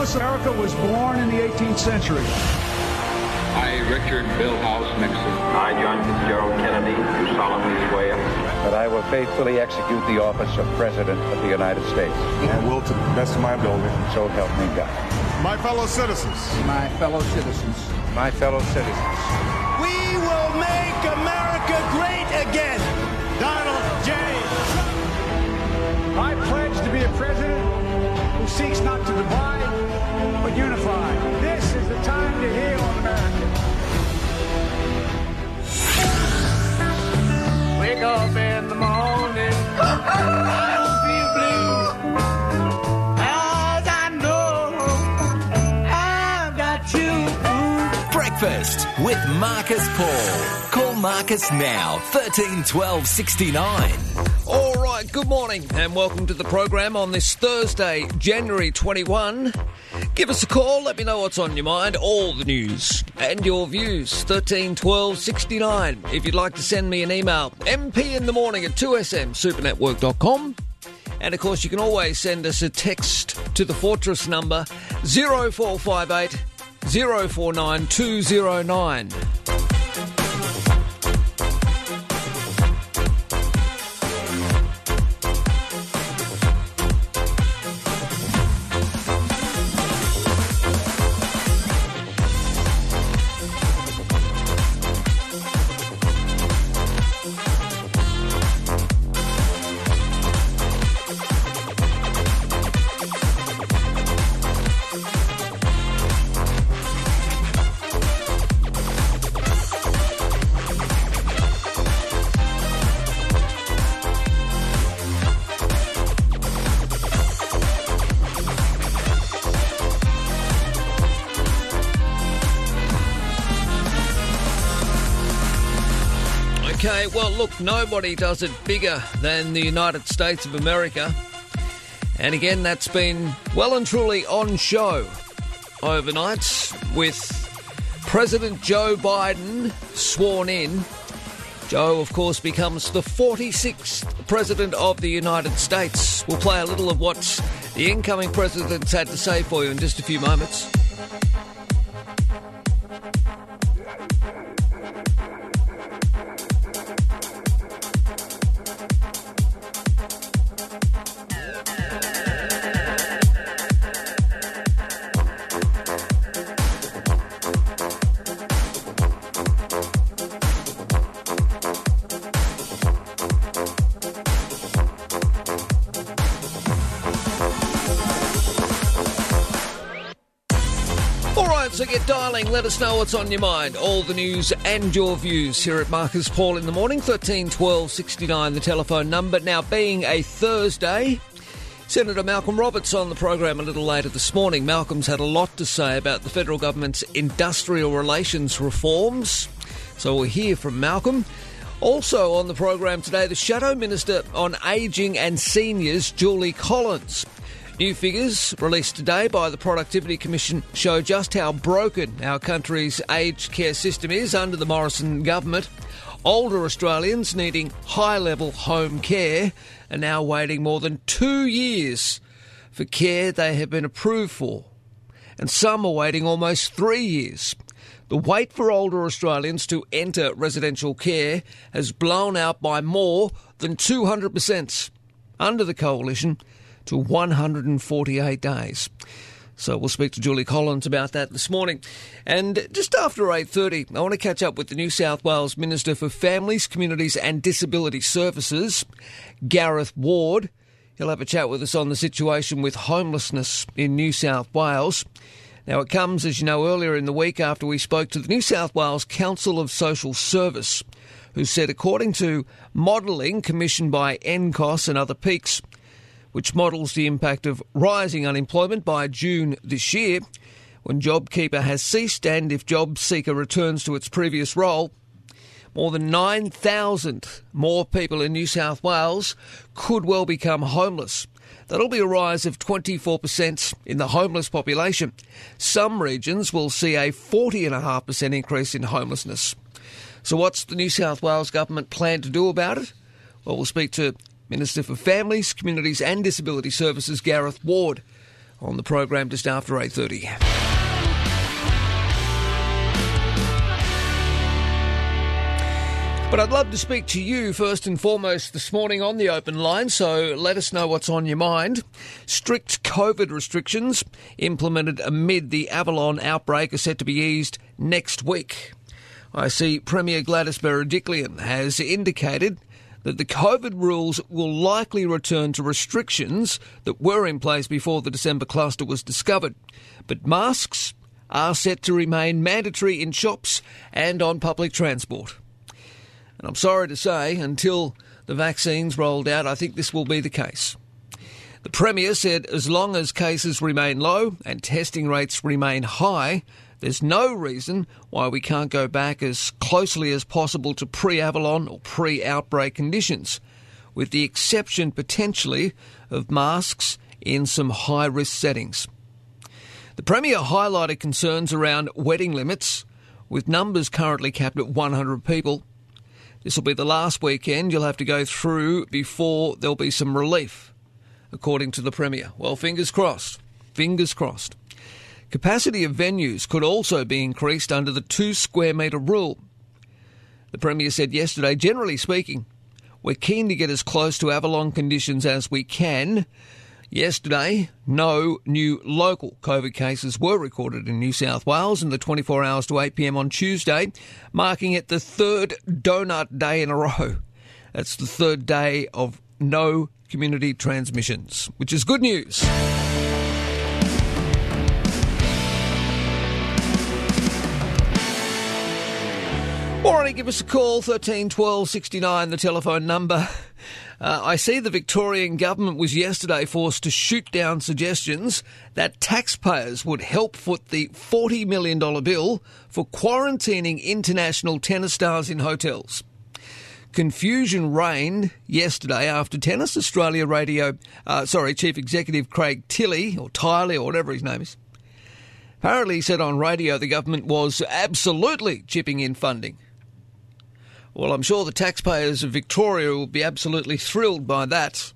Columbus, America was born in the 18th century. I, Richard Milhous Nixon. I, John Fitzgerald Kennedy, do solemnly swear that I will faithfully execute the office of President of the United States. And will, to the best of my ability. So help me God. My fellow citizens. My fellow citizens. My fellow citizens. We will make America great again. Donald J. Trump. I pledge to be a president who seeks not to divide, but unify. This is the time to heal America. Wake up in the morning. I don't feel blue. As I know I've got you. Breakfast with Marcus Paul. Call Marcus now, 13 12 69. All right, good morning and welcome to the program on this Thursday, January 21. Give us a call, let me know what's on your mind, all the news and your views. 13 12 69. If you'd like to send me an email, mp in the morning at 2smsupernetwork.com. And of course, you can always send us a text to the Fortress number 0458 049 look, nobody does it bigger than the United States of America. And again, that's been well and truly on show overnight with President Joe Biden sworn in. Joe, of course, becomes the 46th President of the United States. We'll play a little of what the incoming president's had to say for you in just a few moments. Get dialing. Let us know what's on your mind. All the news and your views here at Marcus Paul in the morning. 13 12 69, the telephone number. Now, being a Thursday, Senator Malcolm Roberts on the program a little later this morning. Malcolm's had a lot to say about the federal government's industrial relations reforms. So we'll hear from Malcolm. Also on the program today, the Shadow Minister on Ageing and Seniors, Julie Collins. New figures released today by the Productivity Commission show just how broken our country's aged care system is under the Morrison government. Older Australians needing high level home care are now waiting more than two years for care they have been approved for. And some are waiting almost three years. The wait for older Australians to enter residential care has blown out by more than 200% under the coalition to 148 days. So we'll speak to Julie Collins about that this morning. And just after 8:30, I want to catch up with the New South Wales Minister for Families, Communities and Disability Services, Gareth Ward. He'll have a chat with us on the situation with homelessness in New South Wales. Now, it comes, as you know, earlier in the week after we spoke to the New South Wales Council of Social Service, who said, according to modelling commissioned by NCOSS and other peaks, which models the impact of rising unemployment by June this year, when JobKeeper has ceased and if JobSeeker returns to its previous role, more than 9,000 more people in New South Wales could well become homeless. That'll be a rise of 24% in the homeless population. Some regions will see a 40.5% increase in homelessness. So, what's the New South Wales government plan to do about it? Well, we'll speak to Minister for Families, Communities and Disability Services, Gareth Ward, on the program just after 8.30. But I'd love to speak to you first and foremost this morning on the open line, so let us know what's on your mind. Strict COVID restrictions implemented amid the Avalon outbreak are set to be eased next week. I see Premier Gladys Berejiklian has indicated that the COVID rules will likely return to restrictions that were in place before the December cluster was discovered. But masks are set to remain mandatory in shops and on public transport. And I'm sorry to say, until the vaccines rolled out, I think this will be the case. The Premier said as long as cases remain low and testing rates remain high, there's no reason why we can't go back as closely as possible to pre Avalon or pre outbreak conditions, with the exception potentially of masks in some high risk settings. The Premier highlighted concerns around wedding limits, with numbers currently capped at 100 people. This will be the last weekend you'll have to go through before there'll be some relief, according to the Premier. Well, fingers crossed. Fingers crossed. Capacity of venues could also be increased under the two square metre rule. The Premier said yesterday, generally speaking, we're keen to get as close to Avalon conditions as we can. Yesterday, no new local COVID cases were recorded in New South Wales in the 24 hours to 8 pm on Tuesday, marking it the third donut day in a row. That's the third day of no community transmissions, which is good news. Alrighty, give us a call, 13 12 69, the telephone number. Uh, I see the Victorian government was yesterday forced to shoot down suggestions that taxpayers would help foot the $40 million bill for quarantining international tennis stars in hotels. Confusion reigned yesterday after Tennis Australia radio, uh, sorry, Chief Executive Craig Tilley, or Tiley, or whatever his name is, apparently said on radio the government was absolutely chipping in funding well, I'm sure the taxpayers of Victoria will be absolutely thrilled by that.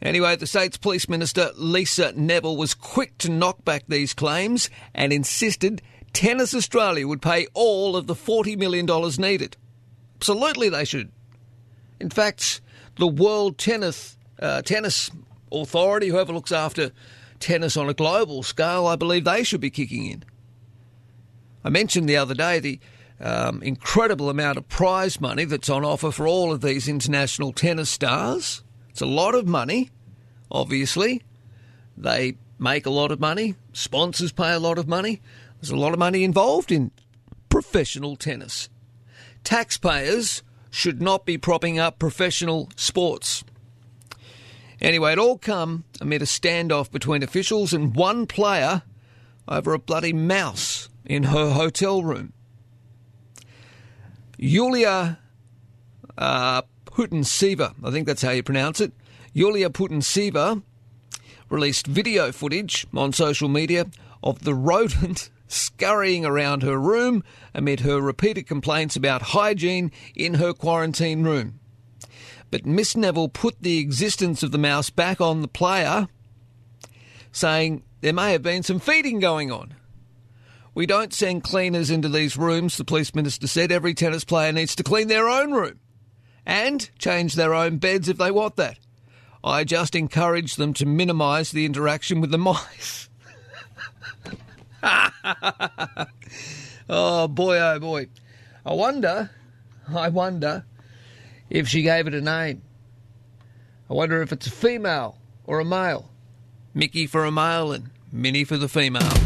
Anyway, the state's police minister, Lisa Neville, was quick to knock back these claims and insisted Tennis Australia would pay all of the $40 million needed. Absolutely, they should. In fact, the World Tennis, uh, Tennis Authority, whoever looks after tennis on a global scale, I believe they should be kicking in. I mentioned the other day the um, incredible amount of prize money that's on offer for all of these international tennis stars. It's a lot of money, obviously. They make a lot of money, sponsors pay a lot of money. There's a lot of money involved in professional tennis. Taxpayers should not be propping up professional sports. Anyway, it all come amid a standoff between officials and one player over a bloody mouse in her hotel room. Yulia uh, I think that's how you pronounce it, Yulia Putintseva released video footage on social media of the rodent scurrying around her room amid her repeated complaints about hygiene in her quarantine room. But Miss Neville put the existence of the mouse back on the player, saying there may have been some feeding going on. We don't send cleaners into these rooms, the police minister said. Every tennis player needs to clean their own room and change their own beds if they want that. I just encourage them to minimise the interaction with the mice. oh boy, oh boy. I wonder, I wonder if she gave it a name. I wonder if it's a female or a male. Mickey for a male and Minnie for the female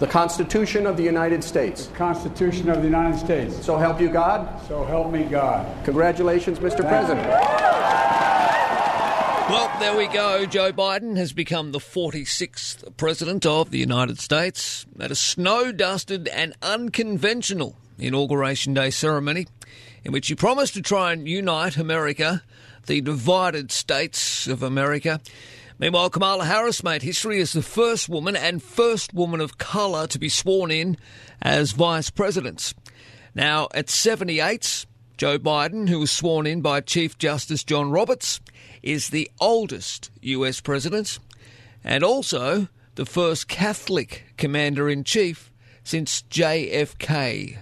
the Constitution of the United States. The Constitution of the United States. So help you God. So help me God. Congratulations, Mr. Thank President. You. Well, there we go. Joe Biden has become the 46th President of the United States at a snow dusted and unconventional Inauguration Day ceremony in which he promised to try and unite America, the divided states of America. Meanwhile, Kamala Harris made history as the first woman and first woman of colour to be sworn in as Vice President. Now, at 78, Joe Biden, who was sworn in by Chief Justice John Roberts, is the oldest US president and also the first Catholic commander in chief since JFK.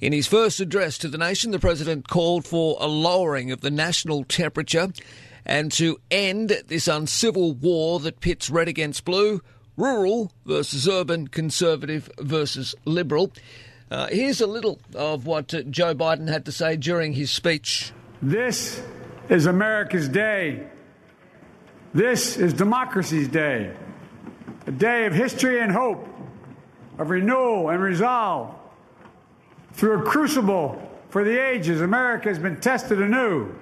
In his first address to the nation, the president called for a lowering of the national temperature and to end this uncivil war that pits red against blue, rural versus urban, conservative versus liberal. Uh, here's a little of what uh, Joe Biden had to say during his speech. This is America's day. This is democracy's day. A day of history and hope, of renewal and resolve. Through a crucible for the ages, America has been tested anew,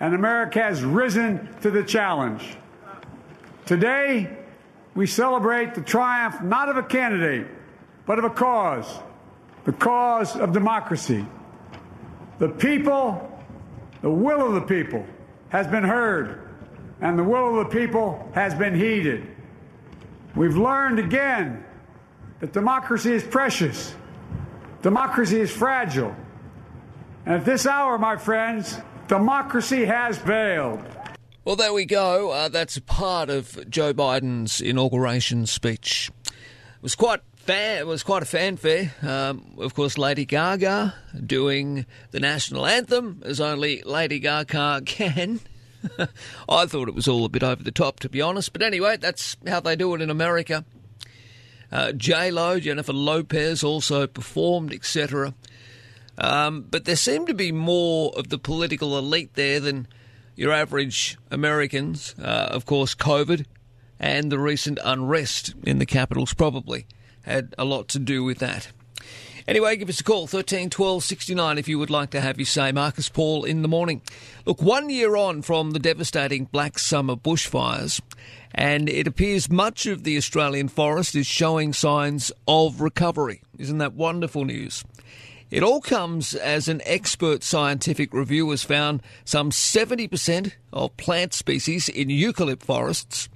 and America has risen to the challenge. Today, we celebrate the triumph not of a candidate, but of a cause the cause of democracy. The people, the will of the people, has been heard, and the will of the people has been heeded. We've learned again that democracy is precious, democracy is fragile. And at this hour, my friends, democracy has failed. Well, there we go. Uh, that's part of Joe Biden's inauguration speech. It was quite fan, it was quite a fanfare. Um, of course, Lady Gaga doing the national anthem as only Lady Gaga can. I thought it was all a bit over the top, to be honest. But anyway, that's how they do it in America. Uh, J Lo, Jennifer Lopez also performed, etc. Um, but there seemed to be more of the political elite there than your average Americans. Uh, of course, COVID and the recent unrest in the capitals probably had a lot to do with that. Anyway, give us a call, 13 12 69, if you would like to have your say. Marcus Paul in the morning. Look, one year on from the devastating Black Summer bushfires, and it appears much of the Australian forest is showing signs of recovery. Isn't that wonderful news? It all comes as an expert scientific review has found some 70% of plant species in eucalypt forests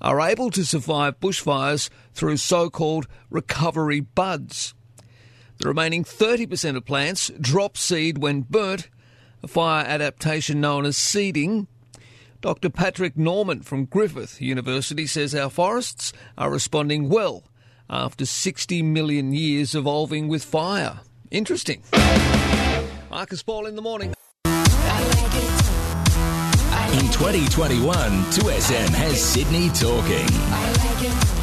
are able to survive bushfires through so called recovery buds. The remaining 30% of plants drop seed when burnt, a fire adaptation known as seeding. Dr. Patrick Norman from Griffith University says our forests are responding well after 60 million years evolving with fire. Interesting. Marcus Paul in the morning. In 2021, 2SM has Sydney talking.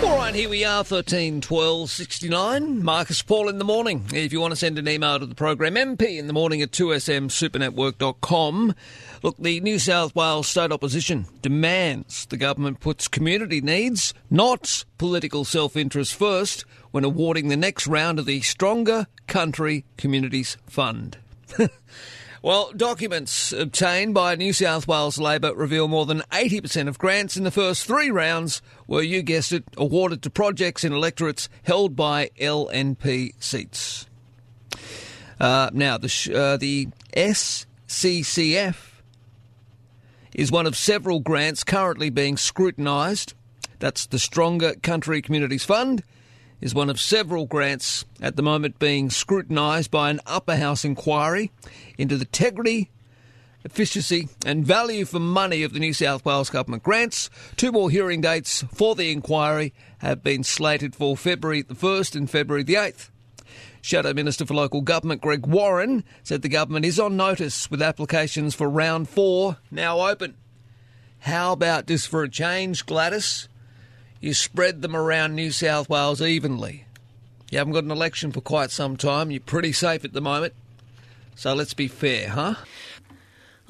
All right, here we are, 13 12 69. Marcus Paul in the morning. If you want to send an email to the program, MP in the morning at 2smsupernetwork.com. Look, the New South Wales state opposition demands the government puts community needs, not political self interest, first when awarding the next round of the Stronger Country Communities Fund. Well, documents obtained by New South Wales Labor reveal more than 80% of grants in the first three rounds were, you guessed it, awarded to projects in electorates held by LNP seats. Uh, now, the, sh- uh, the SCCF is one of several grants currently being scrutinised. That's the Stronger Country Communities Fund is one of several grants at the moment being scrutinised by an upper house inquiry into the integrity, efficiency, and value for money of the New South Wales Government grants. Two more hearing dates for the inquiry have been slated for February the 1st and February the 8th. Shadow Minister for Local Government Greg Warren said the government is on notice with applications for round four now open. How about this for a change, Gladys? You spread them around New South Wales evenly. You haven't got an election for quite some time. You're pretty safe at the moment. So let's be fair, huh?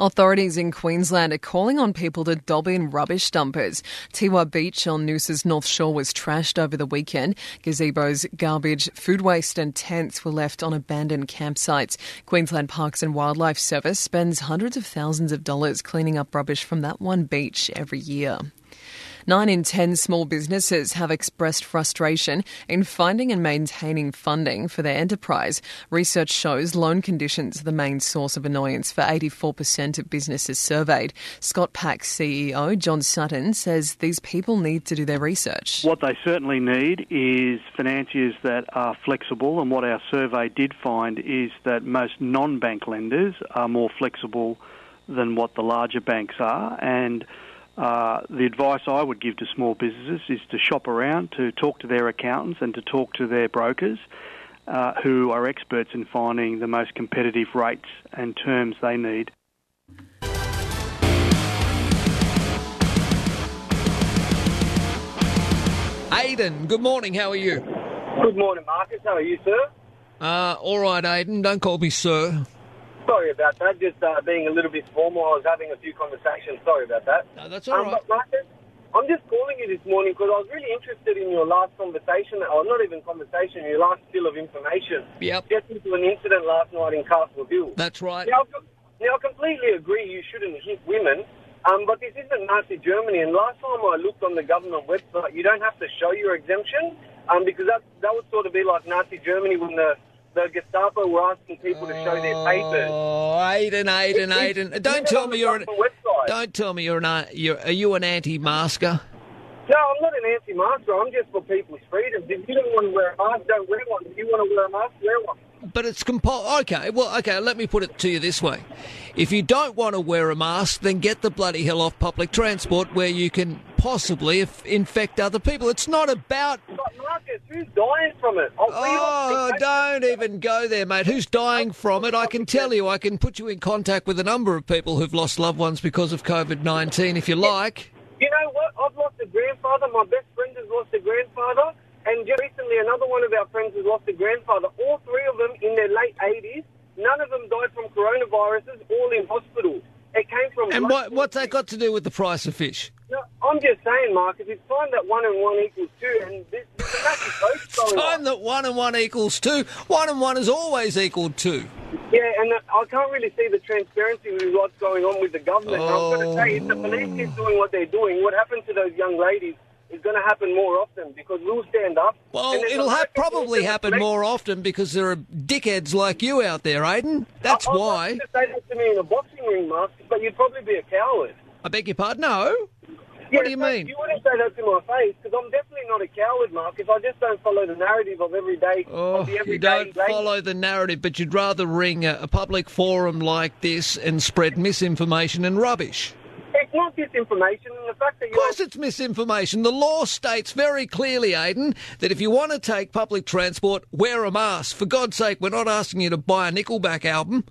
Authorities in Queensland are calling on people to dob in rubbish dumpers. Teewah Beach on Noosa's North Shore was trashed over the weekend. Gazebos, garbage, food waste, and tents were left on abandoned campsites. Queensland Parks and Wildlife Service spends hundreds of thousands of dollars cleaning up rubbish from that one beach every year. Nine in ten small businesses have expressed frustration in finding and maintaining funding for their enterprise. Research shows loan conditions are the main source of annoyance for 84% of businesses surveyed. ScotPac CEO, John Sutton, says these people need to do their research. What they certainly need is financiers that are flexible, and what our survey did find is that most non bank lenders are more flexible than what the larger banks are. and uh, the advice I would give to small businesses is to shop around, to talk to their accountants, and to talk to their brokers, uh, who are experts in finding the most competitive rates and terms they need. Aidan, good morning. How are you? Good morning, Marcus. How are you, sir? Uh, all right, Aidan. Don't call me sir. Sorry about that. Just uh, being a little bit formal. I was having a few conversations. Sorry about that. No, that's all um, right. Marcus, I'm just calling you this morning because I was really interested in your last conversation, or not even conversation, your last spill of information. Yep. Just into an incident last night in Castle Hill. That's right. Now, now, I completely agree you shouldn't hit women, um, but this isn't Nazi Germany. And last time I looked on the government website, you don't have to show your exemption um, because that, that would sort of be like Nazi Germany when the the Gestapo were asking people to show their papers. Oh, Aidan, Aidan, Aidan! Don't tell me you're an. Don't tell me you're an. You're, are you an anti-masker? No, I'm not an anti-masker. I'm just for people's freedom. If you don't want to wear a mask, don't wear one. If you want to wear a mask, wear one. But it's compul. Okay, well, okay. Let me put it to you this way: if you don't want to wear a mask, then get the bloody hell off public transport, where you can possibly if, infect other people. It's not about. Marcus, who's dying from it? Oh, oh don't even go there, mate. Who's dying from it? I can tell you. I can put you in contact with a number of people who've lost loved ones because of COVID nineteen, if you like. You know what? I've lost a grandfather. My best friend has lost a grandfather. And just recently, another one of our friends has lost a grandfather. All three of them in their late 80s. None of them died from coronaviruses, all in hospital. It came from. And what, what's that got to do with the price of fish? No, I'm just saying, Mark, if it's time that one and one equals two, and this, there's a massive vote It's time on. that one and one equals two. One and one is always equal two. Yeah, and uh, I can't really see the transparency with what's going on with the government. And I'm going to say, if the police keep doing what they're doing, what happened to those young ladies is going to happen more often because we'll stand up. Well, it'll ha- probably happen more often because there are dickheads like you out there, Aidan. That's I- I'd why. you say that to me in a boxing ring, Mark, but you'd probably be a coward. I beg your pardon? No. Yeah, What do you so mean? You wouldn't say that to my face because I'm definitely not a coward, Marcus. I just don't follow the narrative of every day. Oh, of the you don't lady. follow the narrative, but you'd rather ring a, a public forum like this and spread misinformation and rubbish. It's not disinformation, and the fact that Of course, it's misinformation. The law states very clearly, Aidan, that if you want to take public transport, wear a mask. For God's sake, we're not asking you to buy a Nickelback album.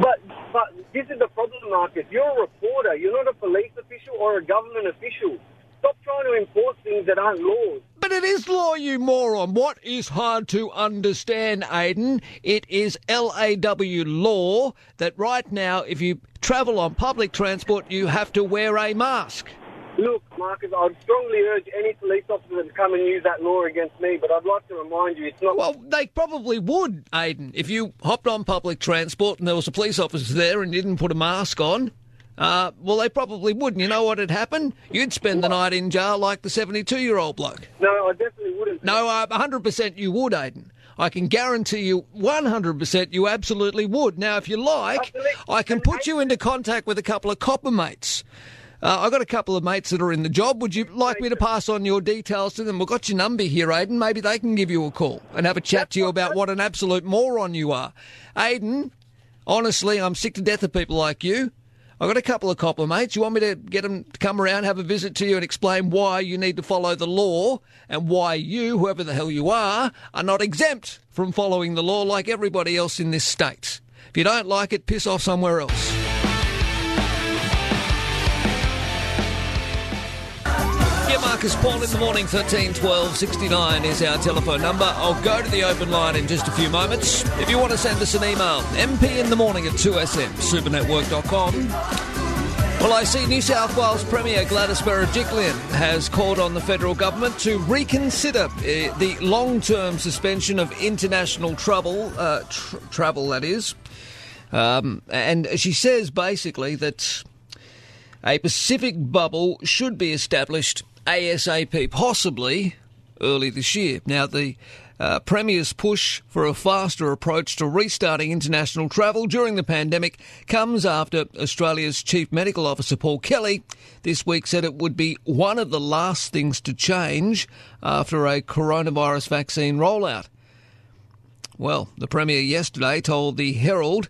But but this is the problem, Marcus. You're a reporter. You're not a police official or a government official. Stop trying to enforce things that aren't laws. But it is law, you moron. What is hard to understand, Aidan? It is LAW law that right now, if you travel on public transport, you have to wear a mask. Look, Marcus, I'd strongly urge any police officer to come and use that law against me, but I'd like to remind you it's not. Well, they probably would, Aidan. If you hopped on public transport and there was a police officer there and you didn't put a mask on, uh, well, they probably wouldn't. you know what would happen? You'd spend the night in jail like the 72 year old bloke. No, I definitely wouldn't. No, uh, 100% you would, Aidan. I can guarantee you 100% you absolutely would. Now, if you like, I can put you into contact with a couple of copper mates. Uh, I've got a couple of mates that are in the job. Would you like me to pass on your details to them? We've got your number here, Aidan. Maybe they can give you a call and have a chat to you about what an absolute moron you are. Aidan, honestly, I'm sick to death of people like you. I've got a couple of copper mates. You want me to get them to come around, have a visit to you, and explain why you need to follow the law and why you, whoever the hell you are, are not exempt from following the law like everybody else in this state. If you don't like it, piss off somewhere else. Yeah, Marcus Paul in the morning, 13 12 69 is our telephone number. I'll go to the open line in just a few moments. If you want to send us an email, mp in the morning at 2sm, supernetwork.com. Well, I see New South Wales Premier Gladys Berejiklian has called on the federal government to reconsider uh, the long-term suspension of international travel, uh, tr- travel that is. Um, and she says basically that a Pacific bubble should be established ASAP, possibly early this year. Now, the uh, Premier's push for a faster approach to restarting international travel during the pandemic comes after Australia's Chief Medical Officer Paul Kelly this week said it would be one of the last things to change after a coronavirus vaccine rollout. Well, the Premier yesterday told the Herald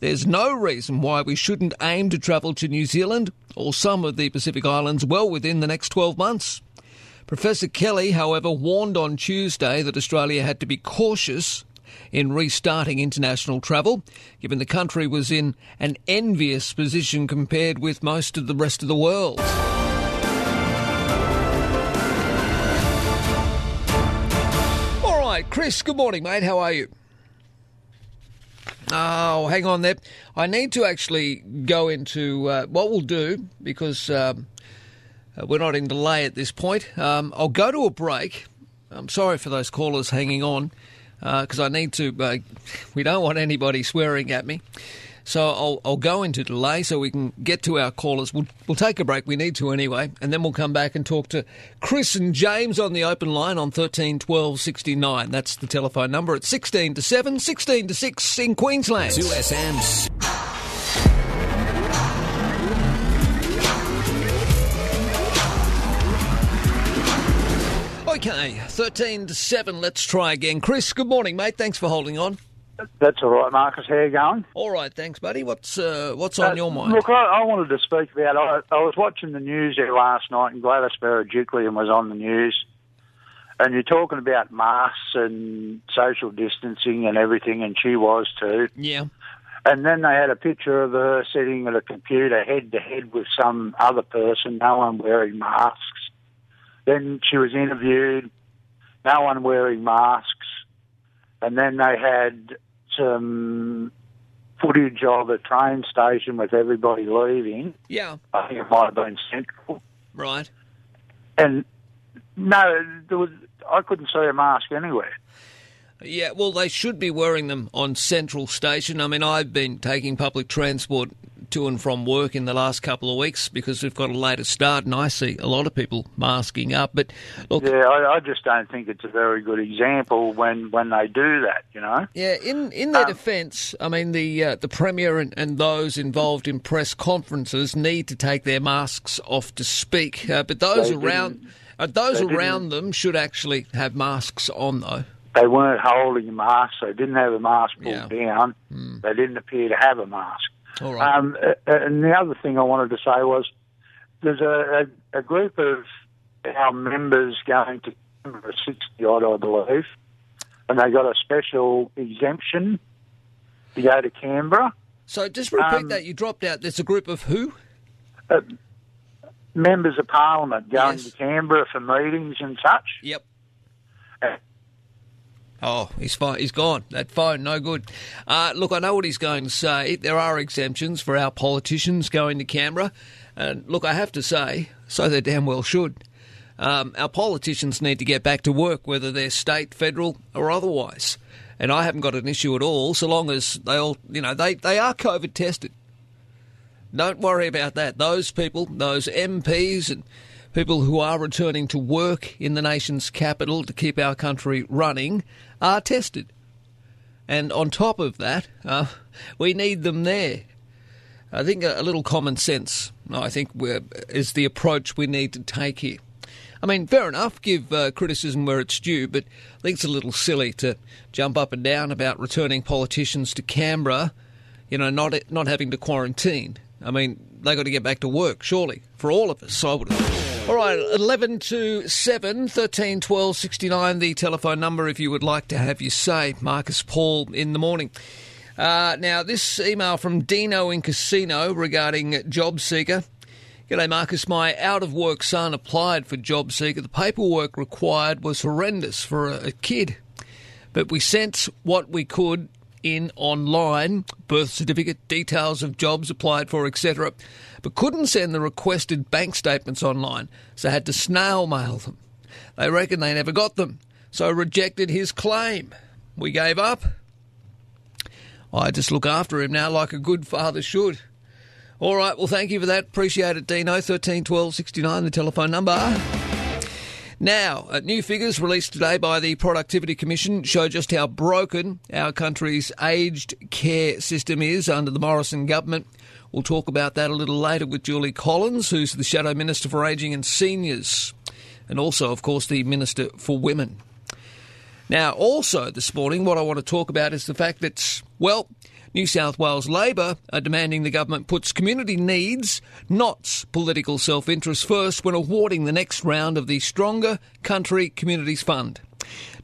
there's no reason why we shouldn't aim to travel to New Zealand or some of the Pacific Islands well within the next 12 months. Professor Kelly, however, warned on Tuesday that Australia had to be cautious in restarting international travel, given the country was in an envious position compared with most of the rest of the world. All right, Chris, good morning, mate. How are you? Oh, hang on there. I need to actually go into uh, what we'll do because um, uh, we're not in delay at this point. Um, I'll go to a break. I'm sorry for those callers hanging on because uh, I need to. Uh, we don't want anybody swearing at me. So I'll, I'll go into delay so we can get to our callers. We'll, we'll take a break. We need to anyway. And then we'll come back and talk to Chris and James on the open line on 13 12 69. That's the telephone number. It's 16 to 7, 16 to 6 in Queensland. 2SM's. Okay, 13 to 7. Let's try again. Chris, good morning, mate. Thanks for holding on. That's all right, Marcus. How you going? All right, thanks, buddy. What's uh, what's on Uh, your mind? Look, I, I wanted to speak about. I, I was watching the news there last night, and Gladys Berejiklian was on the news, and you're talking about masks and social distancing and everything, and she was too. Yeah. And then they had a picture of her sitting at a computer head to head with some other person, no one wearing masks. Then she was interviewed, no one wearing masks. And then they had some footage of a train station with everybody leaving. Yeah. I think it might have been Central. Right. And no, there was. I couldn't see a mask anywhere. Yeah, well, they should be wearing them on Central Station. I mean, I've been taking public transport to and from work in the last couple of weeks because we've got a later start, and I see a lot of people masking up. But look, Yeah, I, I just don't think it's a very good example when when they do that. You know. Yeah, in in their Um, defence, I mean the uh, the premier and, and those involved in press conferences need to take their masks off to speak. Uh, but those around uh, those around them should actually have masks on, though. They weren't holding a mask. They didn't have a mask pulled Yeah. down. Hmm. They didn't appear to have a mask. All right. Um, and the other thing I wanted to say was there's a, a, a group of our members going to Canberra, 60 odd, I believe, and they got a special exemption to go to Canberra. So just repeat Um, that. You dropped out. There's a group of who? Uh, members of Parliament going Yes. to Canberra for meetings and such. Yep. Uh, Oh, he's fine. He's gone. That phone, no good. Uh, look, I know what he's going to say. There are exemptions for our politicians going to Canberra. And look, I have to say, so they damn well should. Um, our politicians need to get back to work, whether they're state, federal, or otherwise. And I haven't got an issue at all, so long as they all, you know, they, they are COVID tested. Don't worry about that. Those people, those MPs and people who are returning to work in the nation's capital to keep our country running are tested. And on top of that, uh, we need them there. I think a, little common sense, I think, is the approach we need to take here. I mean, fair enough, give uh, criticism where it's due, but I think it's a little silly to jump up and down about returning politicians to Canberra, you know, not not having to quarantine. I mean, they've got to get back to work, surely, for all of us. I would. All right, 11 to 7, 13 12 69, the telephone number if you would like to have your say. Marcus Paul in the morning. Uh, now, this email from Dino in Casino regarding Job Seeker. G'day, Marcus. My out of work son applied for Job Seeker. The paperwork required was horrendous for a, a kid. But we sent what we could in online birth certificate, details of jobs applied for, etc. But couldn't send the requested bank statements online, so had to snail mail them. They reckon they never got them, so rejected his claim. We gave up. I just look after him now like a good father should. All right, well, thank you for that. Appreciate it, Dino. 13 12 69, the telephone number. Now, uh, new figures released today by the Productivity Commission show just how broken our country's aged care system is under the Morrison government. We'll talk about that a little later with Julie Collins, who's the Shadow Minister for Ageing and Seniors, and also, of course, the Minister for Women. Now, also this morning, what I want to talk about is the fact that, well, New South Wales Labor are demanding the government puts community needs, not political self interest, first when awarding the next round of the Stronger Country Communities Fund.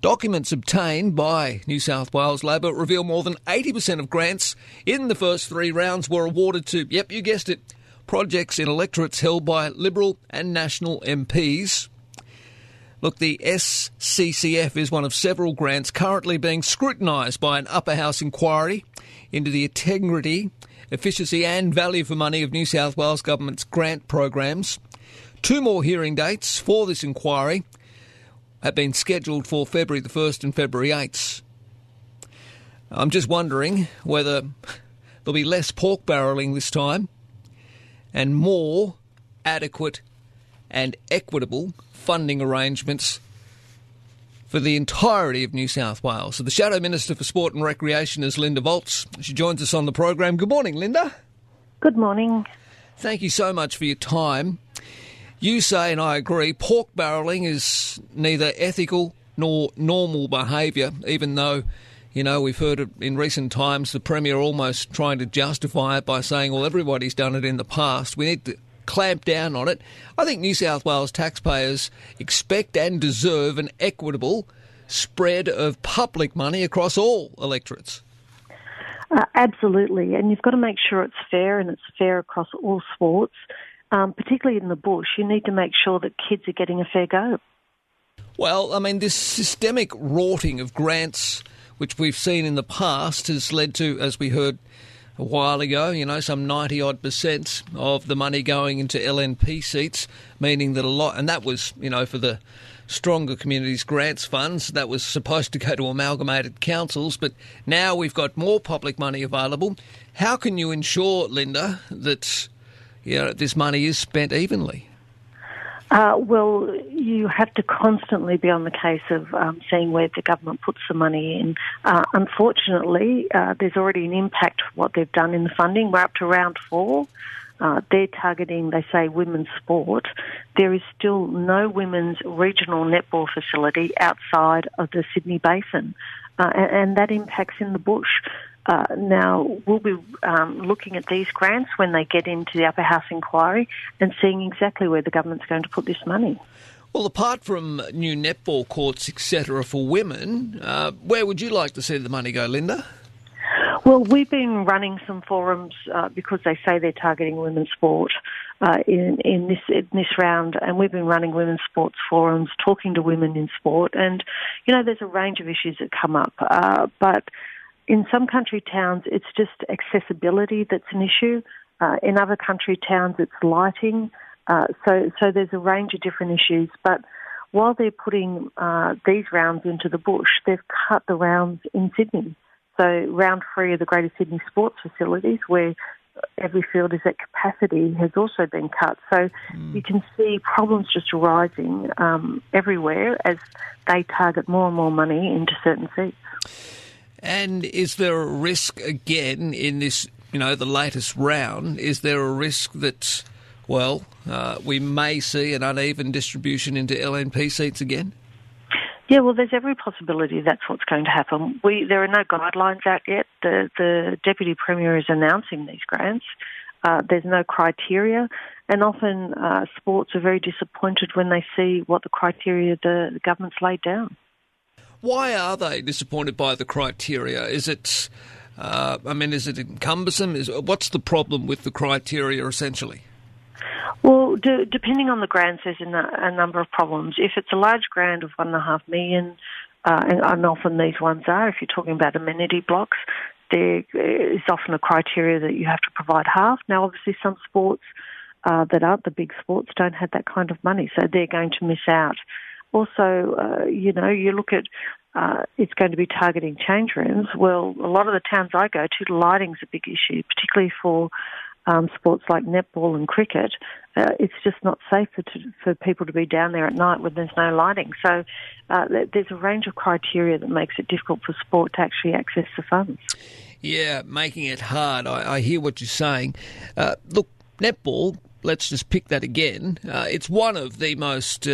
Documents obtained by New South Wales Labor reveal more than 80% of grants in the first three rounds were awarded to, yep, you guessed it, projects in electorates held by Liberal and National MPs. Look, the SCCF is one of several grants currently being scrutinised by an upper house inquiry into the integrity, efficiency, and value for money of New South Wales Government's grant programs. Two more hearing dates for this inquiry have been scheduled for February the 1st and February 8th. I'm just wondering whether there'll be less pork barrelling this time and more adequate and equitable funding arrangements for the entirety of New South Wales. So the Shadow Minister for Sport and Recreation is Lynda Voltz. She joins us on the program. Good morning, Lynda. Good morning. Thank you so much for your time. You say, and I agree, pork barrelling is neither ethical nor normal behaviour, even though, you know, we've heard in recent times the Premier almost trying to justify it by saying, well, everybody's done it in the past. We need to clamp down on it. I think New South Wales taxpayers expect and deserve an equitable spread of public money across all electorates. Uh, absolutely, and you've got to make sure it's fair and it's fair across all sports, um, particularly in the bush. You need to make sure that kids are getting a fair go. Well, I mean, this systemic rorting of grants, which we've seen in the past, has led to, as we heard a while ago, you know, some 90 odd percent of the money going into LNP seats, meaning that a lot, and that was, you know, for the Stronger Communities Grants Funds, that was supposed to go to amalgamated councils, but now we've got more public money available. How can you ensure, Lynda, that, you know, this money is spent evenly? Uh, well, you have to constantly be on the case of um, seeing where the government puts the money in. Uh, unfortunately, uh, there's already an impact what they've done in the funding. We're up to round four. Uh, they're targeting, they say, women's sport. There is still no women's regional netball facility outside of the Sydney Basin, uh, and, and that impacts in the bush. Uh, now, we'll be um, looking at these grants when they get into the upper house inquiry and seeing exactly where the government's going to put this money. Well, apart from new netball courts, etc., for women, uh, where would you like to see the money go, Lynda? Well, we've been running some forums uh, because they say they're targeting women's sport uh, in, in this in this round, and we've been running women's sports forums, talking to women in sport, and you know, there's a range of issues that come up, uh, but in some country towns, it's just accessibility that's an issue. Uh, in other country towns, it's lighting. Uh, so, so there's a range of different issues. But while they're putting uh, these rounds into the bush, they've cut the rounds in Sydney. So, round three of the Greater Sydney sports facilities, where every field is at capacity, has also been cut. So, mm. you can see problems just rising um, everywhere as they target more and more money into certain seats. And is there a risk again in this, you know, the latest round? Is there a risk that, well, uh, we may see an uneven distribution into LNP seats again? Yeah, well, there's every possibility that's what's going to happen. We there are no guidelines out yet. The the deputy premier is announcing these grants. Uh, there's no criteria, and often uh, sports are very disappointed when they see what the criteria the, the government's laid down. Why are they disappointed by the criteria? Is it, uh, I mean, is it cumbersome? Is what's the problem with the criteria essentially? Well, depending on the grant, there's a, number of problems. If it's a large grant of one and a half million, uh, and, and often these ones are, if you're talking about amenity blocks, there is often a criteria that you have to provide half. Now, obviously, some sports uh, that aren't the big sports don't have that kind of money, so they're going to miss out. Also, uh, you know, you look at uh, it's going to be targeting change rooms. Well, a lot of the towns I go to, lighting's a big issue, particularly for um, sports like netball and cricket. Uh, it's just not safe for, to, for people to be down there at night when there's no lighting. So uh, there's a range of criteria that makes it difficult for sport to actually access the funds. Yeah, making it hard. I, I hear what you're saying. Uh, look, netball, let's just pick that again. Uh, it's one of the most.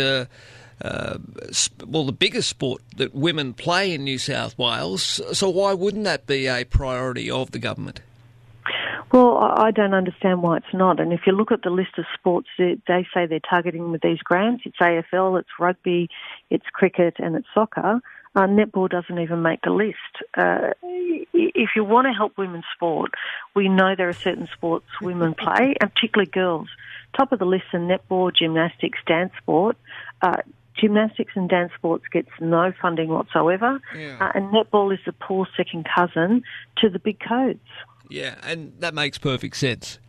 Uh, well, the biggest sport that women play in New South Wales. So, why wouldn't that be a priority of the government? Well, I don't understand why it's not. And if you look at the list of sports that they say they're targeting with these grants, it's AFL, it's rugby, it's cricket, and it's soccer. Uh, netball doesn't even make the list. Uh, if you want to help women's sport, we know there are certain sports women play, and particularly girls. Top of the list are netball, gymnastics, dance sport. Uh, gymnastics and dance sports gets no funding whatsoever, yeah. uh, and netball is the poor second cousin to the big codes. Yeah, and that makes perfect sense.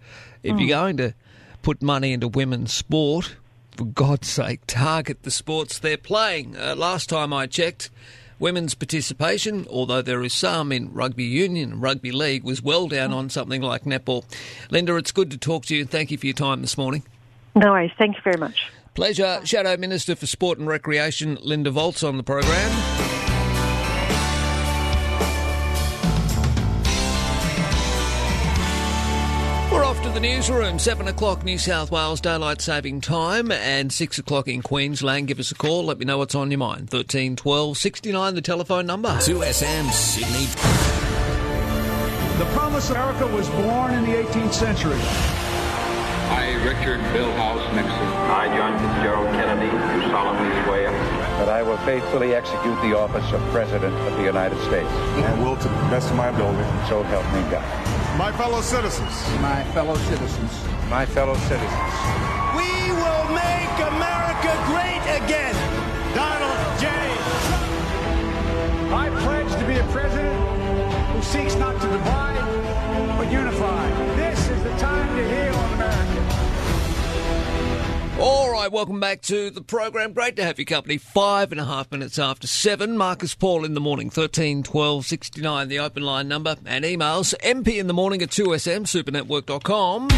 If Mm. you're going to put money into women's sport, for God's sake, target the sports they're playing. Uh, last time I checked, women's participation, although there is some in rugby union and rugby league, was well down on something like netball. Lynda, it's good to talk to you. Thank you for your time this morning. No worries. Thank you very much. Pleasure. Shadow Minister for Sport and Recreation, Lynda Voltz, on the program. We're off to the newsroom. 7 o'clock New South Wales Daylight Saving Time and 6 o'clock in Queensland. Give us a call. Let me know what's on your mind. 13 12 69, the telephone number. 2SM Sydney. The promise of America was born in the 18th century. I, Richard Milhous Nixon. I, John Fitzgerald Kennedy, do solemnly swear that I will faithfully execute the office of President of the United States. And will, to the best of my ability. So help me God. My fellow citizens. My fellow citizens. My fellow citizens. We will make America great again. Donald J. Trump. I pledge to be a president who seeks not to divide, but unify. All right, welcome back to the program. Great to have your company. Five and a half minutes after seven. Marcus Paul in the morning, 13 12 69, the open line number, and emails mp in the morning at 2sm, supernetwork.com.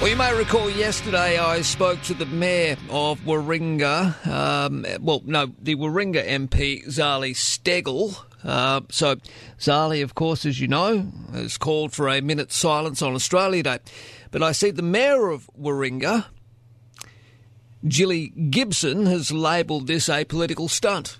Well, you may recall yesterday I spoke to the mayor of Warringah. Um, well, no, the Warringah MP, Zali Steggall. Uh, so, Zali, of course, as you know, has called for a minute's silence on Australia Day. But I see the mayor of Warringah, Gilly Gibson, has labelled this a political stunt.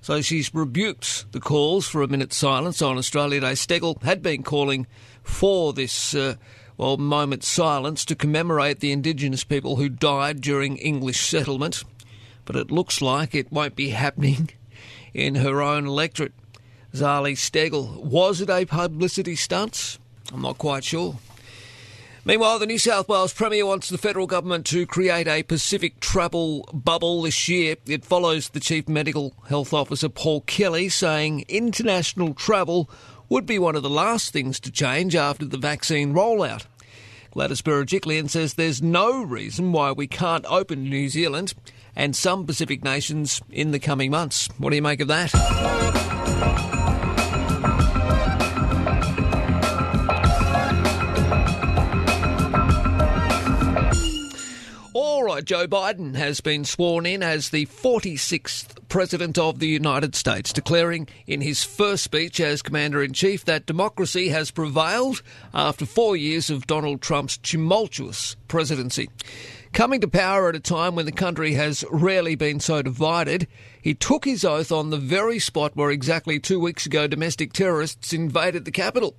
So she's rebuked the calls for a minute's silence on Australia Day. Steggall had been calling for this. Uh, well, moment's silence to commemorate the Indigenous people who died during English settlement, but it looks like it won't be happening in her own electorate. Zali Steggall, was it a publicity stunt? I'm not quite sure. Meanwhile, the New South Wales Premier wants the federal government to create a Pacific travel bubble this year. It follows the Chief Medical Health Officer Paul Kelly saying international travel would be one of the last things to change after the vaccine rollout. Gladys Berejiklian says there's no reason why we can't open New Zealand and some Pacific nations in the coming months. What do you make of that? All right, Joe Biden has been sworn in as the 46th President of the United States, declaring in his first speech as Commander in Chief that democracy has prevailed after four years of Donald Trump's tumultuous presidency. Coming to power at a time when the country has rarely been so divided, he took his oath on the very spot where exactly two weeks ago domestic terrorists invaded the capital.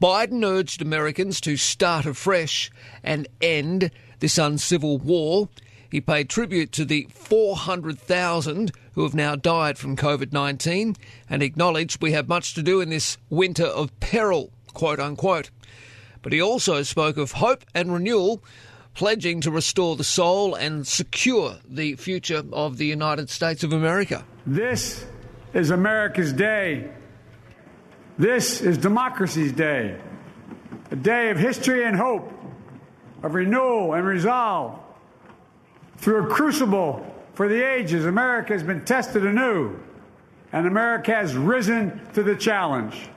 Biden urged Americans to start afresh and end this uncivil war. He paid tribute to the 400,000 who have now died from COVID 19 and acknowledged we have much to do in this winter of peril, quote unquote. But he also spoke of hope and renewal, pledging to restore the soul and secure the future of the United States of America. This is America's day. This is democracy's day. A day of history and hope, of renewal and resolve. Through a crucible for the ages, America has been tested anew, and America has risen to the challenge.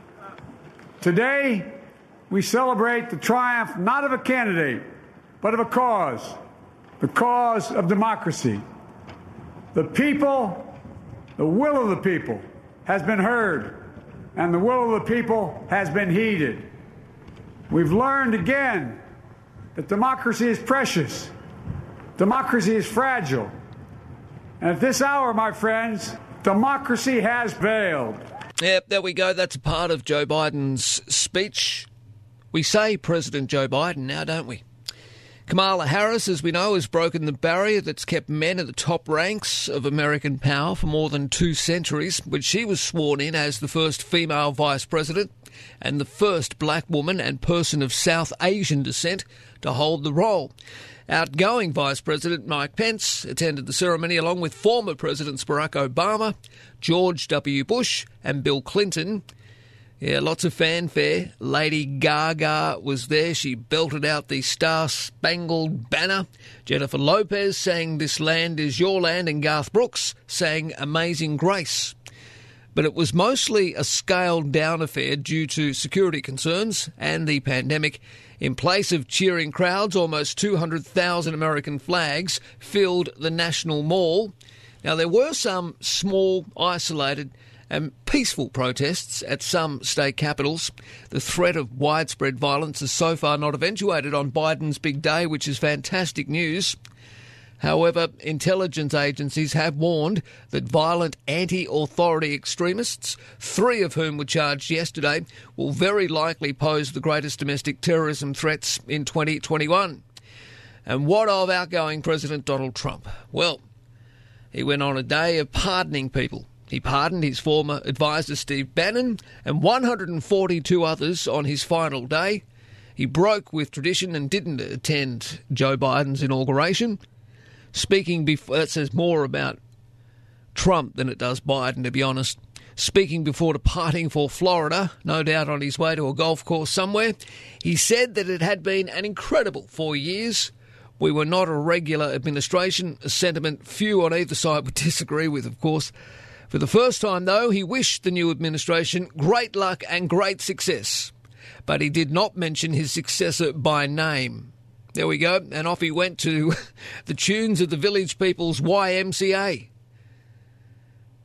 Today, we celebrate the triumph not of a candidate, but of a cause the cause of democracy. The people, the will of the people, has been heard, and the will of the people has been heeded. We've learned again that democracy is precious, democracy is fragile. And at this hour, my friends, democracy has failed. Yep, there we go. That's part of Joe Biden's speech. We say President Joe Biden now, don't we? Kamala Harris, as we know, has broken the barrier that's kept men at the top ranks of American power for more than two centuries, when she was sworn in as the first female vice president and the first black woman and person of South Asian descent to hold the role. Outgoing Vice President Mike Pence attended the ceremony along with former Presidents Barack Obama, George W. Bush, and Bill Clinton. Yeah, lots of fanfare. Lady Gaga was there. She belted out the Star Spangled Banner. Jennifer Lopez sang This Land Is Your Land, and Garth Brooks sang Amazing Grace. But it was mostly a scaled down affair due to security concerns and the pandemic. In place of cheering crowds, almost 200,000 American flags filled the National Mall. Now, there were some small, isolated, and peaceful protests at some state capitals. The threat of widespread violence has so far not eventuated on Biden's big day, which is fantastic news. However, intelligence agencies have warned that violent anti authority extremists, three of whom were charged yesterday, will very likely pose the greatest domestic terrorism threats in 2021. And what of outgoing President Donald Trump? Well, he went on a day of pardoning people. He pardoned his former advisor Steve Bannon and 142 others on his final day. He broke with tradition and didn't attend Joe Biden's inauguration. Speaking before, that says more about Trump than it does Biden, to be honest. Speaking before departing for Florida, no doubt on his way to a golf course somewhere, he said that it had been an incredible four years. We were not a regular administration, a sentiment few on either side would disagree with, of course. For the first time, though, he wished the new administration great luck and great success. But he did not mention his successor by name. There we go. And off he went to the tunes of the Village People's YMCA.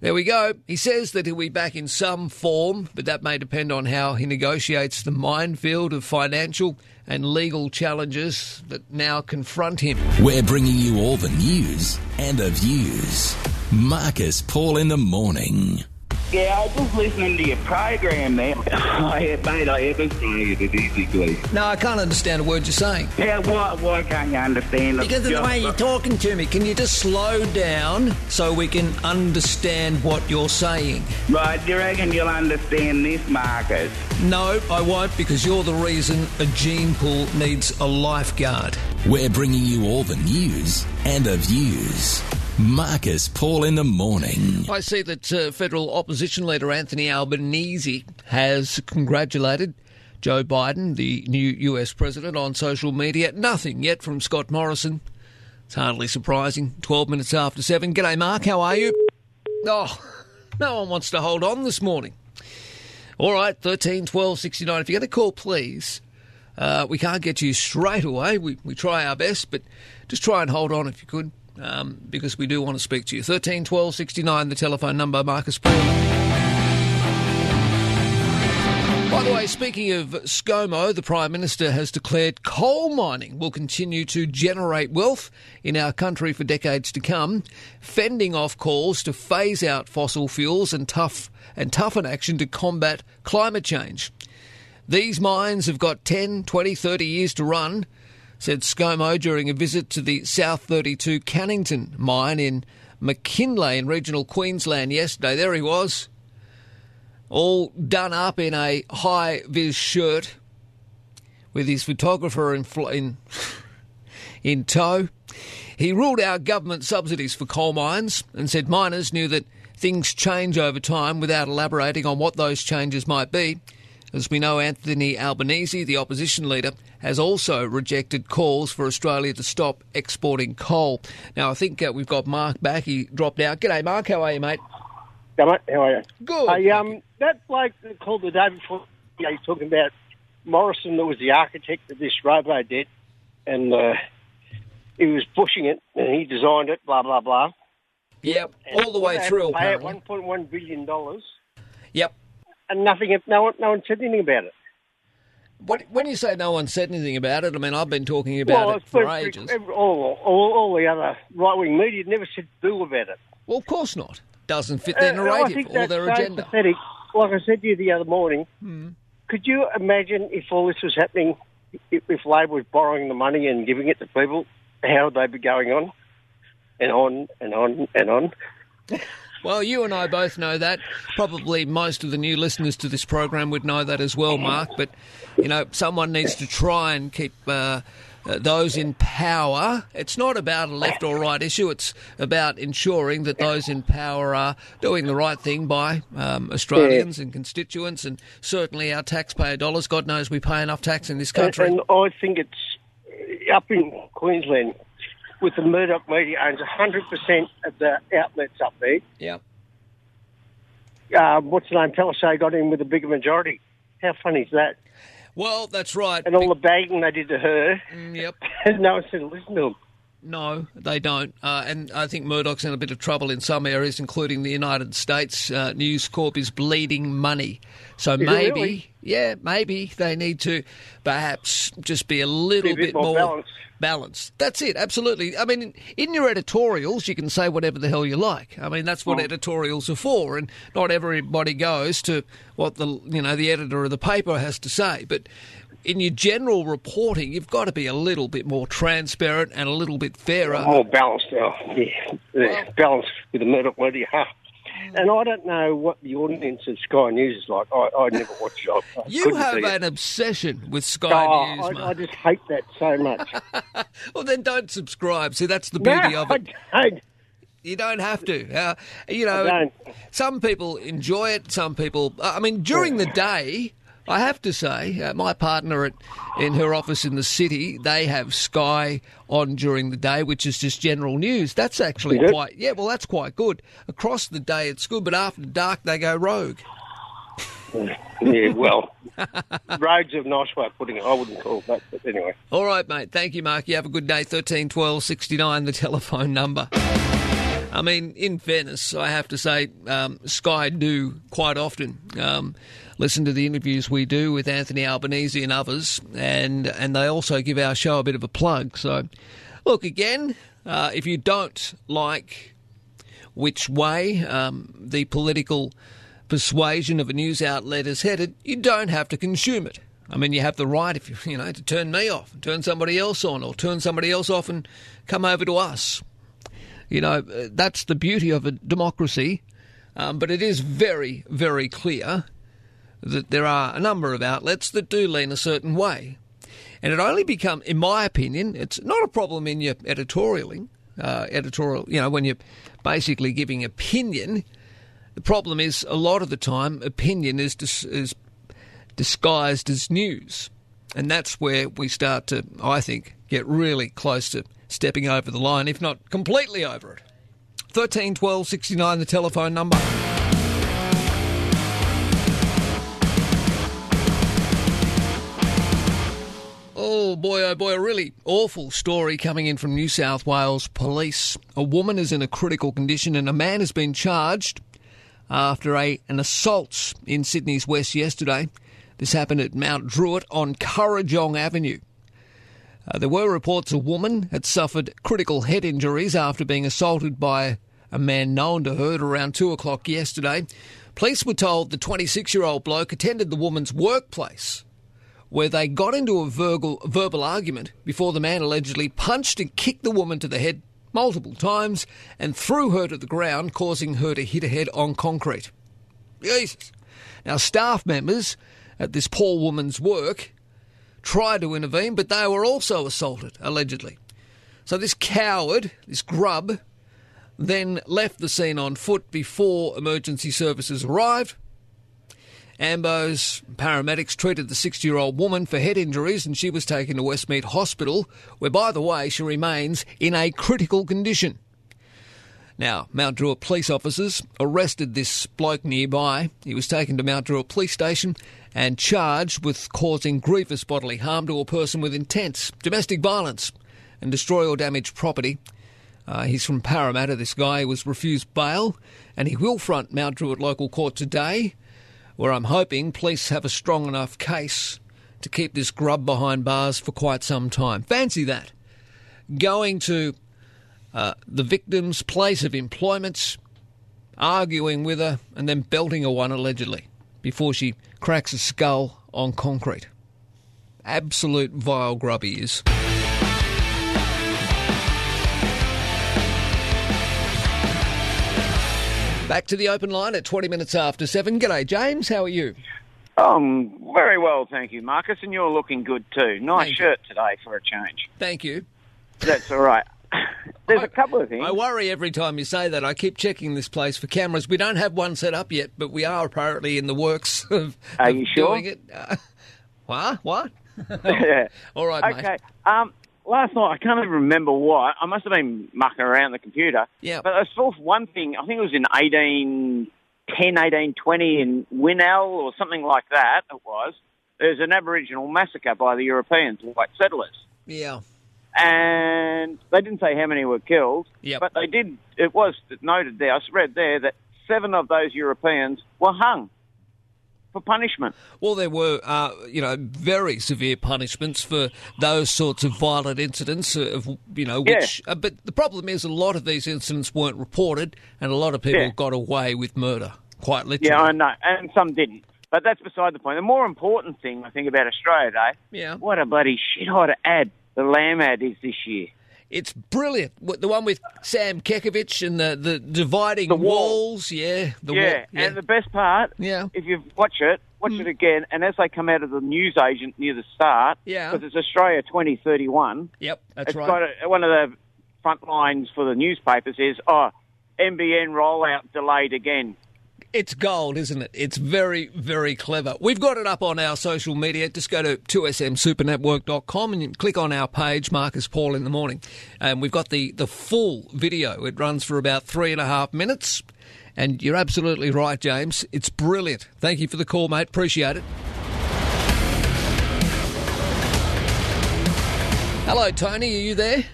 There we go. He says that he'll be back in some form, but that may depend on how he negotiates the minefield of financial and legal challenges that now confront him. We're bringing you all the news and the views. Marcus Paul in the morning. Yeah, I was just listening to your program there. I, mate, I haven't it basically. No, I can't understand a word you're saying. Yeah, why, why can't you understand? Because of the way you're talking to me. Can you just slow down so we can understand what you're saying? Right, do you reckon you'll understand this, Marcus? No, I won't because you're the reason a gene pool needs a lifeguard. We're bringing you all the news and the views. Marcus Paul in the morning. I see that uh, federal opposition leader Anthony Albanese has congratulated Joe Biden, the new US president, on social media. Nothing yet from Scott Morrison. It's hardly surprising. 12 minutes after 7. G'day, Mark. How are you? Oh, no one wants to hold on this morning. All right, 13 12 69. If you're going to call, please. Uh, we can't get you straight away. We, we try our best, but just try and hold on if you could um, because we do want to speak to you. 13 12 69, the telephone number, Marcus. By the way, speaking of ScoMo, the Prime Minister has declared coal mining will continue to generate wealth in our country for decades to come, fending off calls to phase out fossil fuels and tough and toughen action to combat climate change. These mines have got 10, 20, 30 years to run, said ScoMo during a visit to the South 32 Cannington mine in McKinlay in regional Queensland yesterday. There he was, all done up in a high vis shirt with his photographer in, in, in tow. He ruled out government subsidies for coal mines and said miners knew that things change over time without elaborating on what those changes might be. As we know, Anthony Albanese, the opposition leader, has also rejected calls for Australia to stop exporting coal. Now, I think uh, we've got Mark back. He dropped out. G'day, Mark. How are you, mate? Yeah, mate. How are you? Good. Hey, um, that bloke that called the day before, you know, he's talking about Morrison, that was the architect of this robo debt, and uh, he was pushing it, and he designed it, blah, blah, blah. Yep, all the way through, apparently. $1.1 billion. Yep. And nothing, no one, no one said anything about it. What, when you say no one said anything about it, I mean, I've been talking about well, it for ages. every- all, all, all the other right wing media never said boo about it. Well, of course not. Doesn't fit their Uh, I narrative think or their so agenda. pathetic. Like I said to you the other morning, Hmm. could you imagine if all this was happening, if, if Labor was borrowing the money and giving it to people, how would they be going on and on and on and on? Well, you and I both know that. Probably most of the new listeners to this program would know that as well, Mark. But, you know, someone needs to try and keep uh, uh, those in power. It's not about a left or right issue. It's about ensuring that those in power are doing the right thing by um, Australians and constituents and certainly our taxpayer dollars. God knows we pay enough tax in this country. And, and I think it's up in Queensland with the Murdoch media owns 100% of the outlets up there. Yeah. Uh, what's the name? Palisade got in with a bigger majority. How funny is that? Well, that's right. And all the bagging they did to her. yep. And no one said listen to them. No, they don't. Uh, and I think Murdoch's in a bit of trouble in some areas, including the United States. Uh, News Corp is bleeding money. So Is maybe, really? yeah, maybe they need to perhaps just be a little Be a bit more balanced. balanced. Balanced. That's it, absolutely. I mean, in, your editorials, you can say whatever the hell you like. I mean, that's what editorials are for, and not everybody goes to what the you know the editor of the paper has to say. But in your general reporting, you've got to be a little bit more transparent and a little bit fairer. More balanced. Yeah. yeah. Balanced with the Murdoch media. And I don't know what the audience of Sky News is like. I, I never watch it. I, I You have see it. an obsession with Sky Oh, News, I, mate. I just hate that so much. well, then don't subscribe. See, that's the No, beauty of it. I don't. You don't have to. Uh, you know, some people enjoy it. Some people. I mean, during the day, I have to say, uh, my partner at in her office in the city, they have Sky on during the day, which is just general news. That's actually Is it? quite. Yeah, well, that's quite good. Across the day, it's good, but after dark, they go rogue. Yeah, well, rogues a nice way of putting it. I wouldn't call that, but anyway. All right, mate. Thank you, Mark. You have a good day. Thirteen twelve sixty nine, the telephone number. I mean, in fairness, I have to say, um, Sky do quite often um, listen to the interviews we do with Anthony Albanese and others, and and they also give our show a bit of a plug. So, look again, uh, if you don't like which way um, the political persuasion of a news outlet is headed, you don't have to consume it. I mean, you have the right, if you, you know, to turn me off, turn somebody else on, or turn somebody else off and come over to us. You know, uh, that's the beauty of a democracy. Um, but it is very, very clear that there are a number of outlets that do lean a certain way. And it only become, in my opinion, it's not a problem in your editorialing, uh, editorial, you know, when you're basically giving opinion. The problem is a lot of the time opinion is dis- is disguised as news, and that's where we start to, I think, get really close to stepping over the line, if not completely over it. Thirteen twelve sixty nine, the telephone number. Oh boy, oh boy, a really awful story coming in from New South Wales Police. A woman is in a critical condition and a man has been charged after a, an assault in Sydney's West yesterday. This happened at Mount Druitt on Currajong Avenue. Uh, there were reports a woman had suffered critical head injuries after being assaulted by a man known to her at around 2 o'clock yesterday. Police were told the 26 year old bloke attended the woman's workplace where they got into a verbal, verbal argument before the man allegedly punched and kicked the woman to the head multiple times and threw her to the ground, causing her to hit her head on concrete. Jesus. Now, staff members at this poor woman's work tried to intervene, but they were also assaulted, allegedly. So this coward, this grub, then left the scene on foot before emergency services arrived. Ambo's paramedics treated the 60 year old woman for head injuries and she was taken to Westmead Hospital, where, by the way, she remains in a critical condition. Now, Mount Druitt police officers arrested this bloke nearby. He was taken to Mount Druitt police station and charged with causing grievous bodily harm to a person with intent, domestic violence, and destroy or damage property. Uh, he's from Parramatta, this guy. Was refused bail, and he will front Mount Druitt local court today, where I'm hoping police have a strong enough case to keep this grub behind bars for quite some time. Fancy that. Going to uh, the victim's place of employment, arguing with her, and then belting her one allegedly before she cracks a skull on concrete. Absolute vile grub he is. Back to the open line at 20 minutes after 7. G'day, James. How are you? Um, very well, thank you, Marcus, and you're looking good too. Nice Thank shirt today for a change. Thank you. That's all right. There's a couple of things. I worry every time you say that. I keep checking this place for cameras. We don't have one set up yet, but we are apparently in the works of, Are of you sure? doing it. Uh, what? What? yeah. All right, mate. Okay. Um, last night, I can't even remember what. I must have been mucking around the computer. Yeah. But I saw one thing, I think it was in 1810, 1820 in Winnell or something like that, it was. There's an Aboriginal massacre by the Europeans, white settlers. Yeah. And they didn't say how many were killed, Yep. but they did. It was noted there. I read there that seven of those Europeans were hung for punishment. Well, there were, uh, you know, very severe punishments for those sorts of violent incidents. Of you know, which, uh, but the problem is, a lot of these incidents weren't reported, and a lot of people Yeah. got away with murder, quite literally. Yeah, I know, and some didn't. But that's beside the point. The more important thing I think about Australia Day, Yeah. what a bloody shithole ad the Lamb ad is this year. It's brilliant. The one with Sam Kekovich and the, the dividing The wall. walls. Yeah. The yeah, wall. and the best part, Yeah. if you watch it, watch mm. it again, and as they come out of the news agent near the start, Yeah. because it's Australia 2031, Yep, that's it's right. got a, one of the front lines for the newspapers is, oh, NBN rollout delayed again. It's gold, isn't it? It's very, very clever. We've got it up on our social media. Just go to 2smsupernetwork.com and click on our page, Marcus Paul in the morning. And we've got the, the full video. It runs for about three and a half minutes. And you're absolutely right, James. It's brilliant. Thank you for the call, mate. Appreciate it. Hello, Tony. Are you there?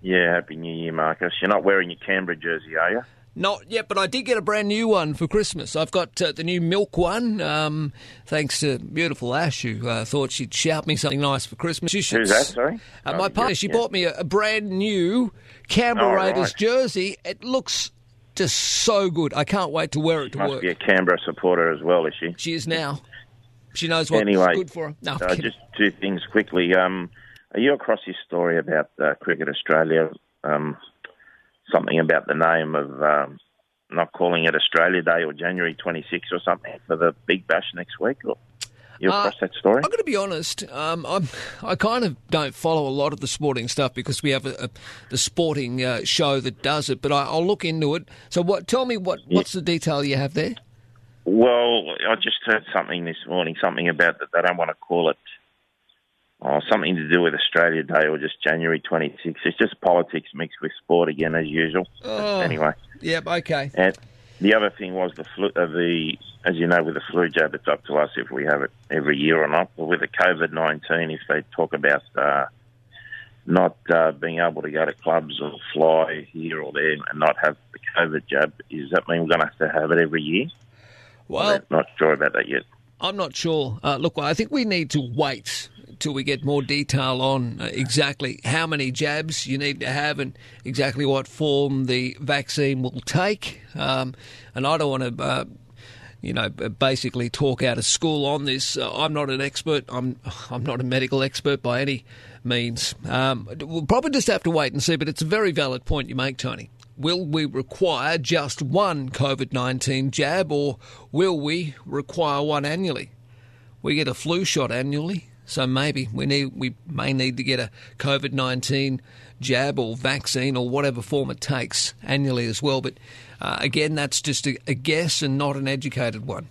Yeah, Happy New Year, Marcus. You're not wearing your Canberra jersey, are you? Not yet, but I did get a brand new one for Christmas. I've got uh, the new milk one, um, thanks to beautiful Ash, who uh, thought she'd shout me something nice for Christmas. She should- Who's that, sorry? Uh, Oh, my yeah, partner. She yeah. bought me a, a brand new Canberra Oh, Raiders right. jersey. It looks just so good. I can't wait to wear it to Must work. be a Canberra supporter as well, is she? She is now. She knows what's anyway, good for her. No, uh, just two things quickly. Um, are you across this story about uh, Cricket Australia? Um, something about the name of um, not calling it Australia Day or January 26th or something for the Big Bash next week? Or you Uh, across that story? I'm going to be honest. Um, I'm, I kind of don't follow a lot of the sporting stuff because we have a, a, the sporting uh, show that does it. But I, I'll look into it. So, what? Tell me what? What's the detail you have there? Well, I just heard something this morning, something about that they don't want to call it oh, something to do with Australia Day or just January 26th. It's just politics mixed with sport again, as usual. Oh. Anyway, Yep. Okay. and the other thing was the flu, uh, the as you know, with the flu jab, it's up to us if we have it every year or not. But with the COVID 19, if they talk about uh, not uh, being able to go to clubs or fly here or there and not have the COVID jab, does that mean we're going to have to have it every year? Well, I'm not sure about that yet. I'm not sure. Uh, look, I think we need to wait till we get more detail on uh, exactly how many jabs you need to have and exactly what form the vaccine will take. Um, and I don't want to uh, you know, basically talk out of school on this. Uh, I'm not an expert. I'm I'm not a medical expert by any means. Um, we'll probably just have to wait and see. But it's a very valid point you make, Tony. Will we require just one COVID 19 jab or will we require one annually? We get a flu shot annually, so maybe we need we may need to get a COVID 19 jab or vaccine or whatever form it takes annually as well. But uh, again, that's just a, a guess and not an educated one.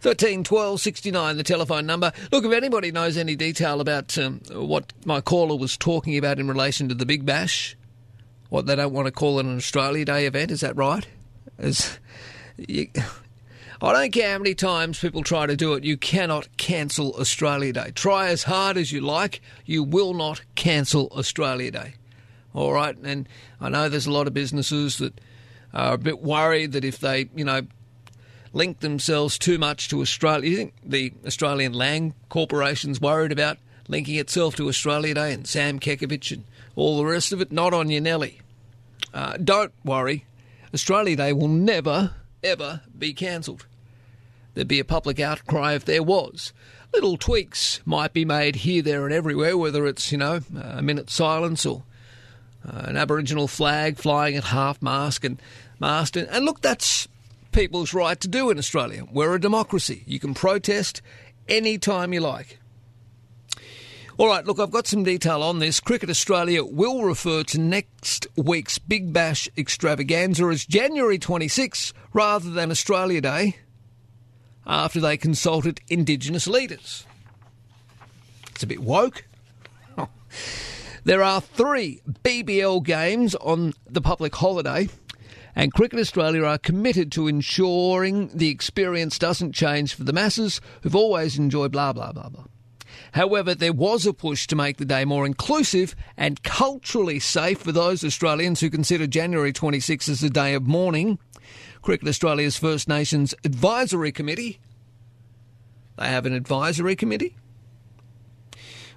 13 12 69, the telephone number. Look, if anybody knows any detail about um, what my caller was talking about in relation to the Big Bash, what they don't want to call it an Australia Day event, is that right? As you, I don't care how many times people try to do it, you cannot cancel Australia Day. Try as hard as you like, you will not cancel Australia Day. All right, and I know there's a lot of businesses that are a bit worried that if they, you know, link themselves too much to Australia, you think the Australian Land Corporation's worried about linking itself to Australia Day and Sam Kekovich and all the rest of it? Not on your Nelly. Uh, don't worry, Australia Day will never, ever be cancelled. There'd be a public outcry if there was. Little tweaks might be made here, there, and everywhere, whether it's, you know, a minute's silence or uh, an Aboriginal flag flying at half mast and mast. And, and look, that's people's right to do in Australia. We're a democracy. You can protest any time you like. All right, look, I've got some detail on this. Cricket Australia will refer to next week's Big Bash extravaganza as January 26 rather than Australia Day after they consulted Indigenous leaders. It's a bit woke. there are three BBL games on the public holiday, and Cricket Australia are committed to ensuring the experience doesn't change for the masses who've always enjoyed blah, blah, blah, blah. However, there was a push to make the day more inclusive and culturally safe for those Australians who consider January 26 as a day of mourning. Cricket Australia's First Nations Advisory Committee. They have an advisory committee?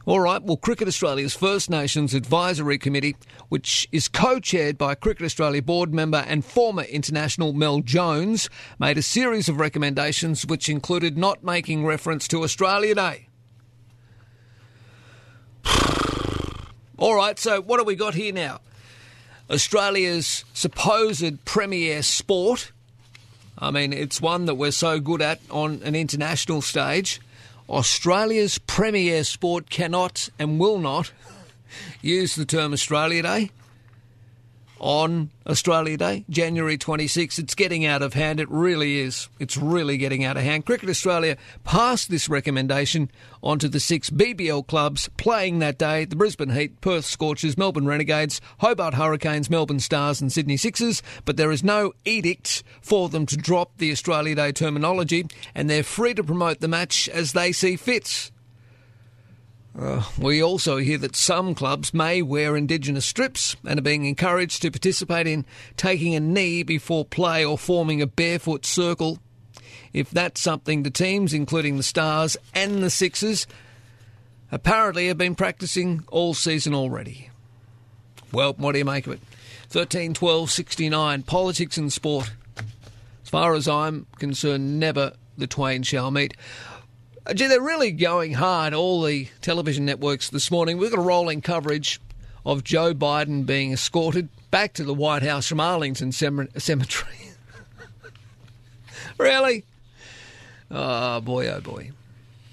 All right, well, Cricket Australia's First Nations Advisory Committee, which is co chaired by Cricket Australia board member and former international Mel Jones, made a series of recommendations which included not making reference to Australia Day. All right, so what have we got here now? Australia's supposed premier sport. I mean, it's one that we're so good at on an international stage. Australia's premier sport cannot and will not use the term Australia Day on Australia Day, January 26. It's getting out of hand. It really is. It's really getting out of hand. Cricket Australia passed this recommendation onto the six BBL clubs playing that day the Brisbane Heat, Perth Scorchers, Melbourne Renegades, Hobart Hurricanes, Melbourne Stars, and Sydney Sixers. But there is no edict for them to drop the Australia Day terminology, and they're free to promote the match as they see fit. Uh, we also hear that some clubs may wear Indigenous strips and are being encouraged to participate in taking a knee before play or forming a barefoot circle. If that's something the teams, including the Stars and the Sixers, apparently have been practicing all season already. Well, what do you make of it? 13 12 69, politics and sport. As far as I'm concerned, never the twain shall meet. Gee, they're really going hard, all the television networks this morning. We've got a rolling coverage of Joe Biden being escorted back to the White House from Arlington Cemetery. really? Oh, boy, oh, boy.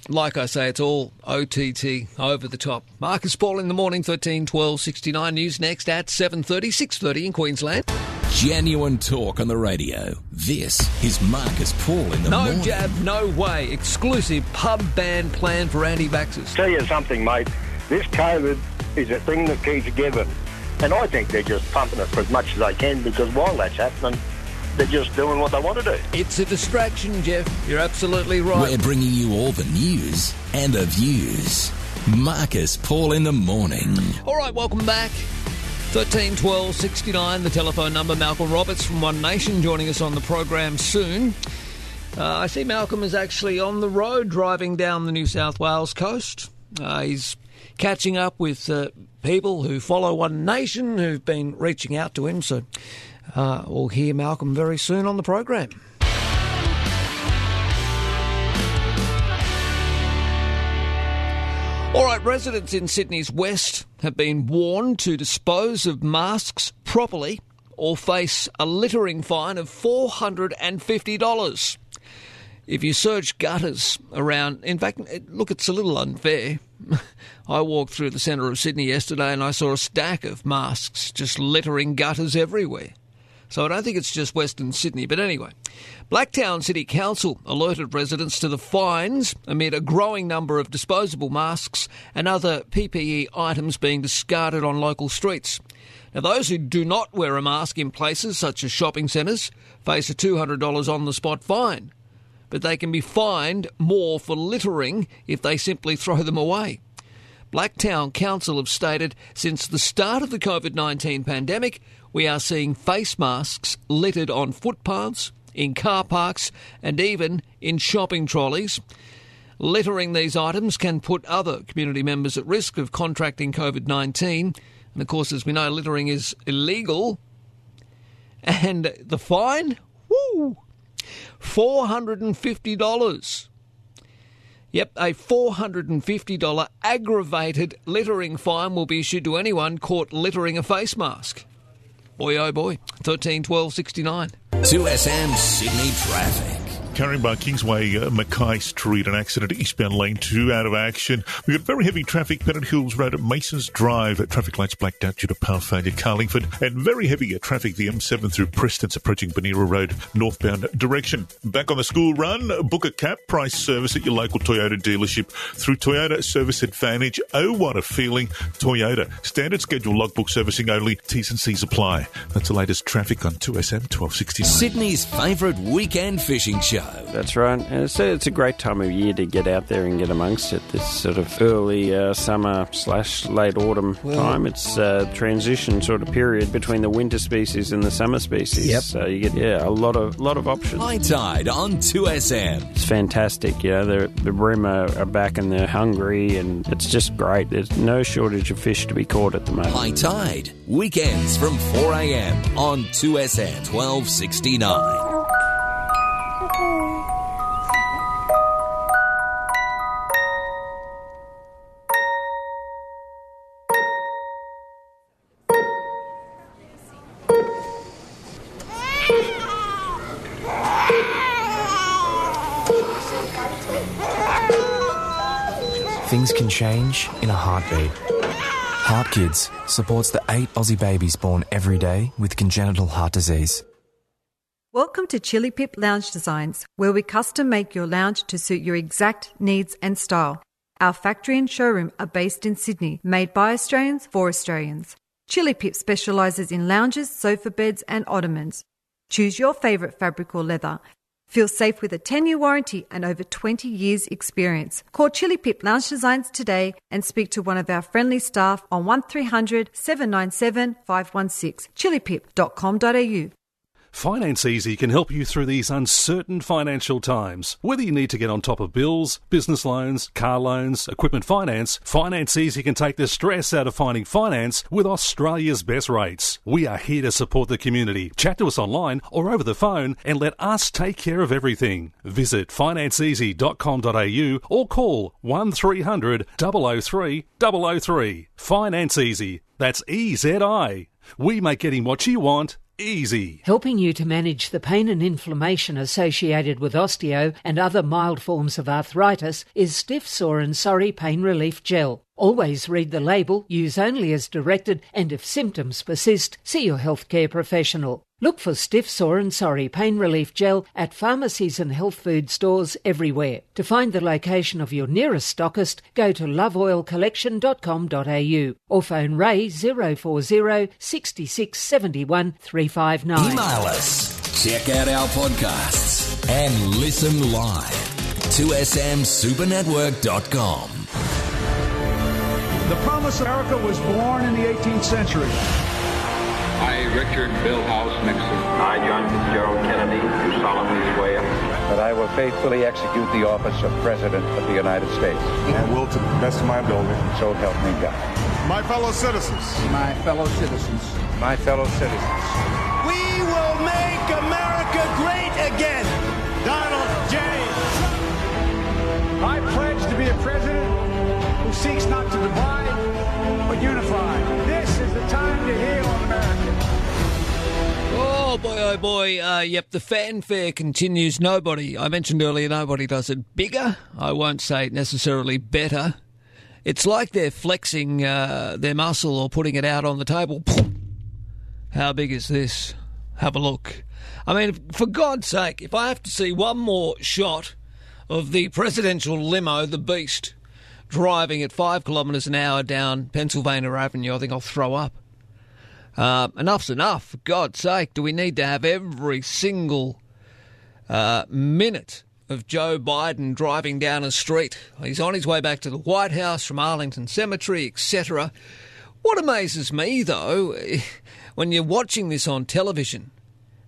Like I say, it's all OTT over the top. Marcus Paul in the morning, 13 12 69. News next at 7.30, 6.30 in Queensland. Genuine talk on the radio. This is Marcus Paul in the no morning. No jab, no way. Exclusive pub ban plan for anti-vaxxers. Tell you something, mate. This COVID is a thing that keeps giving. And I think they're just pumping it for as much as they can because while that's happening, they're just doing what they want to do. It's a distraction, Jeff. You're absolutely right. We're bringing you all the news and the views. Marcus Paul in the morning. All right, welcome back. 13 12 69, the telephone number. Malcolm Roberts from One Nation joining us on the program soon. Uh, I see Malcolm is actually on the road driving down the New South Wales coast. Uh, he's catching up with uh, people who follow One Nation who've been reaching out to him. So uh, we'll hear Malcolm very soon on the program. All right, residents in Sydney's West have been warned to dispose of masks properly or face a littering fine of $450. If you search gutters around, in fact, look, it's a little unfair. I walked through the centre of Sydney yesterday and I saw a stack of masks just littering gutters everywhere. So I don't think it's just Western Sydney. But anyway, Blacktown City Council alerted residents to the fines amid a growing number of disposable masks and other PPE items being discarded on local streets. Now, those who do not wear a mask in places such as shopping centres face a $200 on the spot fine. But they can be fined more for littering if they simply throw them away. Blacktown Council have stated since the start of the COVID 19 pandemic, we are seeing face masks littered on footpaths, in car parks, and even in shopping trolleys. Littering these items can put other community members at risk of contracting COVID 19. And of course, as we know, littering is illegal. And the fine? Woo! $450. Yep, a $450 aggravated littering fine will be issued to anyone caught littering a face mask. Boy, oh boy. 13 12 69. 2SM Sydney Traffic. Caringbah Kingsway, uh, Mackay Street, an accident, eastbound lane 2 out of action. We've got very heavy traffic, Pennant Hills Road at Masons Drive. Traffic lights blacked out due to power failure, Carlingford. And very heavy uh, traffic, the M7 through Prestons approaching Bernera Road, northbound direction. Back on the school run, book a cap price service at your local Toyota dealership through Toyota Service Advantage. Oh, what a feeling. Toyota. Standard schedule logbook servicing only. T's and C's apply. That's the latest traffic on 2SM 1269. Sydney's favourite weekend fishing show. That's right. And it's, a, it's a great time of year to get out there and get amongst it. This sort of early uh, summer slash late autumn Well- time. It's a transition sort of period between the winter species and the summer species. Yep. So you get yeah a lot of lot of options. High tide on 2SM. It's fantastic. You know, the the bream are, are back and they're hungry, and it's just great. There's no shortage of fish to be caught at the moment. High tide. Weekends from 4am on 2SM 1269. Can change in a heartbeat. Heart Kids supports the eight Aussie babies born every day with congenital heart disease. Welcome to Chili Pip Lounge Designs, where we custom make your lounge to suit your exact needs and style. Our factory and showroom are based in Sydney, made by Australians for Australians. Chili Pip specialises in lounges, sofa beds, and ottomans. Choose your favourite fabric or leather. Feel safe with a 10 year warranty and over 20 years' experience. Call Chili Pip Lounge Designs today and speak to one of our friendly staff on 1300 797 516. chilipip.com.au. Finance Ezi can help you through these uncertain financial times. Whether you need to get on top of bills, business loans, car loans, equipment finance, Finance Ezi can take the stress out of finding finance with Australia's best rates. We are here to support the community. Chat to us online or over the phone and let us take care of everything. Visit financeezi.com.au or call 1300 003 003. Finance Ezi. That's E Z I. We make getting what you want easy. Helping you to manage the pain and inflammation associated with osteo and other mild forms of arthritis is Stiff Sore and Sorry Pain Relief Gel. Always read the label, use only as directed, and if symptoms persist, see your healthcare professional. Look for Stiff Sore and Sorry Pain Relief Gel at pharmacies and health food stores everywhere. To find the location of your nearest stockist, go to loveoilcollection.com.au or phone Ray 040 66 71 359. Email us, check out our podcasts, and listen live. 2smsupernetwork.com. The promise of America was born in the 18th century. I, Richard Milhous Nixon. I, John Fitzgerald Kennedy, do solemnly swear that I will faithfully execute the office of President of the United States. And will, to the best of my ability. So help me God. My fellow citizens. My fellow citizens. My fellow citizens. We will make America great again. Donald J. I pledge to be a president who seeks not to divide, but unify. This is the time to heal America. Oh boy, oh boy. Uh, yep, the fanfare continues. Nobody, I mentioned earlier, nobody does it bigger. I won't say necessarily better. It's like they're flexing uh, their muscle or putting it out on the table. How big is this? Have a look. I mean, for God's sake, if I have to see one more shot of the presidential limo, the beast, driving at five kilometres an hour down Pennsylvania Avenue, I think I'll throw up. Uh, enough's enough, for God's sake. Do we need to have every single uh, minute of Joe Biden driving down a street? He's on his way back to the White House from Arlington Cemetery, etc. What amazes me, though, when you're watching this on television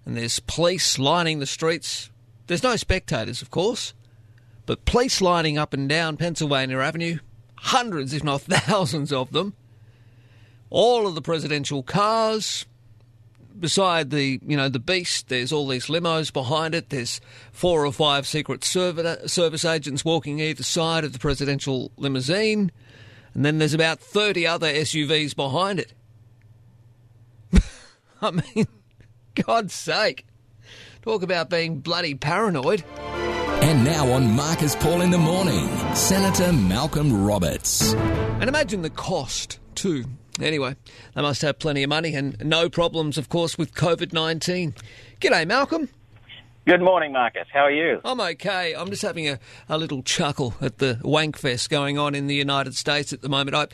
and there's police lining the streets, there's no spectators, of course, but police lining up and down Pennsylvania Avenue, hundreds, if not thousands of them all of the presidential cars. Beside the, you know, the beast, there's all these limos behind it. There's four or five Secret Service agents walking either side of the presidential limousine. And then there's about 30 other SUVs behind it. I mean, God's sake. Talk about being bloody paranoid. And now on Marcus Paul in the morning, Senator Malcolm Roberts. And imagine the cost, too, Anyway, they must have plenty of money and no problems, of course, with COVID 19. G'day, Malcolm. Good morning, Marcus. How are you? I'm okay. I'm just having a, a little chuckle at the wank fest going on in the United States at the moment. I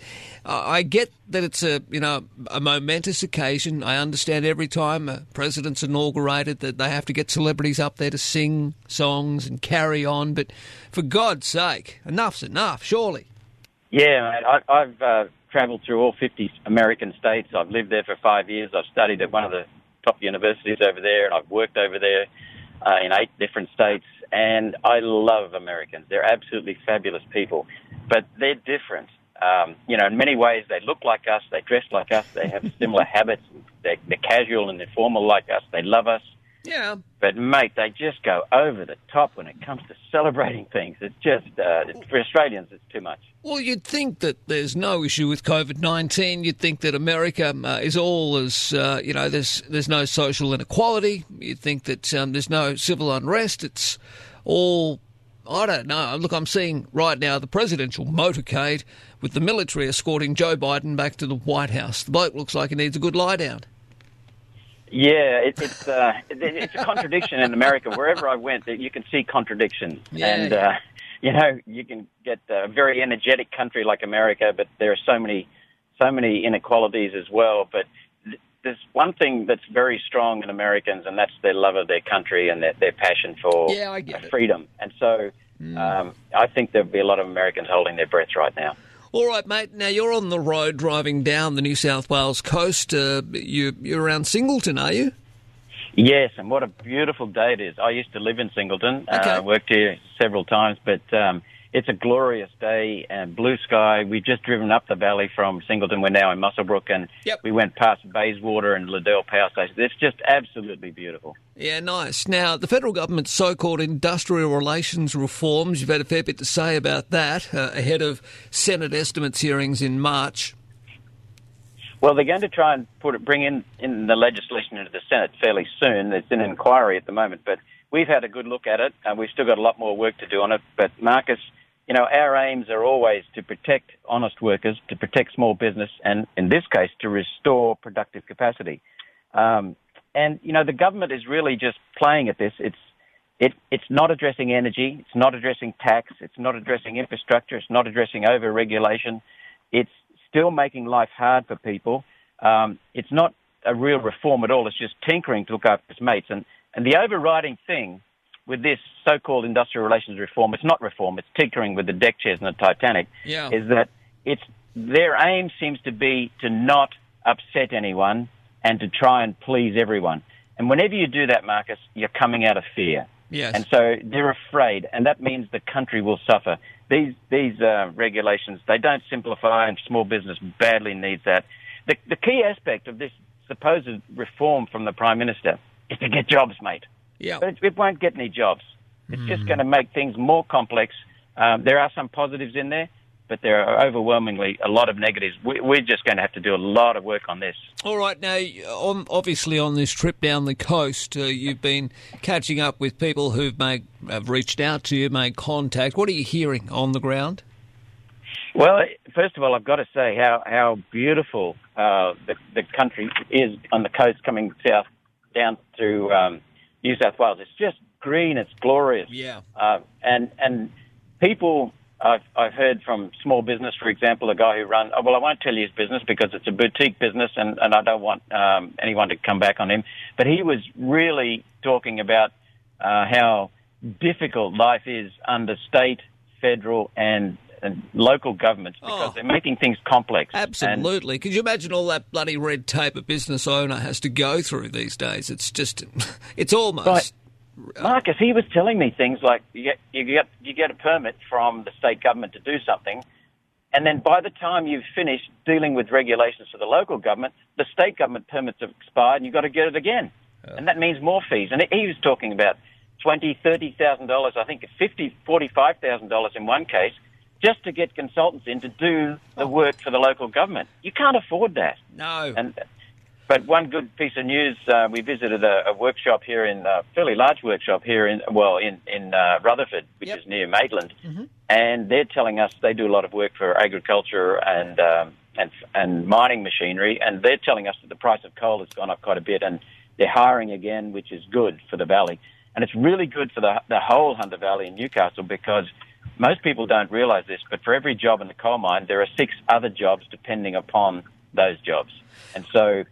I get that it's a you know a momentous occasion. I understand every time a president's inaugurated that they have to get celebrities up there to sing songs and carry on. But for God's sake, enough's enough. Surely. Yeah, mate. I, have uh, travelled through all 50 American states. I've lived there for five years. I've studied at one of the top universities over there, and I've worked over there uh, in eight different states. And I love Americans. They're absolutely fabulous people, but they're different. Um, you know, in many ways, they look like us, they dress like us, they have similar habits. They're, they're casual and they're formal like us. They love us. Yeah. But mate, they just go over the top when it comes to celebrating things. It's just uh, for Australians, it's too much. Well, you'd think that there's no issue with COVID nineteen. You'd think that America uh, is all as uh, you know. There's there's no social inequality. You'd think that um, there's no civil unrest. It's all I don't know. Look, I'm seeing right now the presidential motorcade with the military escorting Joe Biden back to the White House. The bloke looks like he needs a good lie down. Yeah, it, it's uh, it, it's a contradiction in America. Wherever I went, that you can see contradiction, yeah, and uh, you know you can get a very energetic country like America, but there are so many so many inequalities as well. But there's one thing that's very strong in Americans, and that's their love of their country and their, their passion for yeah, I get freedom. It. And so mm. um, I think there'll be a lot of Americans holding their breath right now. All right, mate. Now you're on the road driving down the New South Wales coast. Uh, you, you're around Singleton, are you? Yes, and what a beautiful day it is. I used to live in Singleton. Uh, okay. Uh, worked here several times, but um, it's a glorious day and blue sky. We've just driven up the valley from Singleton. We're now in Muswellbrook, and yep. we went past Bayswater and Liddell Power Station. It's just absolutely beautiful. Yeah, nice. Now, the federal government's so-called industrial relations reforms, you've had a fair bit to say about that uh, ahead of Senate estimates hearings in March. Well, they're going to try and put it, bring in, in the legislation into the Senate fairly soon. It's an inquiry at the moment, but we've had a good look at it, and we've still got a lot more work to do on it. But Marcus, you know, our aims are always to protect honest workers, to protect small business, and in this case, to restore productive capacity. Um, and you know, the government is really just playing at this. It's it, it's not addressing energy. It's not addressing tax. It's not addressing infrastructure. It's not addressing over regulation. It's still making life hard for people. Um, it's not a real reform at all. It's just tinkering to look after its mates. And, and the overriding thing with this so-called industrial relations reform, it's not reform, it's tinkering with the deck chairs in the Titanic, yeah. is that it's, their aim seems to be to not upset anyone and to try and please everyone. And whenever you do that, Marcus, you're coming out of fear. Yes. And so they're afraid, and that means the country will suffer. These these uh, regulations they don't simplify, and small business badly needs that. The the key aspect of this supposed reform from the prime minister is to get jobs, mate. Yeah. But it, won't get any jobs. It's mm. just going to make things more complex. Um, there are some positives in there, but there are overwhelmingly a lot of negatives. We, we're just going to have to do a lot of work on this. All right, now, on, obviously on this trip down the coast, uh, you've been catching up with people who've made, have reached out to you, made contact. What are you hearing on the ground? Well, first of all, I've got to say how how beautiful uh, the the country is on the coast, coming south down to um, New South Wales. It's just green. It's glorious. Yeah. Uh, and and people I've I've heard from small business, for example, a guy who runs. Well, I won't tell you his business because it's a boutique business, and and I don't want um, anyone to come back on him. But he was really talking about uh, how difficult life is under state, federal, and and local governments because Oh. they're making things complex. Absolutely. Could you imagine all that bloody red tape a business owner has to go through these days? It's just, it's almost. Right. Marcus, he was telling me things like you get you get you get a permit from the state government to do something, and then by the time you've finished dealing with regulations for the local government, the state government permits have expired, and you've got to get it again, and that means more fees. And he was talking about twenty, thirty thousand dollars, I think fifty, forty-five thousand dollars in one case, just to get consultants in to do the work for the local government. You can't afford that. No. And but one good piece of news: uh, we visited a, a workshop here in a fairly large workshop here in well in in uh, Rutherford, which is near Maitland, and they're telling us they do a lot of work for agriculture and um, and and mining machinery, and they're telling us that the price of coal has gone up quite a bit, and they're hiring again, which is good for the valley, and it's really good for the the whole Hunter Valley in Newcastle because. Most people don't realise this, but for every job in the coal mine, there are six other jobs depending upon those jobs. And so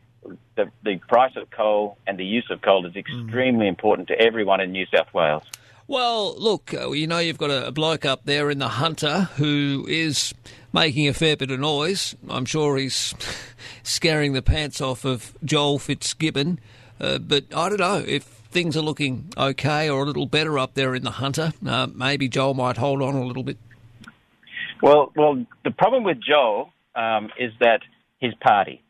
the, the price of coal and the use of coal is extremely important to everyone in New South Wales. Well, look, uh, you know, you've got a, a bloke up there in the Hunter who is making a fair bit of noise. I'm sure he's scaring the pants off of Joel Fitzgibbon. Uh, but I don't know if things are looking okay or a little better up there in the Hunter. Uh, maybe Joel might hold on a little bit. Well, well, the problem with Joel um, is that his party,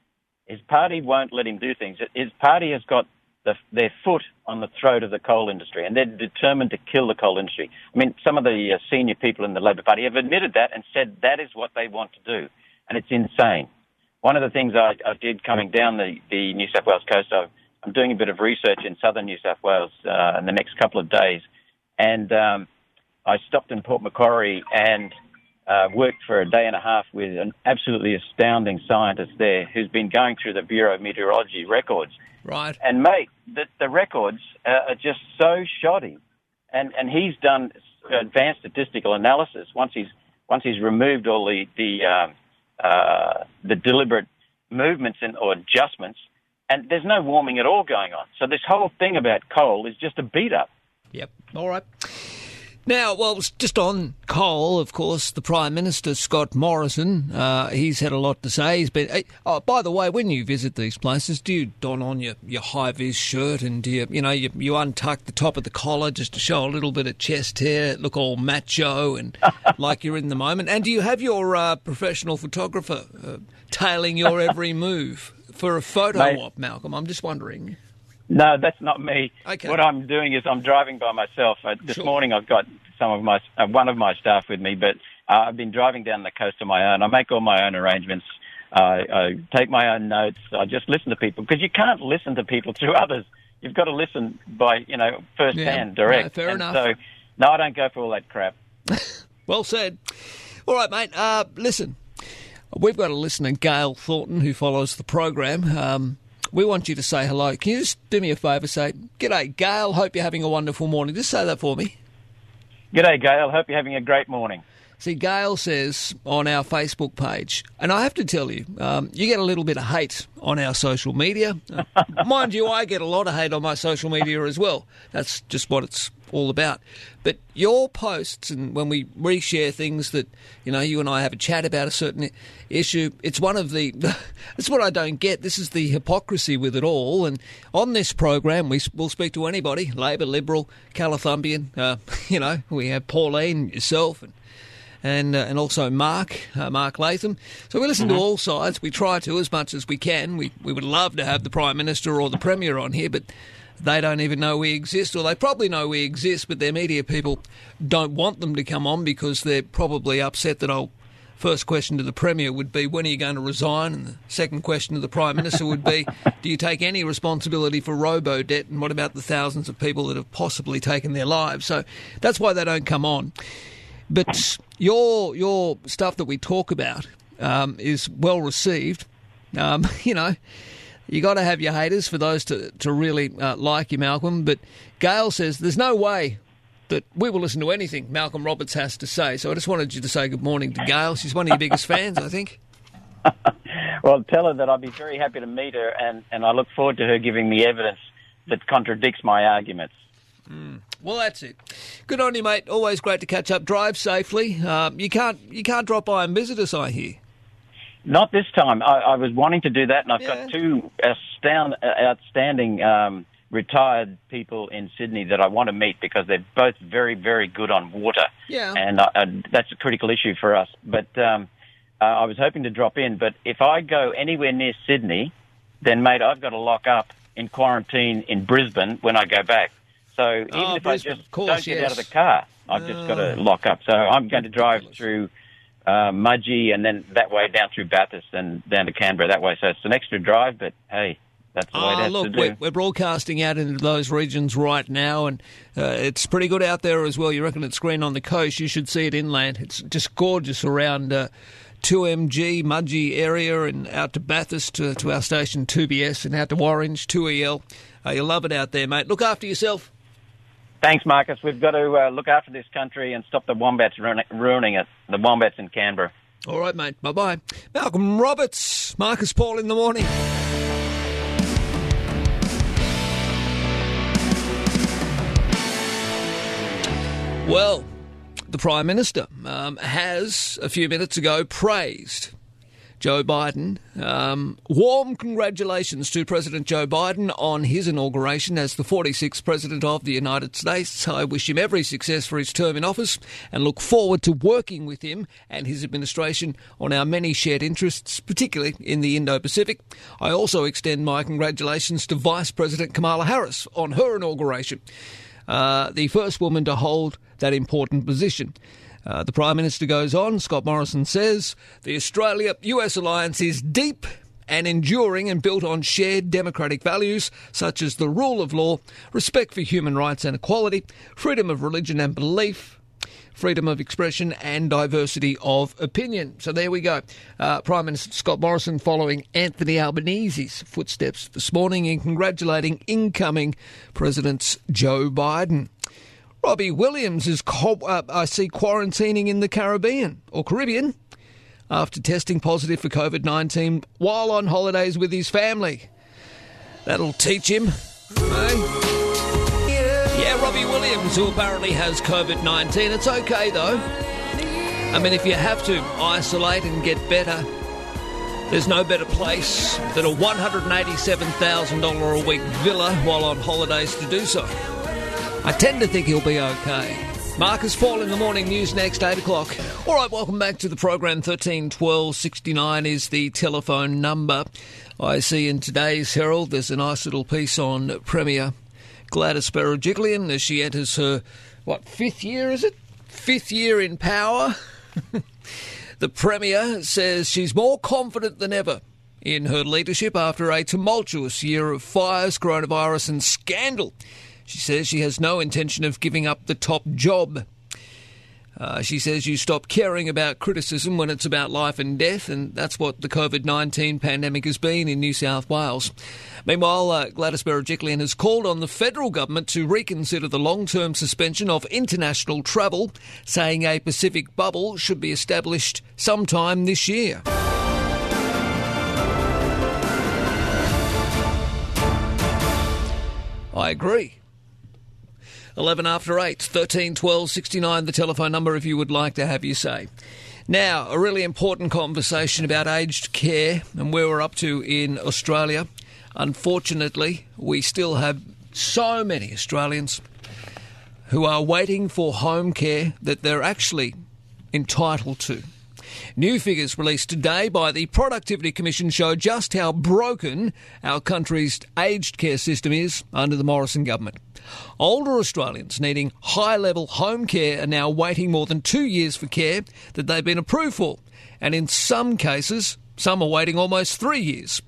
his party won't let him do things. His party has got the, their foot on the throat of the coal industry, and they're determined to kill the coal industry. I mean, some of the uh, senior people in the Labor Party have admitted that and said that is what they want to do, and it's insane. One of the things I, I did coming down the, the New South Wales coast, I, I'm doing a bit of research in southern New South Wales uh, in the next couple of days, and um, I stopped in Port Macquarie and uh, worked for a day and a half with an absolutely astounding scientist there who's been going through the Bureau of Meteorology records. Right. And mate, the, the records uh, are just so shoddy. And and he's done advanced statistical analysis once he's once he's removed all the the um, uh, the deliberate movements and or adjustments. And there's no warming at all going on. So this whole thing about coal is just a beat up. Yep. All right. Now, well, just on coal, of course, the Prime Minister, Scott Morrison, uh, he's had a lot to say. He's been. eh, Oh, by the way, when you visit these places, do you don on your, your high vis shirt and do you, you know, you, you untuck the top of the collar just to show a little bit of chest hair, look all macho and like you're in the moment? And do you have your uh, professional photographer uh, tailing your every move for a photo Mate. op, Malcolm? I'm just wondering. No, that's not me. Okay. What I'm doing is I'm driving by myself. Uh, this Sure. morning I've got some of my uh, one of my staff with me, but uh, I've been driving down the coast on my own. I make all my own arrangements. I take my own notes. I just listen to people because you can't listen to people through others. You've got to listen by you know first Yeah. hand, direct. Fair and enough. So no, I don't go for all that crap. Well said. All right, mate. Uh, listen, we've got a listener, Gail Thornton, who follows the program. Um, we want you to say hello. Can you just do me a favour? Say, G'day, Gail. Hope you're having a wonderful morning. Just say that for me. G'day, Gail. Hope you're having a great morning. See, Gail says on our Facebook page, and I have to tell you, um, you get a little bit of hate on our social media. Mind you, I get a lot of hate on my social media as well. That's just what it's all about. But your posts, and when we reshare things that, you know, you and I have a chat about a certain issue, it's one of the. That's what I don't get. This is the hypocrisy with it all. And on this program, we, we'll speak to anybody Labor, Liberal, Calathumbian. Uh, you know, we have Pauline, yourself, and and uh, and also Mark uh, Mark Latham. So we listen to all sides. We try to as much as we can. We we would love to have the Prime Minister or the Premier on here, but they don't even know we exist, or they probably know we exist, but their media people don't want them to come on because they're probably upset that I'll first question to the Premier would be, when are you going to resign? And the second question to the Prime Minister would be, do you take any responsibility for robo debt? And what about the thousands of people that have possibly taken their lives? So that's why they don't come on. But your your stuff that we talk about um, is well received. Um, you know, you got to have your haters for those to to really uh, like you, Malcolm. But Gail says there's no way that we will listen to anything Malcolm Roberts has to say. So I just wanted you to say good morning to Gail. She's one of your biggest fans, I think. well, tell her that I'd be very happy to meet her, and, and I look forward to her giving me evidence that contradicts my arguments. Mm. Well, that's it. Good on you, mate. Always great to catch up. Drive safely. Um, you can't you can't drop by and visit us. I hear. Not this time. I, I was wanting to do that, and I've yeah. got two astound, outstanding um, retired people in Sydney that I want to meet because they're both very, very good on water. Yeah. And uh, that's a critical issue for us. But um, uh, I was hoping to drop in. But if I go anywhere near Sydney, then, mate, I've got to lock up in quarantine in Brisbane when I go back. So even oh, if Brisbane, I just course, don't get yes. out of the car, I've just got to lock up. So I'm going to drive through uh, Mudgee and then that way down through Bathurst and down to Canberra that way. So it's an extra drive, but hey, that's the way oh, look, to do. We're, we're broadcasting out into those regions right now, and uh, it's pretty good out there as well. You reckon it's green on the coast? You should see it inland. It's just gorgeous around. Uh, 2MG, Mudgee area, and out to Bathurst to, to our station 2BS, and out to Orange, 2EL. Uh, you'll love it out there, mate. Look after yourself. Thanks, Marcus. We've got to uh, look after this country and stop the wombats ruining it. The wombats in Canberra. All right, mate. Bye bye. Malcolm Roberts, Marcus Paul in the morning. Well, the Prime Minister um, has, a few minutes ago, praised Joe Biden. Um, warm congratulations to President Joe Biden on his inauguration as the 46th President of the United States. I wish him every success for his term in office and look forward to working with him and his administration on our many shared interests, particularly in the Indo Pacific. I also extend my congratulations to Vice President Kamala Harris on her inauguration. Uh, the first woman to hold that important position. Uh, the Prime Minister goes on, Scott Morrison says, the Australia US alliance is deep and enduring and built on shared democratic values such as the rule of law, respect for human rights and equality, freedom of religion and belief, freedom of expression and diversity of opinion. So there we go. Uh, Prime Minister Scott Morrison following Anthony Albanese's footsteps this morning in congratulating incoming President Joe Biden. Robbie Williams is, co- uh, I see, quarantining in the Caribbean or Caribbean after testing positive for COVID 19 while on holidays with his family. That'll teach him. Eh? Yeah, Robbie Williams, who apparently has COVID 19. It's okay though. I mean, if you have to isolate and get better, there's no better place than a $187,000 a week villa while on holidays to do so. I tend to think he'll be okay. Marcus Paul in the morning news next, 8 o'clock. All right, welcome back to the program. 13 12 69 is the telephone number. I see in today's Herald there's a nice little piece on Premier Gladys Berejiklian as she enters her, what, fifth year, is it? Fifth year in power. the Premier says she's more confident than ever in her leadership after a tumultuous year of fires, coronavirus, and scandal. She says she has no intention of giving up the top job. Uh, she says you stop caring about criticism when it's about life and death, and that's what the COVID 19 pandemic has been in New South Wales. Meanwhile, uh, Gladys Berejiklian has called on the federal government to reconsider the long term suspension of international travel, saying a Pacific bubble should be established sometime this year. I agree. 11 after 8, 13 12 69, the telephone number if you would like to have your say. Now, a really important conversation about aged care and where we're up to in Australia. Unfortunately, we still have so many Australians who are waiting for home care that they're actually entitled to. New figures released today by the Productivity Commission show just how broken our country's aged care system is under the Morrison government. Older Australians needing high level home care are now waiting more than two years for care that they've been approved for. and in some cases, some are waiting almost three years.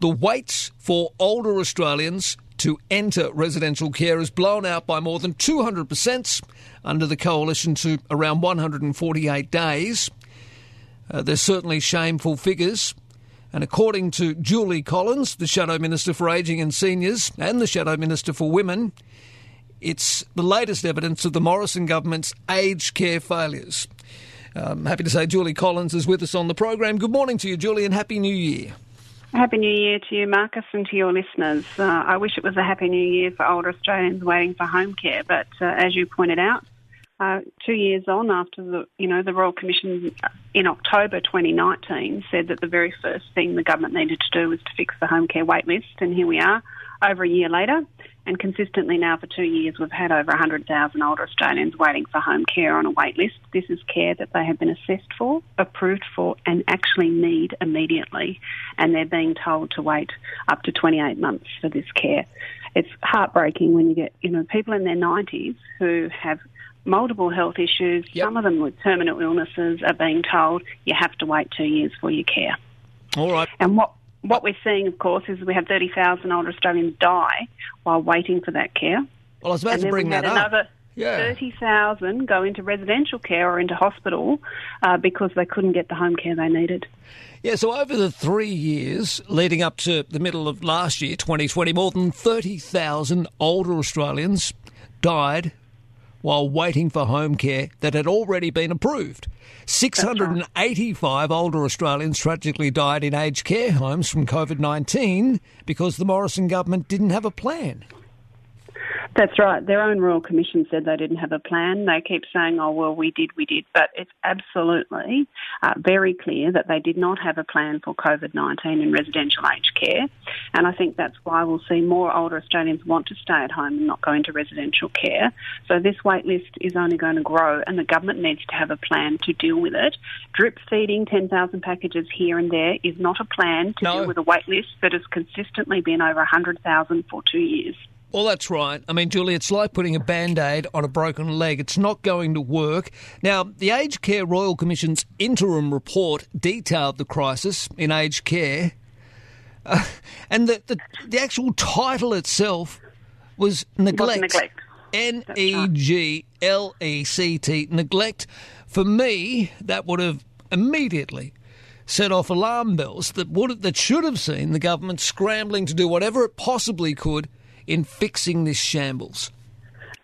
The waits for older Australians to enter residential care is blown out by more than 200% under the coalition to around 148 days. Uh, there's certainly shameful figures. And according to Julie Collins, the Shadow Minister for Ageing and Seniors and the Shadow Minister for Women, it's the latest evidence of the Morrison government's aged care failures. I'm happy to say Julie Collins is with us on the program. Good morning to you, Julie, and Happy New Year. Happy New Year to you, Marcus, and to your listeners. Uh, I wish it was a Happy New Year for older Australians waiting for home care, but uh, as you pointed out, uh, two years on after the you know the Royal Commission in October 2019 said that the very first thing the government needed to do was to fix the home care wait list, and here we are, over a year later, and consistently now for two years we've had over 100,000 older Australians waiting for home care on a wait list. This is care that they have been assessed for, approved for, and actually need immediately, and they're being told to wait up to 28 months for this care. It's heartbreaking when you get you know people in their 90s who have multiple health issues, yep. some of them with terminal illnesses, are being told you have to wait two years for your care. All right. And what what we're seeing, of course, is we have 30,000 older Australians die while waiting for that care. Well, I was about and to bring that up. Another yeah. 30,000 go into residential care or into hospital uh, because they couldn't get the home care they needed. Yeah, so over the three years leading up to the middle of last year, 2020, more than 30,000 older Australians died while waiting for home care that had already been approved. 685 older Australians tragically died in aged care homes from COVID 19 because the Morrison government didn't have a plan. That's right. Their own Royal Commission said they didn't have a plan. They keep saying, oh, well, we did, we did. But it's absolutely uh, very clear that they did not have a plan for COVID 19 in residential aged care. And I think that's why we'll see more older Australians want to stay at home and not go into residential care. So this wait list is only going to grow, and the government needs to have a plan to deal with it. Drip feeding 10,000 packages here and there is not a plan to No. deal with a wait list that has consistently been over 100,000 for two years. Well, that's right. I mean, Julie, it's like putting a band aid on a broken leg. It's not going to work. Now, the Aged Care Royal Commission's interim report detailed the crisis in aged care. Uh, and the, the, the actual title itself was neglect. neglect. N E G L E C T. Neglect. For me, that would have immediately set off alarm bells that would that should have seen the government scrambling to do whatever it possibly could in fixing this shambles.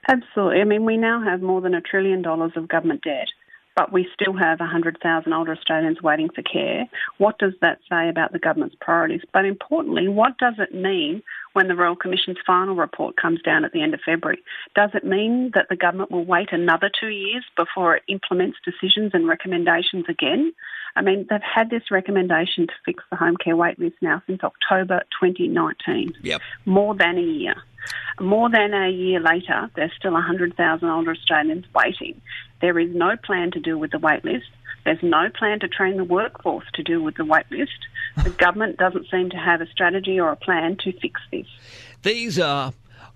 Absolutely. I mean, we now have more than a trillion dollars of government debt, but we still have 100,000 older Australians waiting for care. What does that say about the government's priorities? But importantly, what does it mean when the Royal Commission's final report comes down at the end of February? Does it mean that the government will wait another two years before it implements decisions and recommendations again? I mean, they've had this recommendation to fix the home care wait list now since October 2019. Yep. More than a year. More than a year later, there's still 100,000 older Australians waiting. There is no plan to deal with the wait list. There's no plan to train the workforce to deal with the wait list. The government doesn't seem to have a strategy or a plan to fix this. These are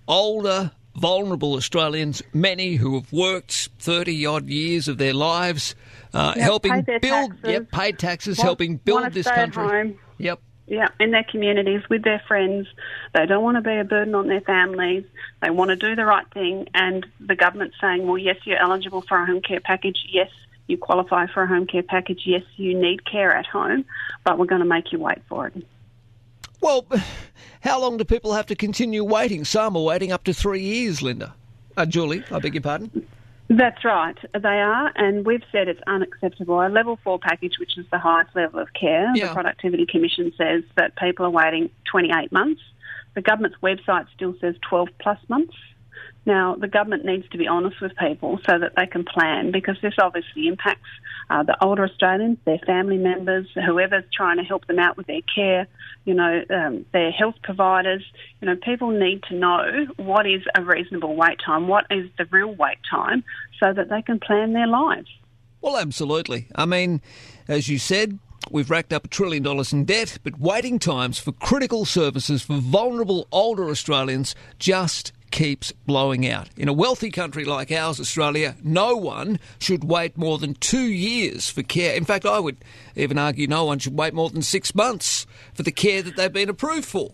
older, vulnerable Australians, many who have worked 30 odd years of their lives, uh, Yep, helping build, taxes, yep, paid taxes, want- helping build this country. home. Yep. Yeah, in their communities with their friends. They don't want to be a burden on their families. They want to do the right thing. And the government's saying, well, yes, you're eligible for a home care package. Yes, you qualify for a home care package. Yes, you need care at home, but we're going to make you wait for it. Well, how long do people have to continue waiting? Some are waiting up to three years, Lynda. Uh, Julie, I beg your pardon. That's right. They are, and we've said it's unacceptable. A level four package, which is the highest level of care, Yeah. the Productivity Commission says that people are waiting 28 months. The government's website still says 12 plus months. Now, the government needs to be honest with people so that they can plan because this obviously impacts uh, the older Australians, their family members, whoever's trying to help them out with their care, you know, um, their health providers. You know, people need to know what is a reasonable wait time, what is the real wait time, so that they can plan their lives. Well, absolutely. I mean, as you said, we've racked up a trillion dollars in debt, but waiting times for critical services for vulnerable older Australians just keeps blowing out. In a wealthy country like ours, Australia, no one should wait more than two years for care. In fact, I would even argue no one should wait more than six months for the care that they've been approved for.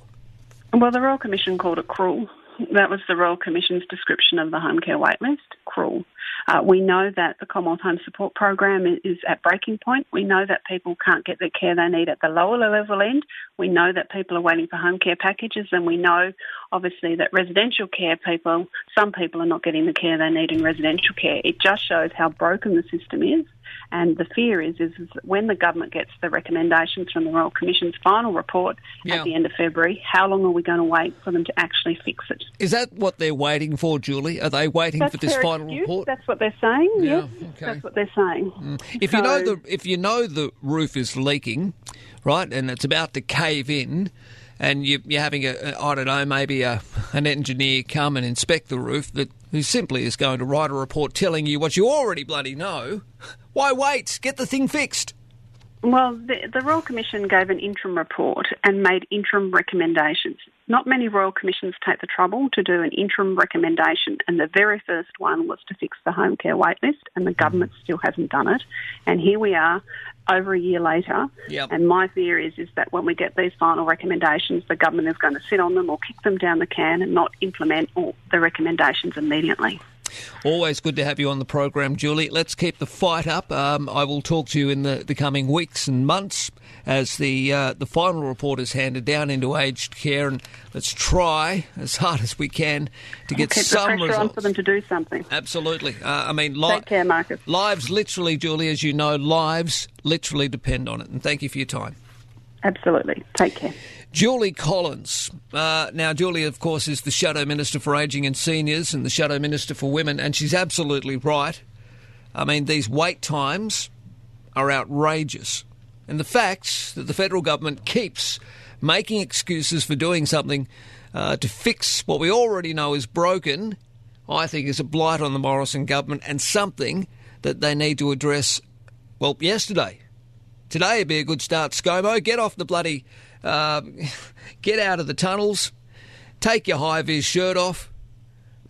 Well, the Royal Commission called it cruel. That was the Royal Commission's description of the home care waitlist cruel. Uh, we know that the Commonwealth Home Support Program is at breaking point. We know that people can't get the care they need at the lower level end. We know that people are waiting for home care packages, and we know, obviously, that residential care people, some people are not getting the care they need in residential care. It just shows how broken the system is. And the fear is, is, when the government gets the recommendations from the Royal Commission's final report Yeah. at the end of February, how long are we going to wait for them to actually fix it? Is that what they're waiting for, Julie? Are they waiting That's for this final excuse. report? That's what they're saying. Yeah, yes, okay. that's what they're saying. Mm. If you know the if you know the roof is leaking, right, and it's about to cave in, and you, you're having a, I don't know maybe a, an engineer come and inspect the roof that who simply is going to write a report telling you what you already bloody know. Why wait? Get the thing fixed. Well, the, the Royal Commission gave an interim report and made interim recommendations. Not many Royal Commissions take the trouble to do an interim recommendation, and the very first one was to fix the home care waitlist, and the mm. government still hasn't done it. And here we are, over a year later. Yep. And my fear is is that when we get these final recommendations, the government is going to sit on them or kick them down the can and not implement all the recommendations immediately. Always good to have you on the program, Julie. Let's keep the fight up. Um, I will talk to you in the, the coming weeks and months as the uh, the final report is handed down into aged care, and let's try as hard as we can to get Keep the some on results. for them to do something. Absolutely. Uh, I mean, li- Take care, Marcus. lives literally, Julie, as you know, lives literally depend on it. And thank you for your time. Absolutely. Take care. Julie Collins. Uh, now, Julie, of course, is the Shadow Minister for Ageing and Seniors and the Shadow Minister for Women, and she's absolutely right. I mean, these wait times are outrageous. And the fact that the federal government keeps making excuses for doing something uh, to fix what we already know is broken, I think is a blight on the Morrison government and something that they need to address, well, yesterday. Today would be a good start, ScoMo. Get off the bloody. Um, get out of the tunnels. Take your high vis shirt off.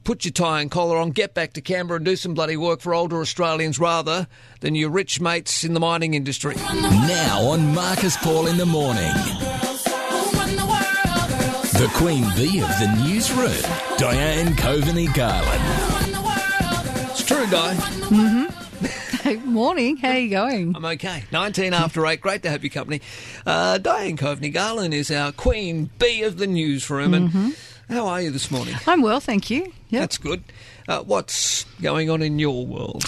Put your tie and collar on. Get back to Canberra and do some bloody work for older Australians rather than your rich mates in the mining industry. Now on Marcus Paul in the morning. The Queen Bee of the newsroom, Diane Coveney Garland. It's true, Di. Mm-hmm. Morning. How are you going? I'm okay. 19 after 8. Great to have your company. Uh, Diane Coveney Garland is our Queen Bee of the newsroom. And Mhm. how are you this morning? I'm well, thank you. Yep. That's good. Uh, what's going on in your world?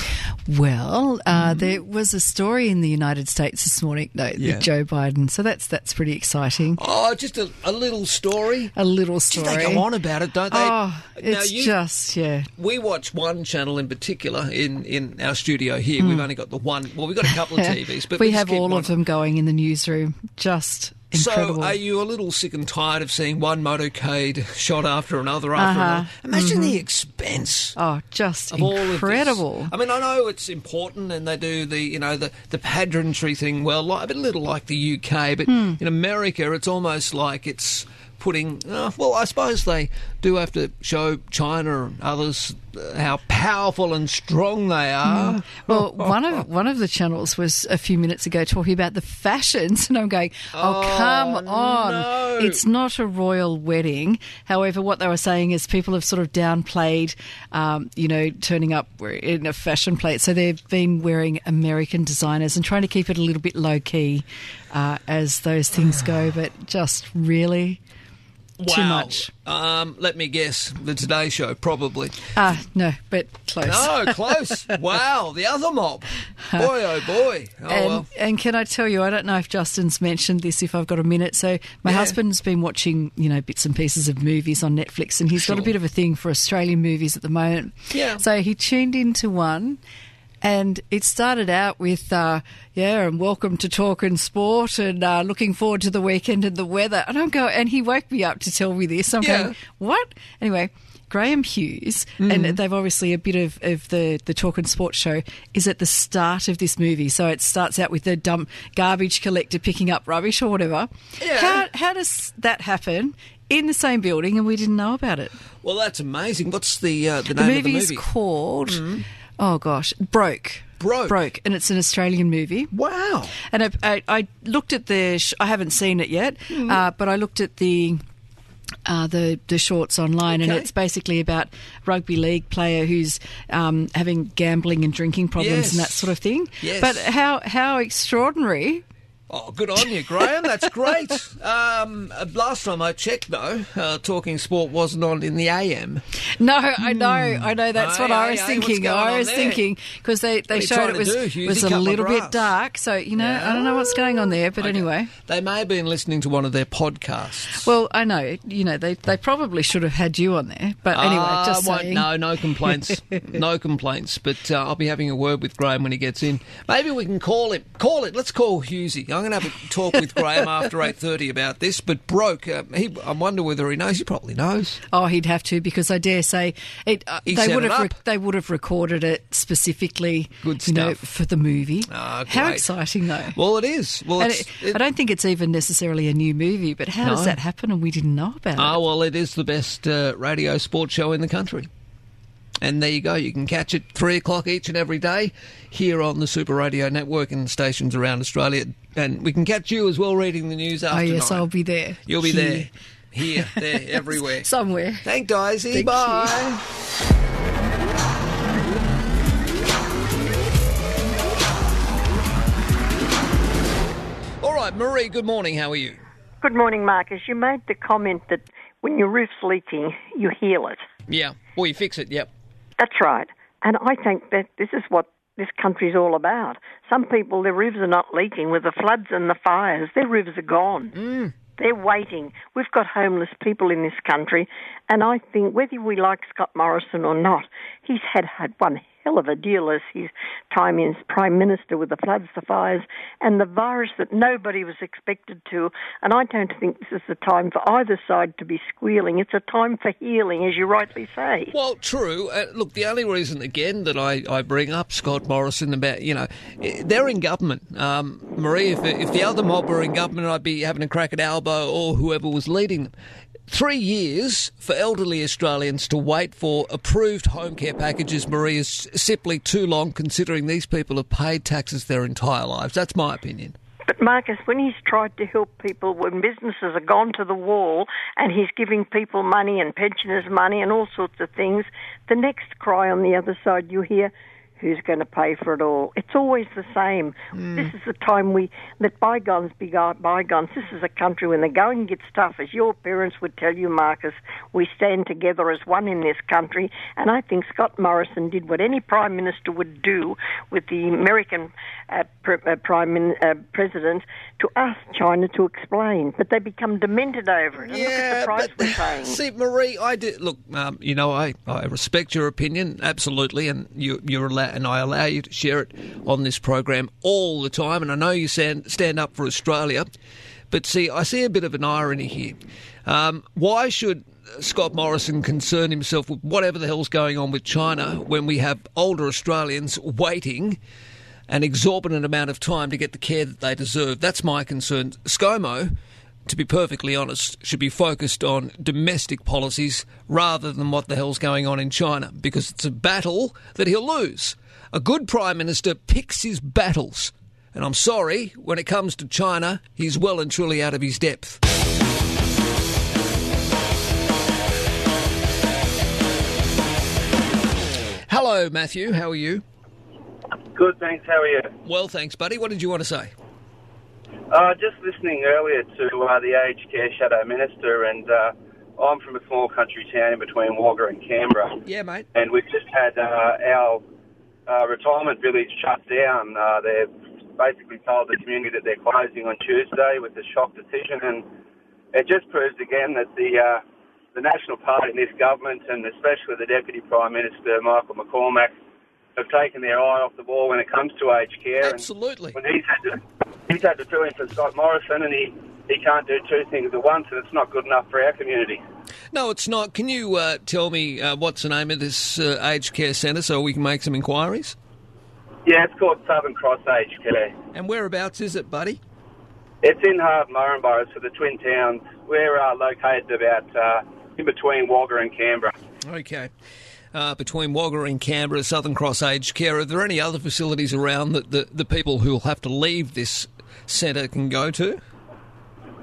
Well, uh, there was a story in the United States this morning, no. Yeah. with Joe Biden. So that's that's pretty exciting. Oh, just a, a little story. A little Gee, story. they go on about it, don't they? Oh, Now, it's you- just yeah. We watch one channel in particular in, in our studio here. We've Mm. only got the one. Well, we've got a couple of TVs, but we, we, have all one. of them going in the newsroom. Just incredible. So, are you a little sick and tired of seeing one motorcade shot after another after Uh-huh. another? Imagine the Mhm. expense. oh, just of all of this. incredible. I mean, I know it's important, and they do the you know the the pageantry thing well, like, a bit little like the UK, but Hmm. in America, it's almost like it's putting. Uh, well, I suppose they do have to show China and others uh, how powerful and strong they are. Mm. Well, one of one of the channels was a few minutes ago talking about the fashions, and I'm going, "Oh, Oh, come on! no. It's not a royal wedding." However, what they were saying is people have sort of downplayed, um, you know, turning up in a fashion plate. So they've been wearing American designers and trying to keep it a little bit low key uh, as those things go. But just really too much. Um, let me guess. The Today Show, probably. Ah, no, but close. No, close. wow, the other mob. Boy, oh boy. Oh and, well. and can I tell you, I don't know if Justin's mentioned this, if I've got a minute. So, my Yeah. husband's been watching, you know, bits and pieces of movies on Netflix, and he's got a bit of a thing for Australian movies at the moment. Yeah. So, he tuned into one. And it started out with, uh, yeah, and welcome to Talking Sport, and uh, looking forward to the weekend and the weather. And I'm going, and he woke me up to tell me this. I'm Yeah. going, what? Anyway, Graham Hughes, Mm-hmm. and they've obviously a bit of, of the the talk and sports show is at the start of this movie. So it starts out with the dump garbage collector picking up rubbish or whatever. Yeah. How how does that happen in the same building, and we didn't know about it. Well, that's amazing. What's the uh, the The name of the movie is movie? called. Oh gosh, Broke. Broke. Broke, and it's an Australian movie. Wow. And I, I, I looked at the. Sh- I haven't seen it yet, Mm. uh, but I looked at the. Uh, the the shorts online, and it's basically about rugby league player who's um, having gambling and drinking problems and that sort of thing. Yes. But how how extraordinary! Oh, good on you, Graham. That's great. Um, uh, last time I checked, though, uh, Talking Sport wasn't on in the AM. No, I know, I know. That's Aye, what I was thinking. I was thinking because they, they showed it was do, was a little bit dark. So you know, I don't know what's going on there. But anyway, They may have been listening to one of their podcasts. well, I know. You know, they they probably should have had you on there. But anyway, Ah, just won't- saying. No, no complaints. no complaints. But uh, I'll be having a word with Graham when he gets in. Maybe we can call him. Call it. Let's call Hughesy. I'm going to have a talk with Graham after 8.30 about this. But broke. Uh, he, I wonder whether he knows. He probably knows. Oh, he'd have to because I dare say it. Uh, He they would have. up. they would have recorded it specifically. Good You know, stuff. for the movie. Ah, How exciting, though. Well, it is. Well, it's, it- I don't think it's even necessarily a new movie, but how No. does that happen and we didn't know about it? Ah, well, it is the best uh, radio sports show in the country. And there you go. You can catch it three o'clock each and every day here on the Super Radio Network and stations around Australia. And we can catch you as well reading the news afterwards. Oh, yes, nine. I'll be there. You'll be Here. there. Here, there, everywhere. Somewhere. Thank Daisy. Thank Bye. All right, Marie, good morning. How are you? Good morning, Marcus. You made the comment that when your roof's leaking, you heal it. Yeah. Well, you fix it, yep. That's right. And I think that this is what this country's all about. Some people, their roofs are not leaking. With the floods and the fires, their roofs are gone. Mm. They're waiting. We've got homeless people in this country, and I think whether we like Scott Morrison or not, he's had, had one hell of a deal as his time as Prime Minister with the floods, the fires, and the virus that nobody was expected to. And I don't think this is the time for either side to be squealing. It's a time for healing, as you rightly say. Well, true. Uh, look, the only reason, again, that I, I bring up Scott Morrison about, you know, eh, they're in government. Um, Marie, if, if the other mob were in government, I'd be having a crack at Albo or whoever was leading them. Three years for elderly Australians to wait for approved home care packages, Marie, is simply too long considering these people have paid taxes their entire lives. That's my opinion. But Marcus, when he's tried to help people, when businesses are gone to the wall and he's giving people money and pensioners money and all sorts of things, the next cry on the other side you hear, who's going to pay for it all? It's always the same. Hmm. This is the time we let bygones be go- bygones. This is a country when the going gets tough, as your parents would tell you, Marcus, we stand together as one in this country. And I think Scott Morrison did what any prime minister would do with the American uh, pr- prime min- uh, president to ask China to explain. But they become demented over it. And look at the price we're paying. See, Marie, I did look. Um, you know, I, I respect your opinion absolutely, and you, you're allowed, and I allow you to share it on this program all the time. And I know you stand stand up for Australia, but see, I see a bit of an irony here. Um, why should Scott Morrison concern himself with whatever the hell's going on with China when we have older Australians waiting? An exorbitant amount of time to get the care that they deserve. That's my concern. ScoMo, to be perfectly honest, should be focused on domestic policies rather than what the hell's going on in China because it's a battle that he'll lose. A good Prime Minister picks his battles. And I'm sorry, when it comes to China, he's well and truly out of his depth. Hello, Matthew. How are you? Good, thanks. How are you? Well, thanks, buddy. What did you want to say? Uh, just listening earlier to uh, the aged care shadow minister, and uh, I'm from a small country town in between Wagga and Canberra, Yeah, mate. and we've just had uh, our uh, retirement village shut down. Uh, they've basically told the community that they're closing on Tuesday with a shock decision, and it just proves again that the uh, the National Party in this government, and especially the Deputy Prime Minister Michael McCormack, have taken their eye off the ball when it comes to aged care. Absolutely. And when he's had to he's had to fill in for Scott Morrison, and he, he can't do two things at once, and it's not good enough for our community. No, it's not. Can you uh, tell me uh, what's the name of this uh, aged care centre so we can make some inquiries? Yeah, it's called Southern Cross Aged Care. And whereabouts is it, buddy? It's in Harden Murrumburrah, so the twin towns. We're uh, located about uh, in between Wagga and Canberra. Okay. Uh, between Wagga and Canberra, Southern Cross Aged Care, are there any other facilities around that the, the people who will have to leave this centre can go to?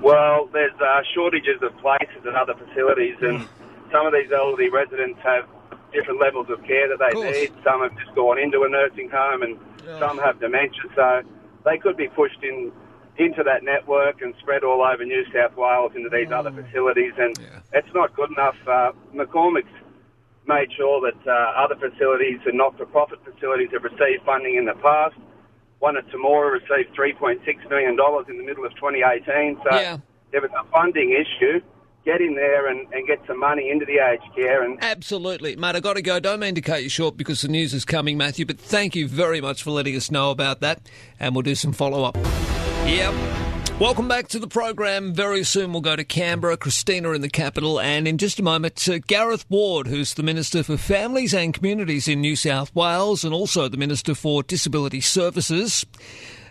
Well, there's uh, shortages of places and other facilities, and some of these elderly residents have different levels of care that they need. Some have just gone into a nursing home, and some have dementia, so they could be pushed in into that network and spread all over New South Wales into these other facilities, and it's not good enough. Uh, McCormack's made sure that uh, other facilities and not-for-profit facilities have received funding in the past. One at Temora received $3.6 million in the middle of 2018, so Yeah. there was a funding issue. Get in there and, and get some money into the aged care and Absolutely. Mate, I've got to go. Don't mean to cut you short because the news is coming, Matthew, but thank you very much for letting us know about that, and we'll do some follow up. Yep. Welcome back to the program. Very soon we'll go to Canberra, Christina in the capital, and in just a moment, uh, Gareth Ward, who's the Minister for Families and Communities in New South Wales and also the Minister for Disability Services.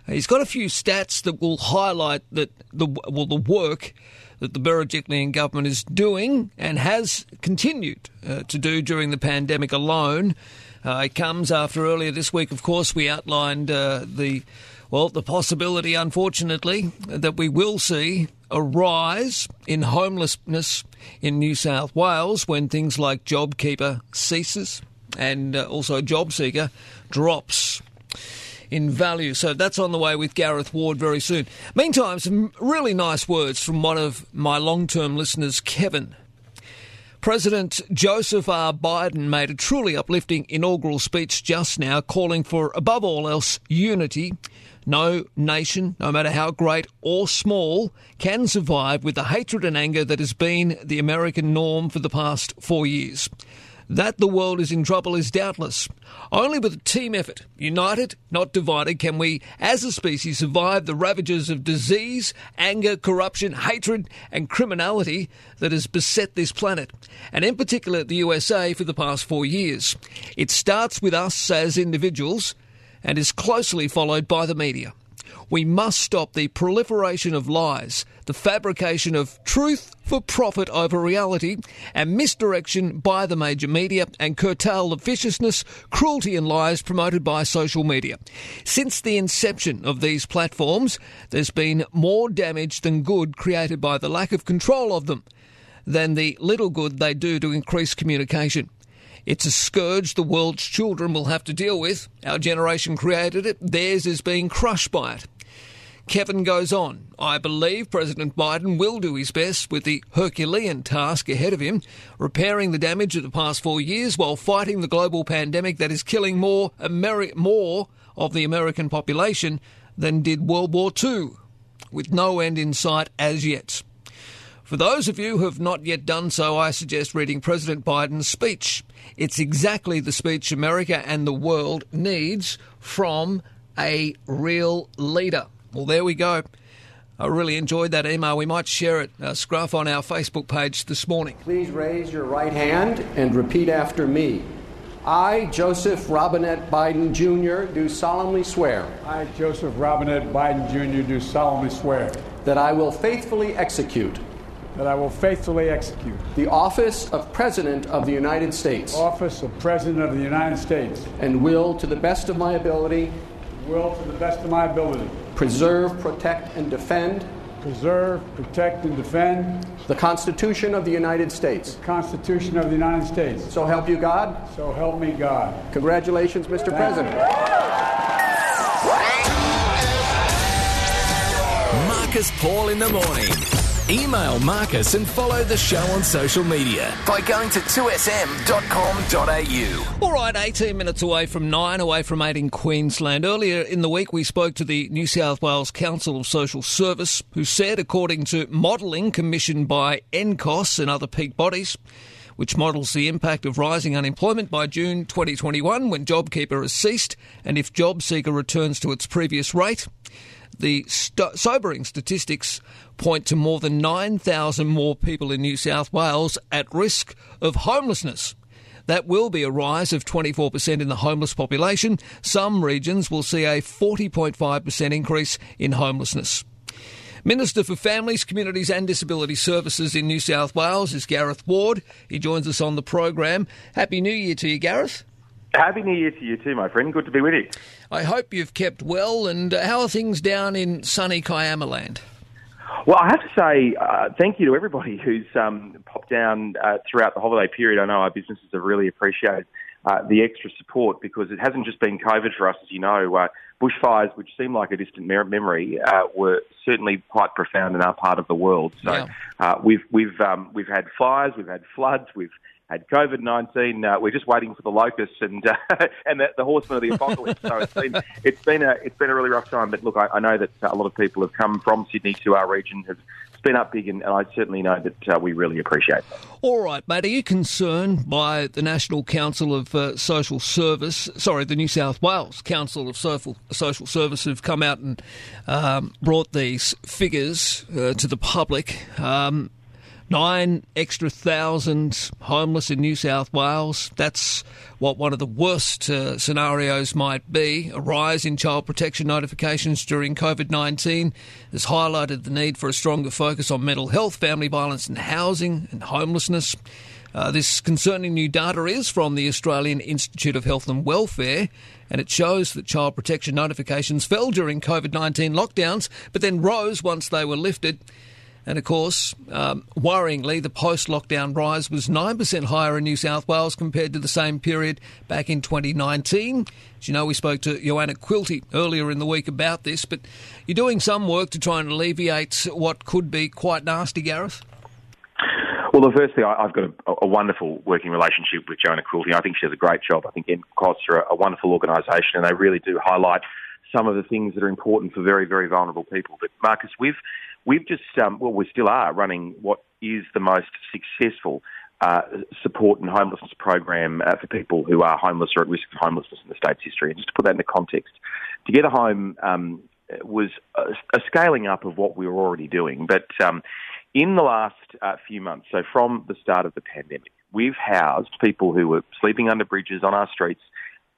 He's got a few stats that will highlight that the well the work that the Berejiklian government is doing and has continued uh, to do during the pandemic alone. Uh, it comes after earlier this week, of course, we outlined uh, the well the possibility, unfortunately, that we will see a rise in homelessness in New South Wales when things like JobKeeper ceases and uh, also JobSeeker drops in value. So that's on the way with Gareth Ward very soon. Meantime, some really nice words from one of my long term listeners, Kevin. President Joseph R. Biden made a truly uplifting inaugural speech just now, calling for, above all else, unity. No nation, no matter how great or small, can survive with the hatred and anger that has been the American norm for the past four years. That the world is in trouble is doubtless. Only with a team effort, united, not divided, can we, as a species, survive the ravages of disease, anger, corruption, hatred, and criminality that has beset this planet, and in particular the USA for the past four years. It starts with us as individuals and is closely followed by the media. We must stop the proliferation of lies, the fabrication of truth for profit over reality, and misdirection by the major media, and curtail the viciousness, cruelty, and lies promoted by social media. Since the inception of these platforms, there's been more damage than good created by the lack of control of them than the little good they do to increase communication. It's a scourge the world's children will have to deal with. Our generation created it, theirs is being crushed by it. Kevin goes on. I believe President Biden will do his best with the Herculean task ahead of him, repairing the damage of the past four years while fighting the global pandemic that is killing more, Ameri- more of the American population than did World War II, with no end in sight as yet. For those of you who have not yet done so, I suggest reading President Biden's speech. It's exactly the speech America and the world needs from a real leader. Well, there we go. I really enjoyed that email. We might share it, uh, Scruff, on our Facebook page this morning. Please raise your right hand and repeat after me. I, Joseph Robinette Biden Jr., do solemnly swear. I, Joseph Robinette Biden Jr., do solemnly swear. That I will faithfully execute. That I will faithfully execute. The office of President of the United States. Office of President of the United States. And will, to the best of my ability. Will, to the best of my ability. Preserve, protect, and defend. Preserve, protect, and defend. The Constitution of the United States. The Constitution of the United States. So help you God. So help me God. Congratulations, Mr. President. Marcus Paul in the morning. Email Marcus and follow the show on social media by going to 2sm.com.au. All right, 18 minutes away from 9, away from 8 in Queensland. Earlier in the week, we spoke to the New South Wales Council of Social Service, who said, according to modelling commissioned by NCOSS and other peak bodies, which models the impact of rising unemployment by June 2021 when JobKeeper has ceased and if JobSeeker returns to its previous rate. The st- sobering statistics point to more than 9,000 more people in New South Wales at risk of homelessness. That will be a rise of 24% in the homeless population. Some regions will see a 40.5% increase in homelessness. Minister for Families, Communities and Disability Services in New South Wales is Gareth Ward. He joins us on the program. Happy New Year to you, Gareth. Happy New Year to you too, my friend. Good to be with you. I hope you've kept well. And uh, how are things down in sunny Kiama land? Well, I have to say uh, thank you to everybody who's um, popped down uh, throughout the holiday period. I know our businesses have really appreciated uh, the extra support because it hasn't just been COVID for us, as you know. Uh, bushfires, which seem like a distant memory, uh, were certainly quite profound in our part of the world. So Yeah. uh, we've we've um, we've had fires, we've had floods, we've had COVID nineteen. Uh, we're just waiting for the locusts and uh, and the, the horsemen of the apocalypse. so it's been it's been a it's been a really rough time. But look, I, I know that a lot of people have come from Sydney to our region, have it's been up big, and, and I certainly know that uh, we really appreciate that. All right, mate. Are you concerned by the National Council of uh, Social Service? Sorry, the New South Wales Council of Social Social Service have come out and um, brought these figures uh, to the public. Um, Nine extra thousand homeless in New South Wales. That's what one of the worst uh, scenarios might be. A rise in child protection notifications during COVID 19 has highlighted the need for a stronger focus on mental health, family violence, and housing and homelessness. Uh, this concerning new data is from the Australian Institute of Health and Welfare, and it shows that child protection notifications fell during COVID 19 lockdowns, but then rose once they were lifted. And of course, um, worryingly, the post lockdown rise was 9% higher in New South Wales compared to the same period back in 2019. As you know, we spoke to Joanna Quilty earlier in the week about this, but you're doing some work to try and alleviate what could be quite nasty, Gareth. Well, the first thing, I've got a, a wonderful working relationship with Joanna Quilty. I think she does a great job. I think NCOSS are a, a wonderful organisation and they really do highlight some of the things that are important for very, very vulnerable people. But Marcus, we've, we've just, um, well, we still are running what is the most successful uh, support and homelessness program uh, for people who are homeless or at risk of homelessness in the state's history. And just to put that into context, Together Home um, was a, a scaling up of what we were already doing. But um, in the last uh, few months, so from the start of the pandemic, we've housed people who were sleeping under bridges on our streets.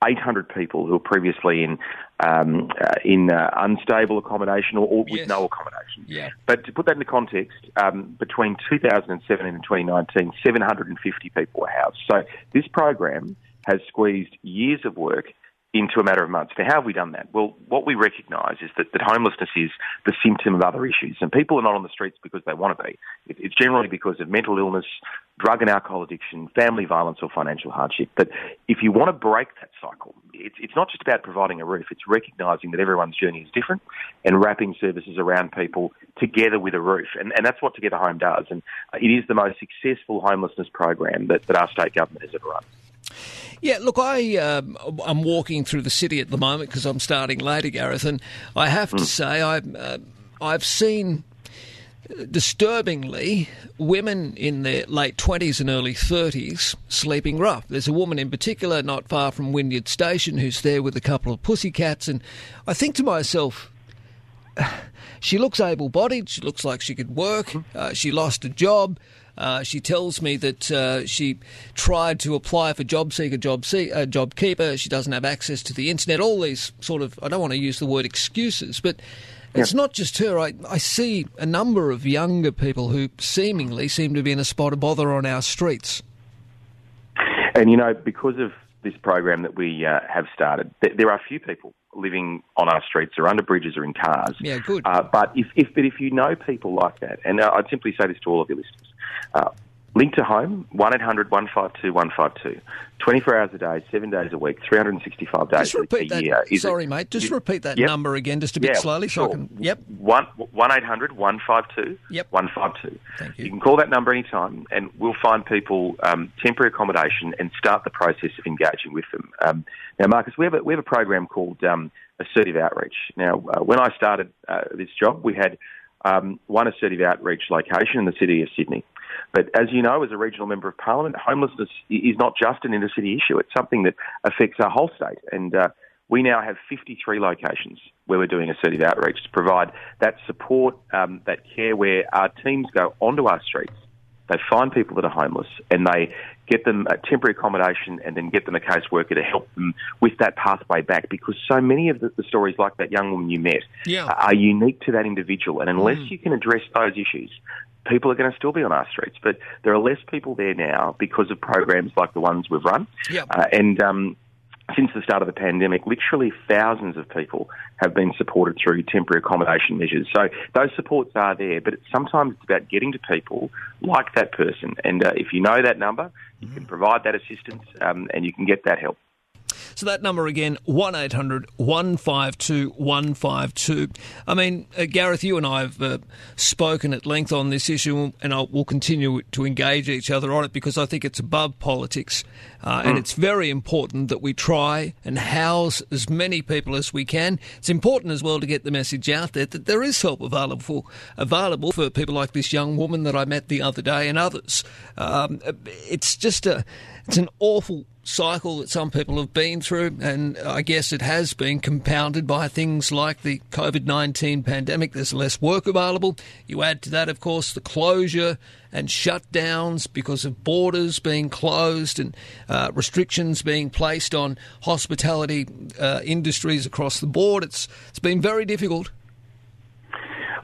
800 people who were previously in um, uh, in uh, unstable accommodation or, or with no accommodation. Yeah. But to put that into context, um, between 2007 and 2019, 750 people were housed. So this program has squeezed years of work into a matter of months. Now, how have we done that? Well, what we recognise is that, that homelessness is the symptom of other issues, and people are not on the streets because they want to be. It, it's generally because of mental illness, drug and alcohol addiction, family violence, or financial hardship. But if you want to break that cycle, it's, it's not just about providing a roof, it's recognising that everyone's journey is different and wrapping services around people together with a roof. And, and that's what Together Home does. And it is the most successful homelessness program that, that our state government has ever run. Yeah, look, I um, I'm walking through the city at the moment because I'm starting later, Gareth, and I have to say I uh, I've seen disturbingly women in their late 20s and early 30s sleeping rough. There's a woman in particular not far from Wynyard Station who's there with a couple of pussycats, and I think to myself. She looks able bodied. She looks like she could work. Uh, she lost a job. Uh, she tells me that uh, she tried to apply for job seeker, job see, uh, job keeper. She doesn't have access to the internet. All these sort of I don't want to use the word excuses, but it's not just her. I, I see a number of younger people who seemingly seem to be in a spot of bother on our streets. And you know, because of this program that we uh, have started, th- there are few people living on our streets or under bridges or in cars. Yeah, good. Uh, but if, if but if you know people like that, and uh, I'd simply say this to all of your listeners, uh, Link2home one 152 152 24 hours a day, seven days a week, 365 days Just repeat a that. year. is Sorry, it- mate. Just is- repeat that Yep. number again, just a bit Yeah, slowly, so I sure. can. Yep. One one eight hundred one five two Yep. one five two. Thank you. You can call that number anytime, and we'll find people um, temporary accommodation and start the process of engaging with them. Um, now, Marcus, we have a, we have a program called um, Assertive Outreach. Now, uh, when I started uh, this job, we had um, one assertive outreach location in the city of Sydney. But as you know, as a regional member of parliament, homelessness is not just an inner city issue. It's something that affects our whole state. And uh, we now have 53 locations where we're doing assertive outreach to provide that support, um, that care where our teams go onto our streets. They find people that are homeless and they get them a temporary accommodation, and then get them a caseworker to help them with that pathway back. Because so many of the, the stories, like that young woman you met, Yeah. are unique to that individual. And unless Mm. you can address those issues, people are going to still be on our streets. But there are less people there now because of programs like the ones we've run. Yep. Uh, and um, since the start of the pandemic, literally thousands of people have been supported through temporary accommodation measures. So those supports are there, but it's, sometimes it's about getting to people like that person. And uh, if you know that number, you can provide that assistance um, and you can get that help. So that number again, 1 800 152 152. I mean, uh, Gareth, you and I have uh, spoken at length on this issue, and I will continue to engage each other on it because I think it's above politics. Uh, And Mm. it's very important that we try and house as many people as we can. It's important as well to get the message out there that there is help available, available for people like this young woman that I met the other day and others. Um, it's just a, it's an awful cycle that some people have been through, and I guess it has been compounded by things like the COVID 19 pandemic. There's less work available. You add to that, of course, the closure and shutdowns because of borders being closed and uh, restrictions being placed on hospitality uh, industries across the board. It's, it's been very difficult.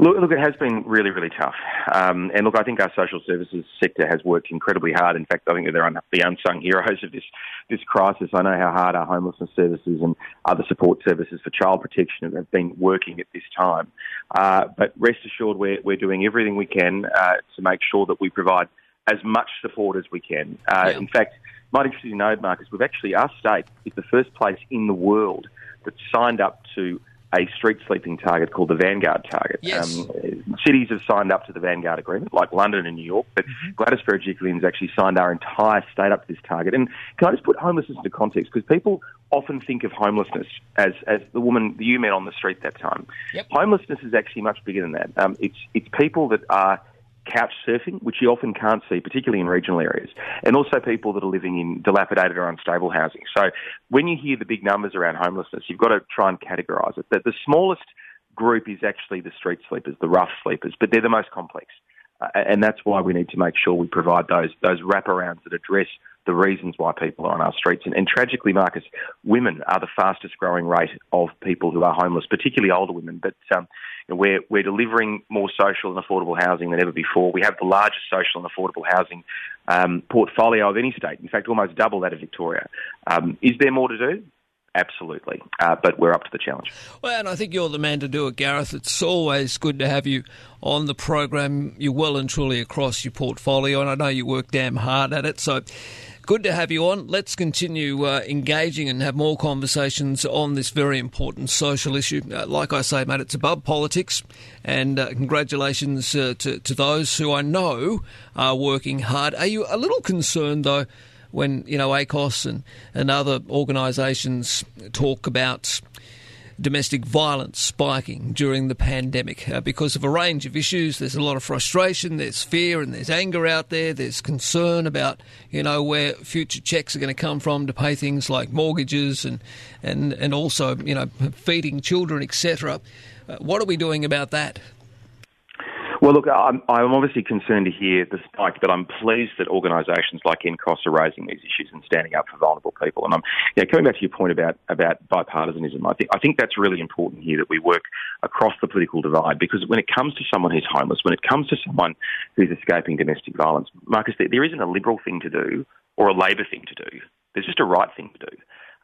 Look, look, it has been really, really tough. Um, and look, I think our social services sector has worked incredibly hard. In fact, I think they're the unsung heroes of this this crisis. I know how hard our homelessness services and other support services for child protection have been working at this time. Uh, but rest assured, we're we're doing everything we can uh, to make sure that we provide as much support as we can. Uh, In fact, might interest you to know, Marcus, we've actually our state is the first place in the world that signed up to a street sleeping target called the Vanguard target. Yes. Um, cities have signed up to the Vanguard agreement, like London and New York, but Gladys Berejiklian's actually signed our entire state up to this target. And can I just put homelessness into context? Because people often think of homelessness as, as the woman you met on the street that time. Homelessness is actually much bigger than that. Um, it's, it's people that are couch surfing, which you often can't see, particularly in regional areas, and also people that are living in dilapidated or unstable housing. So when you hear the big numbers around homelessness, you've got to try and categorise it. That the smallest group is actually the street sleepers, the rough sleepers, but they're the most complex. Uh, and that's why we need to make sure we provide those those wraparounds that address the reasons why people are on our streets. And, and tragically, Marcus, women are the fastest growing rate of people who are homeless, particularly older women. But um, you know, we're we're delivering more social and affordable housing than ever before. We have the largest social and affordable housing um, portfolio of any state. In fact, almost double that of Victoria. Um, is there more to do? Absolutely, uh, but we're up to the challenge. Well, and I think you're the man to do it, Gareth. It's always good to have you on the program. You're well and truly across your portfolio, and I know you work damn hard at it. So good to have you on. Let's continue uh, engaging and have more conversations on this very important social issue. Uh, like I say, mate, it's above politics, and uh, congratulations uh, to, to those who I know are working hard. Are you a little concerned, though? when you know ACOSS and, and other organisations talk about domestic violence spiking during the pandemic uh, because of a range of issues. There's a lot of frustration, there's fear, and there's anger out there. There's concern about you know where future checks are going to come from to pay things like mortgages and and and also you know feeding children, etc. Uh, what are we doing about that? Well, look, I'm, I'm obviously concerned to hear the spike, but I'm pleased that organisations like NCOSS are raising these issues and standing up for vulnerable people. And I'm, you know, coming back to your point about about bipartisanism, I think I think that's really important here that we work across the political divide because when it comes to someone who's homeless, when it comes to someone who's escaping domestic violence, Marcus, there, there isn't a liberal thing to do or a Labor thing to do. There's just a right thing to do.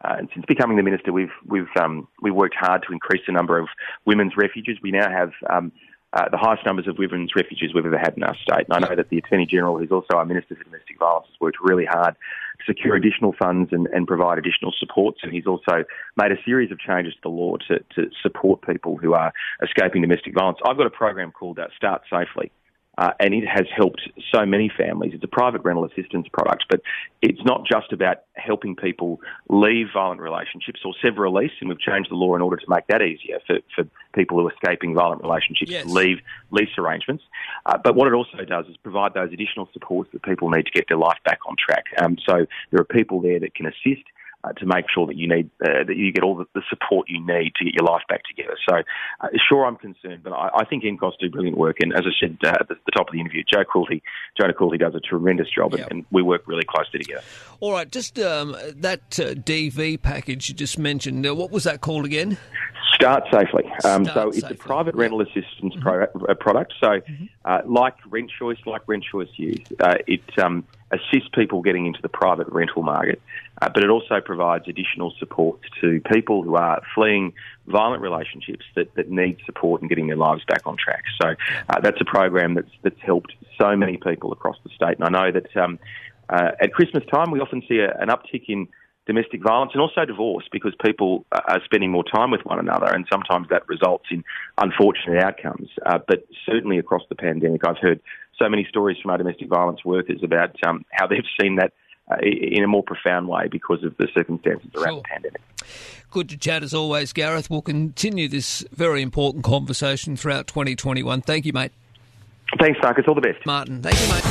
Uh, and since becoming the minister, we've we've um, we've worked hard to increase the number of women's refuges. We now have um, uh, the highest numbers of women's refugees we've ever had in our state. And I know that the Attorney General, who's also our Minister for Domestic Violence, has worked really hard to secure additional funds and, and provide additional supports. And he's also made a series of changes to the law to, to support people who are escaping domestic violence. I've got a program called uh, Start Safely. Uh, and it has helped so many families. It's a private rental assistance product, but it's not just about helping people leave violent relationships or sever a lease, and we've changed the law in order to make that easier for, for people who are escaping violent relationships Yes. to leave lease arrangements. Uh, but what it also does is provide those additional supports that people need to get their life back on track. Um, so there are people there that can assist. Uh, to make sure that you need uh, that you get all the, the, support you need to get your life back together. So, uh, sure, I'm concerned, but I, I think NCOSS do brilliant work. And as I said uh, at the, the, top of the interview, Joe Quilty, Joanna Quilty does a tremendous job, yep. and, and, we work really closely together. All right, just um, that uh, DV package you just mentioned. what was that called again? Start safely. Um, Start so it's safely. a private rental assistance mm-hmm. pro- product. So, mm-hmm. uh, like Rent Choice, like Rent Choice Youth, uh, it um, assists people getting into the private rental market, uh, but it also provides additional support to people who are fleeing violent relationships that, that need support in getting their lives back on track. So, uh, that's a program that's that's helped so many people across the state, and I know that um, uh, at Christmas time we often see a, an uptick in domestic violence and also divorce because people are spending more time with one another and sometimes that results in unfortunate outcomes. Uh, but certainly across the pandemic, I've heard so many stories from our domestic violence workers about um, how they've seen that uh, in a more profound way because of the circumstances around sure. the pandemic. Good to chat as always, Gareth. We'll continue this very important conversation throughout 2021. Thank you, mate. Thanks, Marcus. All the best. Martin, thank you, mate.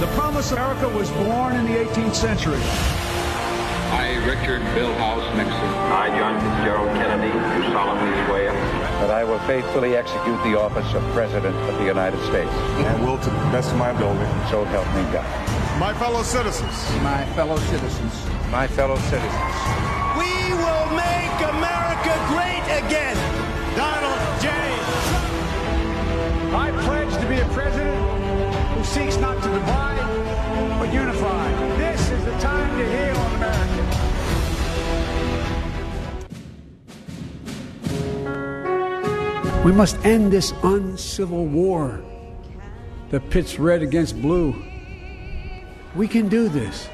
The promise of America was born in the 18th century. I, Richard Milhous Nixon. I, John Fitzgerald Kennedy, do solemnly swear. That I will faithfully execute the office of President of the United States. And will to the best of my ability. So help me God. My fellow citizens. My fellow citizens. My fellow citizens. We will make America great again. Donald J. Trump. I pledge to be a president who seeks not to divide, but unify. This is the time to heal America. We must end this uncivil war that pits red against blue. We can do this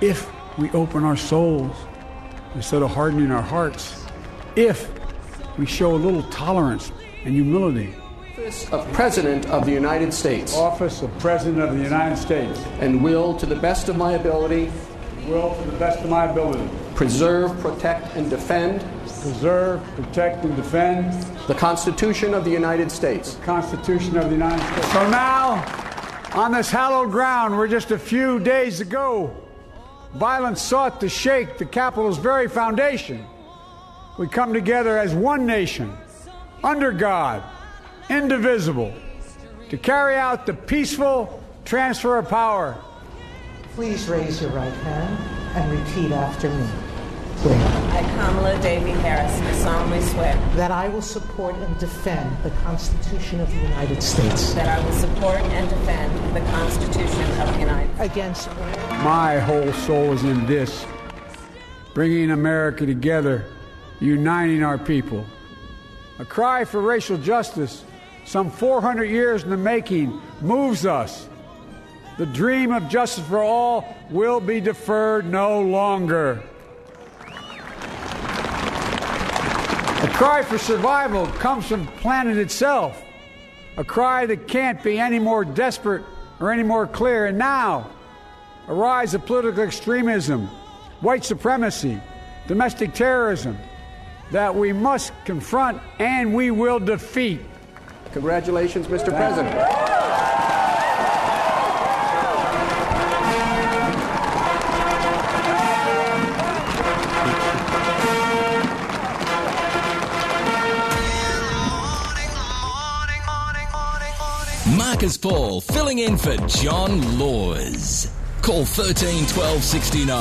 if we open our souls instead of hardening our hearts, if we show a little tolerance and humility Office of President of the United States. Office of President of the United States. And will, to the best of my ability, will, to the best of my ability, preserve, protect, and defend. Preserve, protect, and defend. The Constitution of the United States. The Constitution of the United States. So now, on this hallowed ground where just a few days ago violence sought to shake the Capitol's very foundation, we come together as one nation, under God indivisible, to carry out the peaceful transfer of power. Please raise your right hand and repeat after me. I, Kamala Devi Harris, do solemnly swear that I will support and defend the Constitution of the United States. That I will support and defend the Constitution of the United States against my whole soul is in this, bringing America together, uniting our people. A cry for racial justice some 400 years in the making, moves us. The dream of justice for all will be deferred no longer. Cry for survival comes from planet itself. A cry that can't be any more desperate or any more clear. And now, a rise of political extremism, white supremacy, domestic terrorism that we must confront and we will defeat. Congratulations, Mr. President. Marcus Paul filling in for John Laws. Call 13 12 69.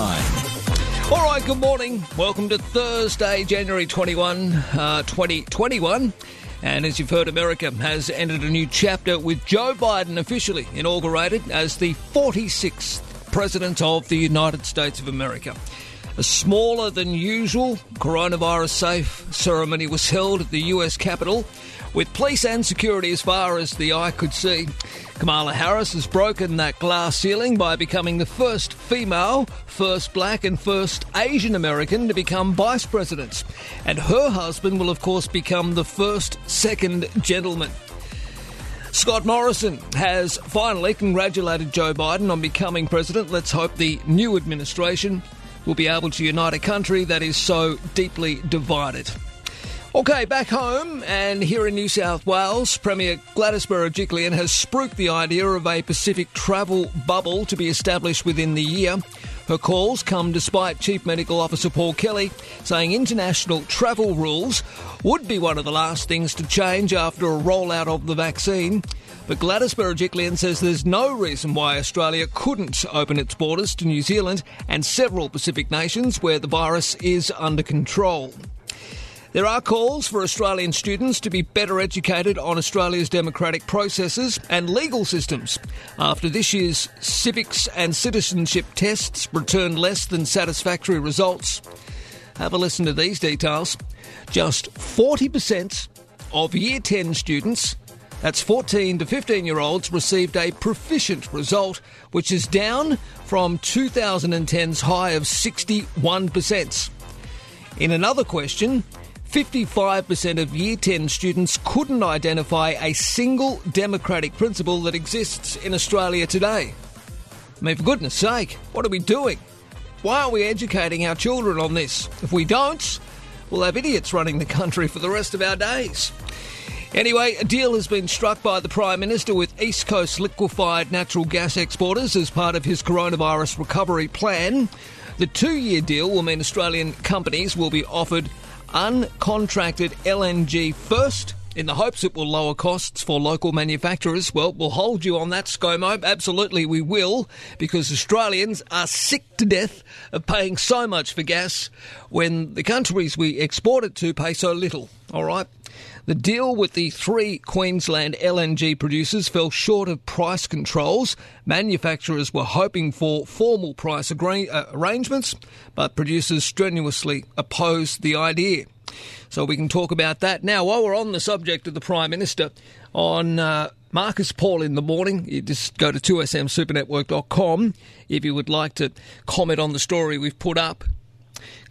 All right, good morning. Welcome to Thursday, January 21, uh, 2021. And as you've heard, America has entered a new chapter with Joe Biden officially inaugurated as the 46th President of the United States of America. A smaller than usual coronavirus safe ceremony was held at the US Capitol with police and security as far as the eye could see. Kamala Harris has broken that glass ceiling by becoming the first female, first black, and first Asian American to become vice president. And her husband will, of course, become the first second gentleman. Scott Morrison has finally congratulated Joe Biden on becoming president. Let's hope the new administration will be able to unite a country that is so deeply divided. Okay, back home and here in New South Wales, Premier Gladys Berejiklian has spruiked the idea of a Pacific travel bubble to be established within the year. Her calls come despite Chief Medical Officer Paul Kelly saying international travel rules would be one of the last things to change after a rollout of the vaccine. But Gladys Berejiklian says there's no reason why Australia couldn't open its borders to New Zealand and several Pacific nations where the virus is under control. There are calls for Australian students to be better educated on Australia's democratic processes and legal systems after this year's civics and citizenship tests returned less than satisfactory results. Have a listen to these details. Just 40% of Year 10 students, that's 14 to 15 year olds, received a proficient result, which is down from 2010's high of 61%. In another question, 55% of Year 10 students couldn't identify a single democratic principle that exists in Australia today. I mean, for goodness sake, what are we doing? Why aren't we educating our children on this? If we don't, we'll have idiots running the country for the rest of our days. Anyway, a deal has been struck by the Prime Minister with East Coast liquefied natural gas exporters as part of his coronavirus recovery plan. The two year deal will mean Australian companies will be offered uncontracted LNG first in the hopes it will lower costs for local manufacturers. Well, we'll hold you on that, ScoMo. Absolutely, we will, because Australians are sick to death of paying so much for gas when the countries we export it to pay so little. All right? The deal with the three Queensland LNG producers fell short of price controls. Manufacturers were hoping for formal price uh, arrangements, but producers strenuously opposed the idea. So we can talk about that. Now, while we're on the subject of the Prime Minister, on uh, Marcus Paul in the morning, you just go to 2smsupernetwork.com if you would like to comment on the story we've put up.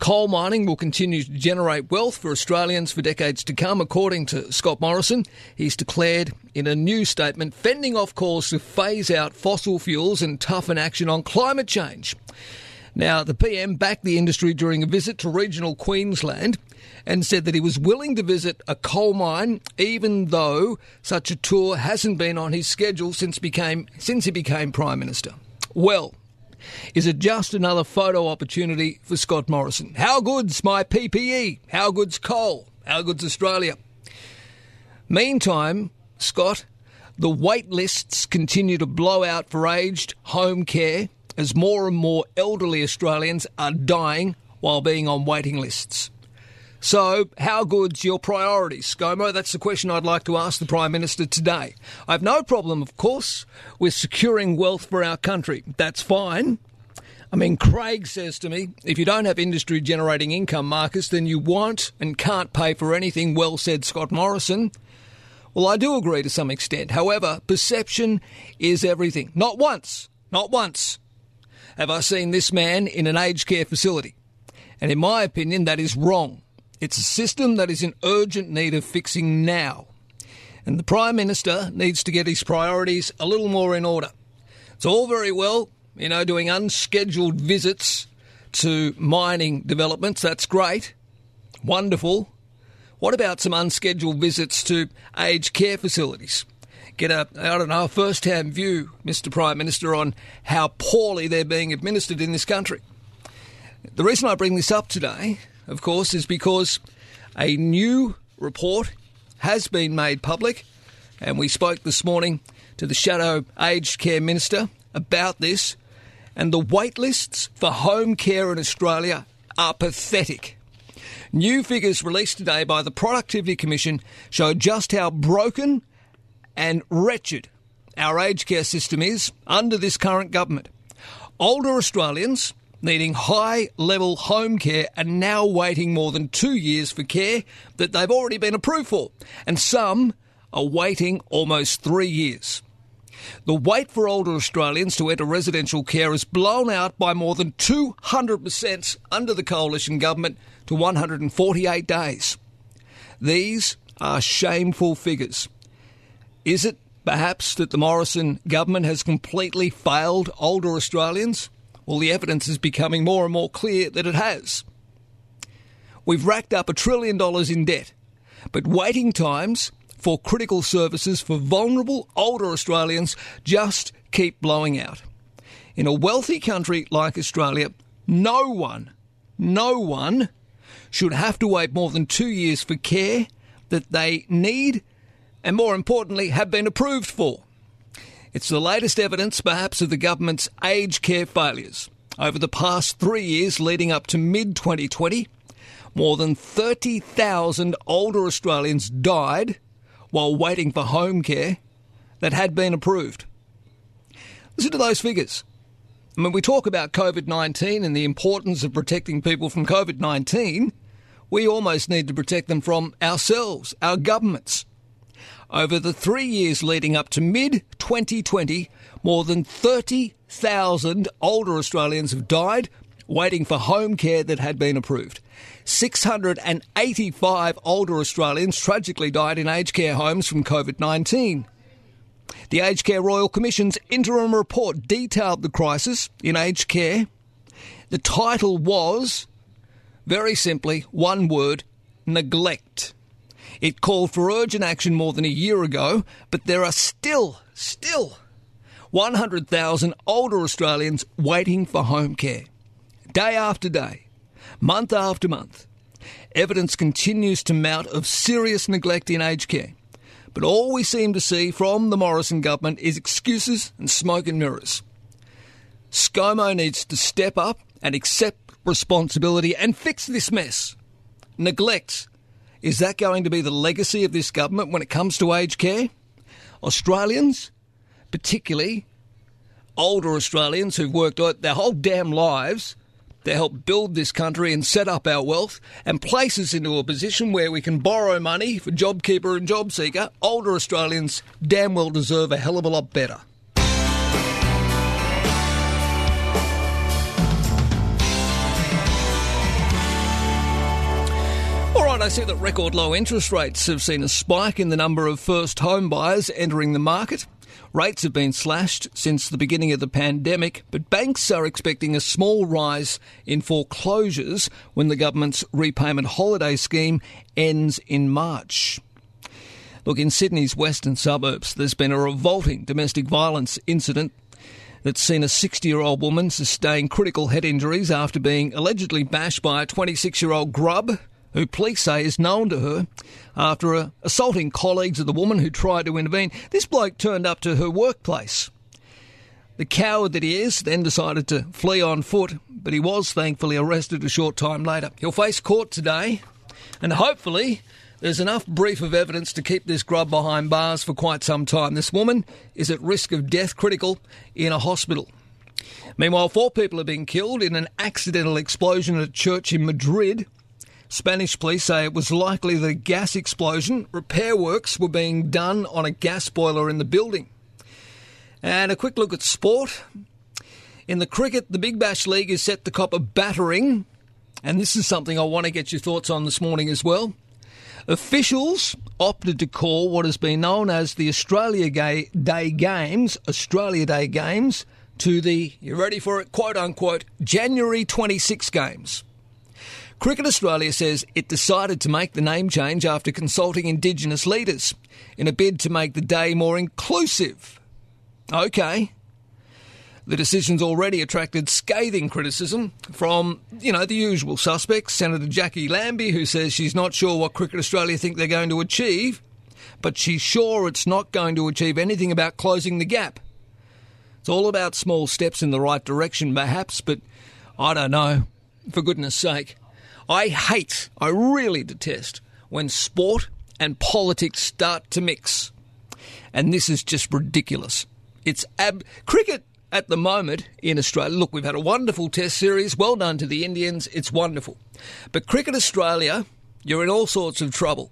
Coal mining will continue to generate wealth for Australians for decades to come, according to Scott Morrison. He's declared in a new statement fending off calls to phase out fossil fuels and toughen action on climate change. Now, the PM backed the industry during a visit to regional Queensland and said that he was willing to visit a coal mine, even though such a tour hasn't been on his schedule since became since he became prime minister. Well, is it just another photo opportunity for Scott Morrison? How good's my PPE? How good's coal? How good's Australia? Meantime, Scott, the wait lists continue to blow out for aged home care as more and more elderly Australians are dying while being on waiting lists. So, how good's your priorities, ScoMo? That's the question I'd like to ask the Prime Minister today. I have no problem, of course, with securing wealth for our country. That's fine. I mean, Craig says to me, if you don't have industry generating income, Marcus, then you won't and can't pay for anything. Well said, Scott Morrison. Well, I do agree to some extent. However, perception is everything. Not once, not once have I seen this man in an aged care facility. And in my opinion, that is wrong. It's a system that is in urgent need of fixing now. And the Prime Minister needs to get his priorities a little more in order. It's all very well, you know, doing unscheduled visits to mining developments. That's great. Wonderful. What about some unscheduled visits to aged care facilities? Get a, I don't know, a first hand view, Mr. Prime Minister, on how poorly they're being administered in this country. The reason I bring this up today of course, is because a new report has been made public, and we spoke this morning to the Shadow Aged Care Minister about this. And the wait lists for home care in Australia are pathetic. New figures released today by the Productivity Commission show just how broken and wretched our aged care system is under this current government. Older Australians needing high level home care are now waiting more than two years for care that they've already been approved for, and some are waiting almost three years. The wait for older Australians to enter residential care is blown out by more than 200% under the coalition government to 148 days. These are shameful figures. Is it perhaps that the Morrison government has completely failed older Australians? Well, the evidence is becoming more and more clear that it has. We've racked up a trillion dollars in debt, but waiting times for critical services for vulnerable older Australians just keep blowing out. In a wealthy country like Australia, no one, no one should have to wait more than two years for care that they need and, more importantly, have been approved for. It's the latest evidence, perhaps, of the government's aged care failures. Over the past three years leading up to mid 2020, more than 30,000 older Australians died while waiting for home care that had been approved. Listen to those figures. When we talk about COVID 19 and the importance of protecting people from COVID 19, we almost need to protect them from ourselves, our governments. Over the three years leading up to mid 2020, more than 30,000 older Australians have died waiting for home care that had been approved. 685 older Australians tragically died in aged care homes from COVID 19. The Aged Care Royal Commission's interim report detailed the crisis in aged care. The title was, very simply, one word neglect. It called for urgent action more than a year ago, but there are still, still 100,000 older Australians waiting for home care. Day after day, month after month, evidence continues to mount of serious neglect in aged care. But all we seem to see from the Morrison government is excuses and smoke and mirrors. ScoMo needs to step up and accept responsibility and fix this mess. Neglect. Is that going to be the legacy of this government when it comes to aged care? Australians, particularly older Australians who've worked their whole damn lives to help build this country and set up our wealth and place us into a position where we can borrow money for JobKeeper and JobSeeker, older Australians damn well deserve a hell of a lot better. I see that record low interest rates have seen a spike in the number of first home buyers entering the market. Rates have been slashed since the beginning of the pandemic, but banks are expecting a small rise in foreclosures when the government's repayment holiday scheme ends in March. Look, in Sydney's western suburbs, there's been a revolting domestic violence incident that's seen a 60 year old woman sustain critical head injuries after being allegedly bashed by a 26 year old grub who police say is known to her after uh, assaulting colleagues of the woman who tried to intervene. This bloke turned up to her workplace. The coward that he is then decided to flee on foot, but he was thankfully arrested a short time later. He'll face court today, and hopefully there's enough brief of evidence to keep this grub behind bars for quite some time. This woman is at risk of death critical in a hospital. Meanwhile, four people have been killed in an accidental explosion at a church in Madrid. Spanish police say it was likely the gas explosion. Repair works were being done on a gas boiler in the building. And a quick look at sport. In the cricket, the Big Bash League is set to cop a battering. And this is something I want to get your thoughts on this morning as well. Officials opted to call what has been known as the Australia Day Games, Australia Day Games, to the, you ready for it, quote unquote, January 26 Games. Cricket Australia says it decided to make the name change after consulting Indigenous leaders in a bid to make the day more inclusive. Okay. The decision's already attracted scathing criticism from, you know, the usual suspects. Senator Jacqui Lambie, who says she's not sure what Cricket Australia think they're going to achieve, but she's sure it's not going to achieve anything about closing the gap. It's all about small steps in the right direction, perhaps, but I don't know. For goodness sake. I hate, I really detest when sport and politics start to mix. And this is just ridiculous. It's ab- cricket at the moment in Australia. Look, we've had a wonderful test series. Well done to the Indians. It's wonderful. But Cricket Australia, you're in all sorts of trouble.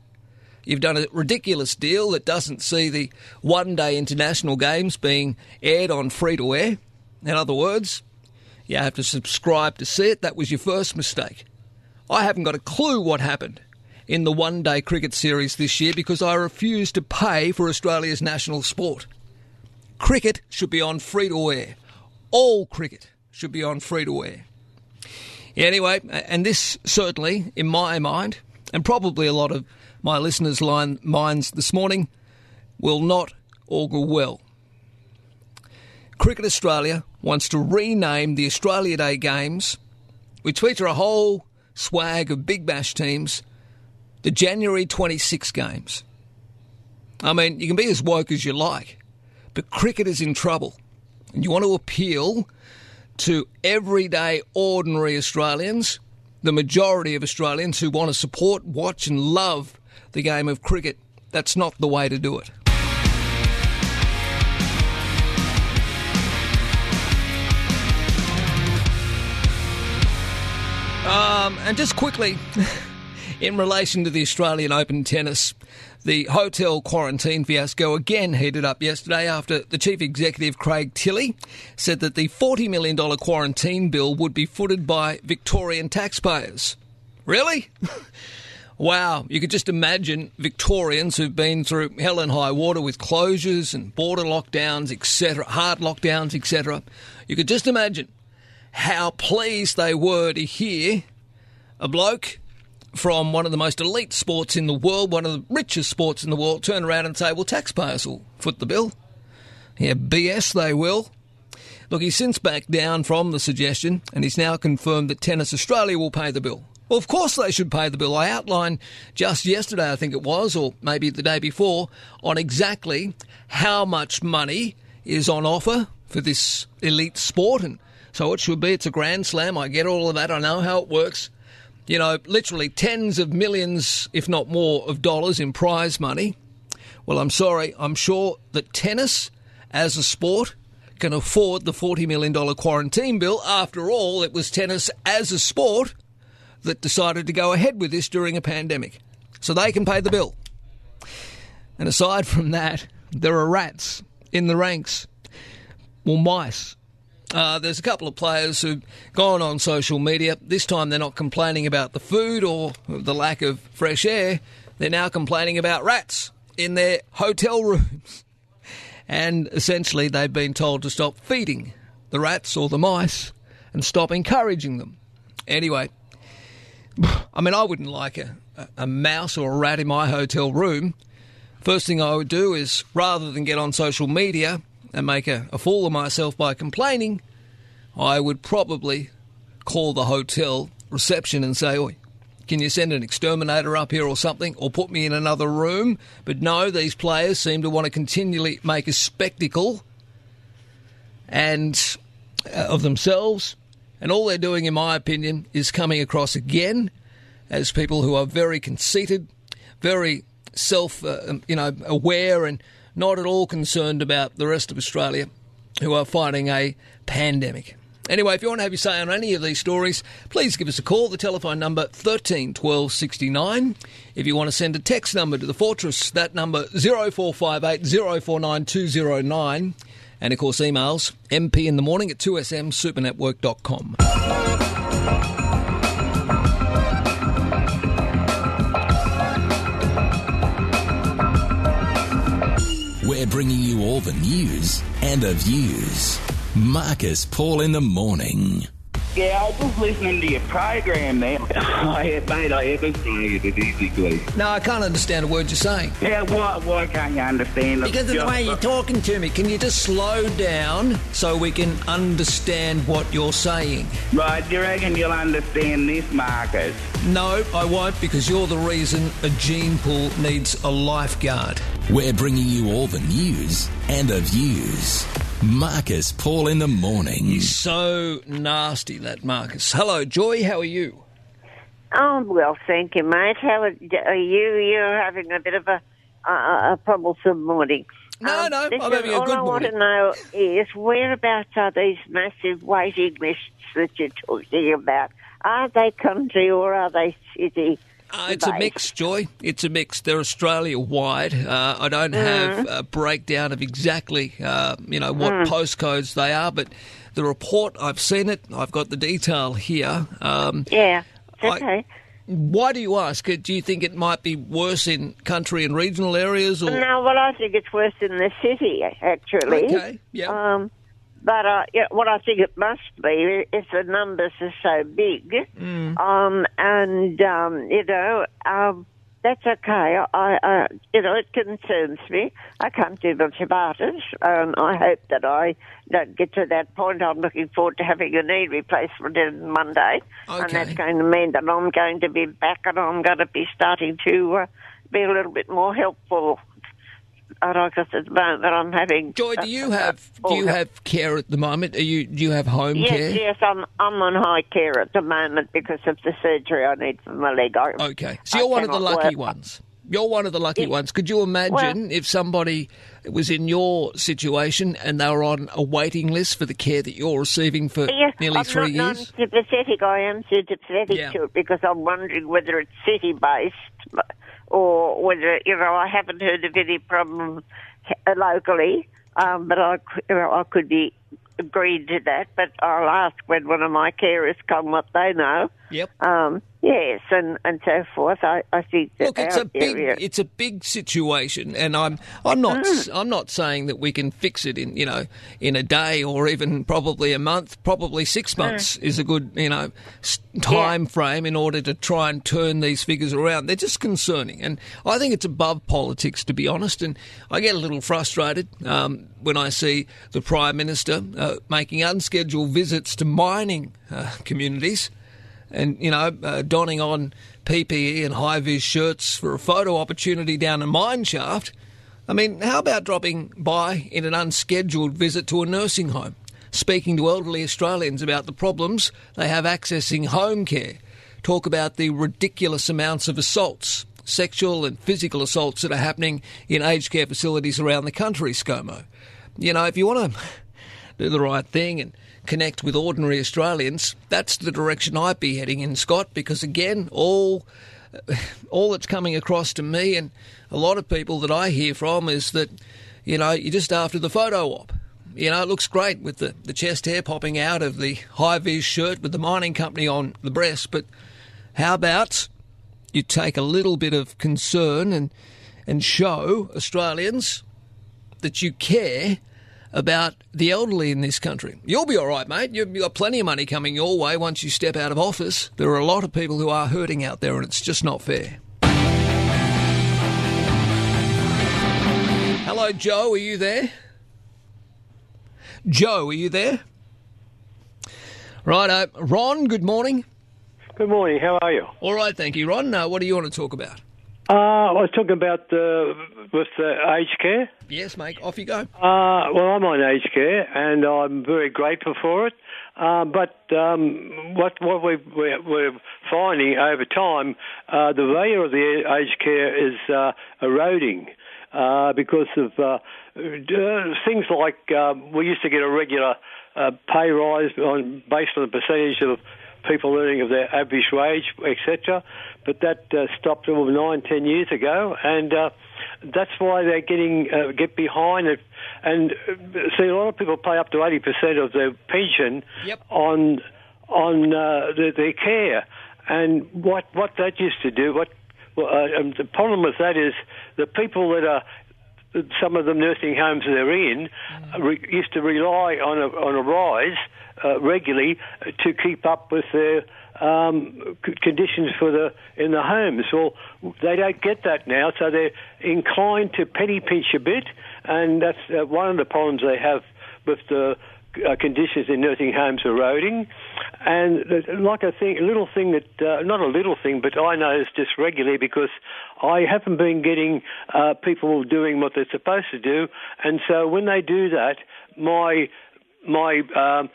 You've done a ridiculous deal that doesn't see the one day international games being aired on free to air. In other words, you have to subscribe to see it. That was your first mistake. I haven't got a clue what happened in the one day cricket series this year because I refused to pay for Australia's national sport. Cricket should be on free to air. All cricket should be on free to air. Anyway, and this certainly, in my mind, and probably a lot of my listeners' line, minds this morning, will not augur well. Cricket Australia wants to rename the Australia Day Games, which feature a whole swag of Big Bash teams, the January 26 Games. I mean, you can be as woke as you like, but cricket is in trouble. And you want to appeal to everyday, ordinary Australians, the majority of Australians who want to support, watch, and love the game of cricket. That's not the way to do it. Um, and just quickly, in relation to the Australian Open tennis, the hotel quarantine fiasco again heated up yesterday after the chief executive, Craig Tiley, said that the $40 million quarantine bill would be footed by Victorian taxpayers. Really? wow, you could just imagine Victorians who've been through hell and high water with closures and border lockdowns, etc., hard lockdowns, etc. You could just imagine how pleased they were to hear a bloke from one of the most elite sports in the world, one of the richest sports in the world, turn around and say, well, taxpayers will foot the bill. Yeah, BS, they will. Look, he's since backed down from the suggestion and he's now confirmed that Tennis Australia will pay the bill. Well, of course they should pay the bill. I outlined just yesterday, I think it was, or maybe the day before, on exactly how much money is on offer for this elite sport and so it should be. It's a grand slam. I get all of that. I know how it works. You know, literally tens of millions, if not more, of dollars in prize money. Well, I'm sorry. I'm sure that tennis, as a sport, can afford the $40 million quarantine bill. After all, it was tennis as a sport that decided to go ahead with this during a pandemic. So they can pay the bill. And aside from that, there are rats in the ranks. Well, mice. Uh, there's a couple of players who've gone on social media. This time they're not complaining about the food or the lack of fresh air. They're now complaining about rats in their hotel rooms. And essentially, they've been told to stop feeding the rats or the mice and stop encouraging them. Anyway, I mean, I wouldn't like a, a mouse or a rat in my hotel room. First thing I would do is, rather than get on social media and make a, a fool of myself by complaining, I would probably call the hotel reception and say, Oi, can you send an exterminator up here or something, or put me in another room? But no, these players seem to want to continually make a spectacle and uh, of themselves, and all they're doing, in my opinion, is coming across again as people who are very conceited, very self, uh, you know, aware, and not at all concerned about the rest of Australia, who are fighting a pandemic. Anyway, if you want to have your say on any of these stories, please give us a call. The telephone number 13 12 69. If you want to send a text number to the Fortress, that number 0458 049 209. And of course, emails mp in the morning at 2smsupernetwork.com. We're bringing you all the news and the views. Marcus Paul in the morning. Yeah, I was listening to your program there. I, mate, I haven't played it easy, please. No, I can't understand a word you're saying. Yeah, why, why can't you understand? Because of the way you're talking to me. Can you just slow down so we can understand what you're saying? Right, do you reckon you'll understand this, Marcus? No, I won't because you're the reason a gene pool needs a lifeguard. We're bringing you all the news and the views. Marcus Paul in the morning. He's so nasty, that Marcus. Hello, Joy. How are you? Oh, well, thank you, mate. How are you? You're having a bit of a, a, a troublesome morning. No, um, no, listen, I'm having a good all I morning. want to know is whereabouts are these massive waiting lists that you're talking about? Are they country or are they city? Uh, it's a mix, Joy. It's a mix. They're Australia wide. Uh, I don't have a breakdown of exactly, uh, you know, what Mm. postcodes they are, but the report I've seen it. I've got the detail here. Um, Yeah, I- okay. why do you ask? Do you think it might be worse in country and regional areas, or No, well, I think it's worse in the city, actually. Okay, yeah. Um, but uh, yeah, what I think it must be if the numbers are so big, Mm. um, and um, you know, um, that's okay. I, I, you know, it concerns me. I can't do much about it. Um, I hope that I don't get to that point. I'm looking forward to having a knee replacement on Monday, and that's going to mean that I'm going to be back and I'm going to be starting to uh, be a little bit more helpful. I guess at the moment I'm having. Joy, do you uh, have uh, do you have care at the moment? Are you do you have home Yes, care? yes, I'm I'm on high care at the moment because of the surgery I need for my leg. I, Okay, so you're one of the lucky work. ones. You're one of the lucky ones. Could you imagine if somebody was in your situation and they were on a waiting list for the care that you're receiving for Yes, nearly I'm three not years? non-sympathetic. I am sympathetic Yeah. to it because I'm wondering whether it's city-based or whether you know I haven't heard of any problem uh, locally, um, but I you know I could be agreed to that. But I'll ask when one of my carers come what they know. Yep. Um, yes, and, and so forth. I, I think that Look, it's a big area- it's a big situation, and I'm I'm not Mm. I'm not saying that we can fix it in you know in a day or even probably a month. Probably six months is a good you know time frame in order to try and turn these figures around. They're just concerning, and I think it's above politics to be honest. And I get a little frustrated um, when I see the prime minister uh, making unscheduled visits to mining uh, communities and you know uh, donning on PPE and high vis shirts for a photo opportunity down a mine shaft. I mean, how about dropping by in an unscheduled visit to a nursing home, speaking to elderly Australians about the problems they have accessing home care, talk about the ridiculous amounts of assaults, sexual and physical assaults that are happening in aged care facilities around the country, ScoMo. You know, if you want to do the right thing and connect with ordinary Australians, that's the direction I'd be heading in, Scott, because again, all all that's coming across to me and a lot of people that I hear from is that, you know, you're just after the photo op. You know, it looks great with the, the chest hair popping out of the high vis shirt with the mining company on the breast, but how about you take a little bit of concern and and show Australians that you care about the elderly in this country. You'll be all right, mate. You've got plenty of money coming your way once you step out of office. There are a lot of people who are hurting out there, and it's just not fair. Hello, Joe. Are you there? Joe, are you there? Right, Ron. Good morning. Good morning. How are you? All right, thank you, Ron. Uh, what do you want to talk about? Uh, I was talking about uh, with uh, aged care. Yes, mate. Off you go. Uh, well, I'm on aged care, and I'm very grateful for it. Uh, but um, what what we, we're, we're finding over time, uh, the value of the aged care is uh, eroding uh, because of uh, uh, things like um, we used to get a regular uh, pay rise on based on the percentage of people earning of their average wage, etc. But that uh, stopped over nine, ten years ago, and uh, that's why they're getting uh, get behind it. And uh, see, a lot of people pay up to eighty percent of their pension on on uh, the, their care. And what what that used to do, what well, uh, the problem with that is the people that are some of the nursing homes they're in uh, re- used to rely on a on a rise uh, regularly to keep up with their um, conditions for the in the homes. Well, they don't get that now, so they're inclined to penny pinch a bit, and that's uh, one of the problems they have with the uh, conditions in nursing homes eroding. And like a thing, a little thing that, uh, not a little thing, but I notice just regularly because I haven't been getting uh, people doing what they're supposed to do. And so when they do that, my, my, um,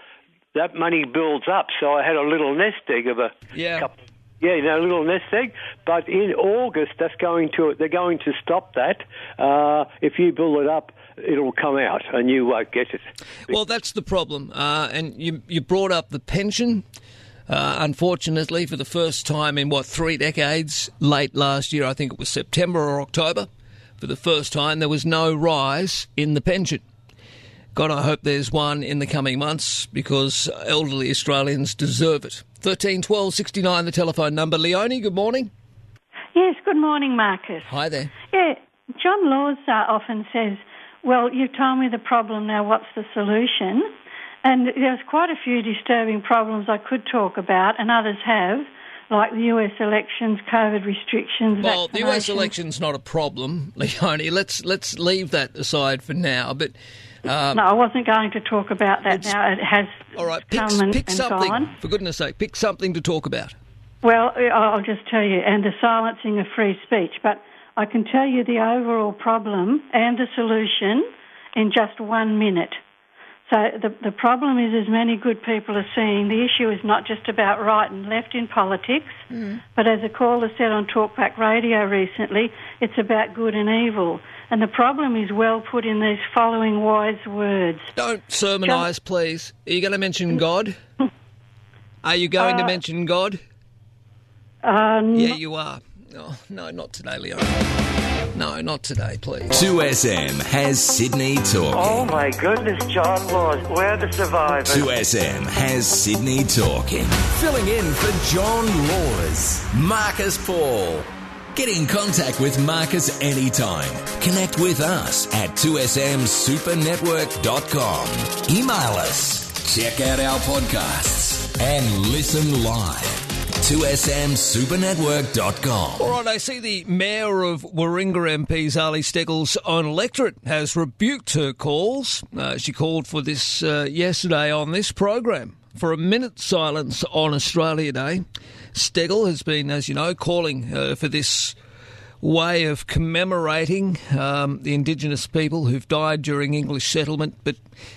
that money builds up. So I had a little nest egg of a Yeah. couple yeah, you know, a little nest egg. But in August, that's going to they're going to stop that. Uh, if you build it up, it'll come out, and you won't get it. Well, that's the problem. Uh, and you, you brought up the pension. Uh, unfortunately, for the first time in what three decades, late last year, I think it was September or October, for the first time there was no rise in the pension. God, I hope there's one in the coming months because elderly Australians deserve it. Thirteen twelve sixty nine, the telephone number. Leonie, good morning. Yes, good morning, Marcus. Hi there. Yeah, John Laws uh, often says, Well, you've told me the problem, now what's the solution? And there's quite a few disturbing problems I could talk about, and others have. like the US elections, COVID restrictions. Well, the US election's not a problem, Leonie. Let's let's leave that aside for now. But um, No, I wasn't going to talk about that now. It has all right, pick, come and, pick and something gone. for goodness' sake. Pick something to talk about. Well, I'll just tell you, and the silencing of free speech. But I can tell you the overall problem and the solution in just one minute. So the, the problem is, as many good people are seeing, the issue is not just about right and left in politics, but as a caller said on Talkback Radio recently, it's about good and evil. And the problem is well put in these following wise words. Don't sermonise, please. Are you going to mention God? Are you going to Uh, mention God? Uh, Yeah, you are. Oh, no, not today, Leonie. No, not today, please. 2SM has Sydney talking. Oh my goodness, John Laws, we're the survivors. 2SM has Sydney talking. Filling in for John Laws, Marcus Paul. Get in contact with Marcus anytime. Connect with us at 2smsupernetwork.com. Email us. Check out our podcasts and listen live. 2smsupernetwork.com. All right, I see the Mayor of Warringah MP, Zali Steggall's own electorate, has rebuked her calls. Uh, she called for this uh, yesterday on this program for a minute silence on Australia Day. Steggall has been, as you know, calling uh, for this way of commemorating um, the Indigenous people who've died during English settlement, but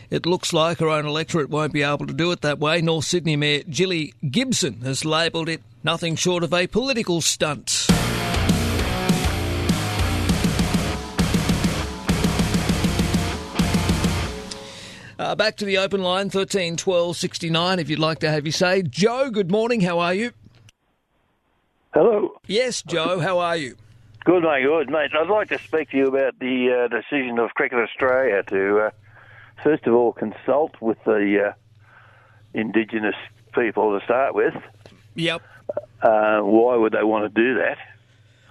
it looks like her own electorate won't be able to do it that way. North Sydney Mayor Jilly Gibson has labelled it nothing short of a political stunt. Uh, back to the open line, 13 12 69, if you'd like to have your say. Joe, good morning. How are you? Hello. Yes, Joe, how are you? Good, mate. Good, mate. I'd like to speak to you about the uh, decision of Cricket Australia to, uh, first of all, consult with the uh, Indigenous people to start with. Yep. Uh, why would they want to do that?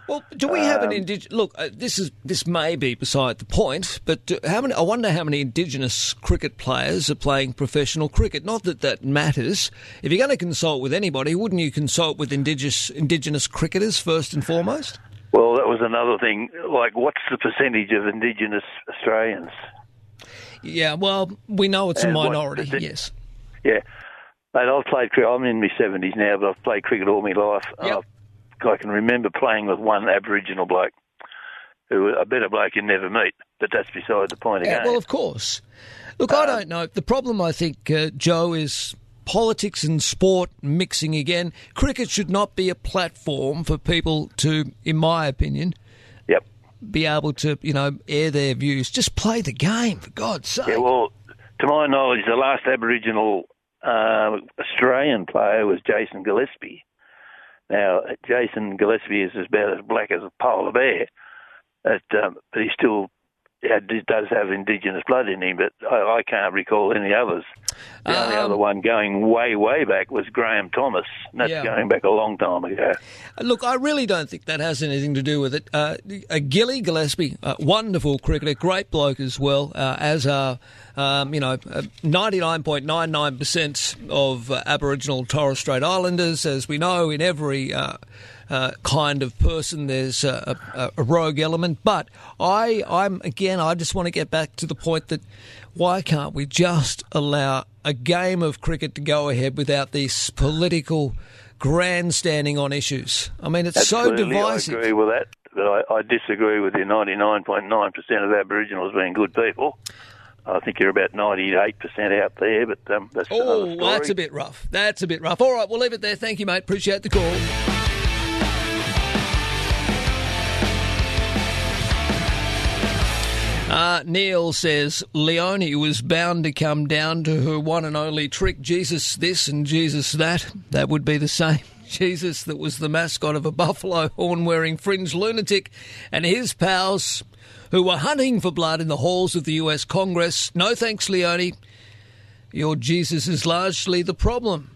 Well, do we have an Um, indigenous? Look, uh, this is this may be beside the point, but uh, how many? I wonder how many Indigenous cricket players are playing professional cricket. Not that that matters. If you're going to consult with anybody, wouldn't you consult with Indigenous Indigenous cricketers first and foremost? Well, that was another thing. Like, what's the percentage of Indigenous Australians? Yeah, well, we know it's a And what- minority. the- yes. Yeah. Mate, I've played cricket. I'm in my 70s now, but I've played cricket all my life. I've- I can remember playing with one Aboriginal bloke who a better bloke you'd never meet, but that's beside the point Yeah, again. well, of course. Look, I don't know. The problem, I think, uh, Joe, is politics and sport mixing again. Cricket should not be a platform for people to, in my opinion, yep. be able to, you know, air their views. Just play the game, for God's sake. Yeah, well, to my knowledge, the last Aboriginal uh, Australian player was Jason Gillespie. Now, Jason Gillespie is about as black as a polar bear, but, um, but he still yeah, d- does have Indigenous blood in him, but I, I can't recall any others. The only Um, other one going way, way back was Graham Thomas. and That's Yeah. going back a long time ago. Look, I really don't think that has anything to do with it. Uh, uh, Gilly Gillespie, uh, wonderful cricketer, great bloke as well, uh, as are, um, you know, uh, 99.99% of uh, Aboriginal Torres Strait Islanders. As we know, in every uh, kind of person, there's a, a, a rogue element. But I, I'm again, I just want to get back to the point that why can't we just allow a game of cricket to go ahead without this political grandstanding on issues? I mean, it's so divisive. I agree with that, but I, I disagree with the 99.9% of Aboriginals being good people. I think you're about 98% out there, but um, that's another Oh, that's a bit rough. That's a bit rough. All right, we'll leave it there. Thank you, mate. Appreciate the call. Uh, Neil says Leonie was bound to come down to her one and only trick Jesus this and Jesus that. That would be the same Jesus that was the mascot of a buffalo horn wearing fringe lunatic and his pals who were hunting for blood in the halls of the US Congress. No thanks, Leonie. Your Jesus is largely the problem,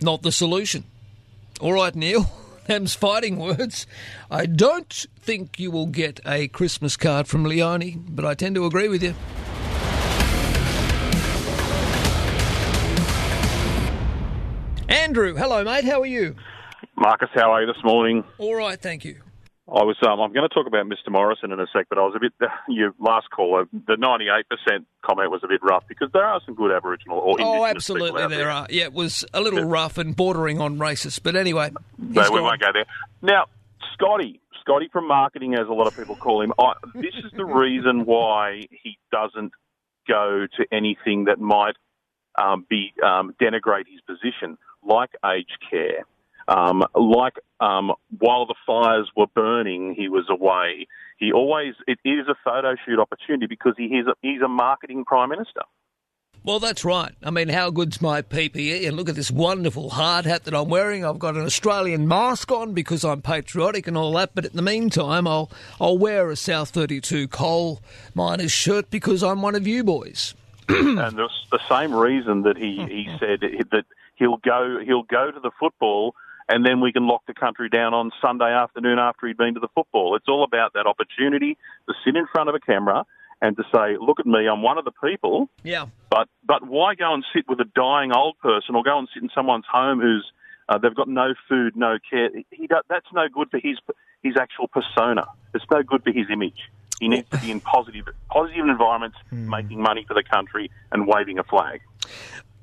not the solution. All right, Neil. Them's fighting words. I don't think you will get a Christmas card from Leonie, but I tend to agree with you. Andrew, hello, mate. How are you? Marcus, how are you this morning? All right, thank you. I was. Um, I'm going to talk about Mr. Morrison in a sec, but I was a bit. Your last call, the 98% comment was a bit rough because there are some good Aboriginal or Oh, Indigenous people absolutely, there there. are. Yeah, it was a little rough and bordering on racist, but anyway. No, we won't go there. Now, Scotty, Scotty from marketing, as a lot of people call him, I, this is the reason why he doesn't go to anything that might um, be um, denigrate his position, like aged care, um, like um, while the fires were burning, he was away. He always it is a photo shoot opportunity because he is a, he's a marketing prime minister. Well, that's right. I mean, how good's my PPE? And look at this wonderful hard hat that I'm wearing. I've got an Australian mask on because I'm patriotic and all that. But in the meantime, I'll I'll wear a South32 coal miner's shirt because I'm one of you boys. and the, the same reason that he, he said that he'll go he'll go to the football and then we can lock the country down on Sunday afternoon after he'd been to the football. It's all about that opportunity to sit in front of a camera and to say, "Look at me, I'm one of the people." Yeah. But but why go and sit with a dying old person or go and sit in someone's home who's uh, they've got no food, no care? He that's no good for his his actual persona. It's no good for his image. He needs to be in positive positive environments, making money for the country and waving a flag.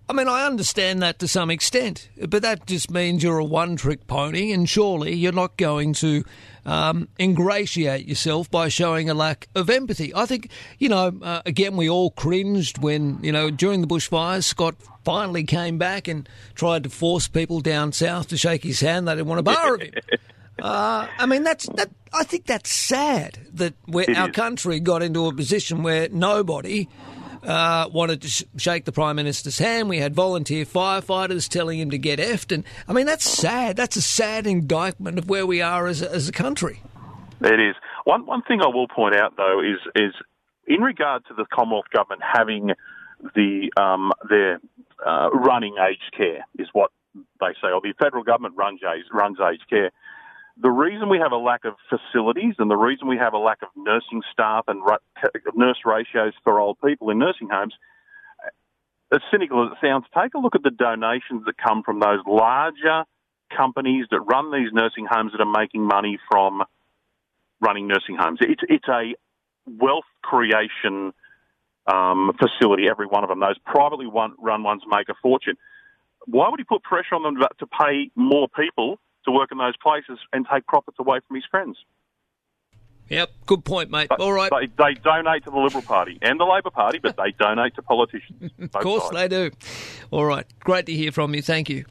I mean, I understand that to some extent, but that just means you're a one trick pony, and surely you're not going to um, ingratiate yourself by showing a lack of empathy. I think, you know, uh, again, we all cringed when, you know, during the bushfires, Scott finally came back and tried to force people down south to shake his hand. They didn't want a bar of him. Uh, I mean, that's that. I think that's sad that our country got into a position where nobody uh, wanted to sh- shake the prime minister's hand. We had volunteer firefighters telling him to get effed, and I mean that's sad. That's a sad indictment of where we are as a, as a country. It is. One one thing I will point out though is is in regard to the Commonwealth government having the um, their uh, running aged care is what they say, or the federal government runs runs aged care. The reason we have a lack of facilities and the reason we have a lack of nursing staff and nurse ratios for old people in nursing homes, as cynical as it sounds, take a look at the donations that come from those larger companies that run these nursing homes that are making money from running nursing homes. It's it's a wealth creation um, facility. Every one of them. Those privately run ones make a fortune. Why would he put pressure on them to- to pay more people to work in those places and take profits away from his friends. Yep, good point, mate. But, All right. They, they, donate to the Liberal Party and the Labor Party, but they donate to politicians. of course sides. they do. All right, great to hear from you. Thank you.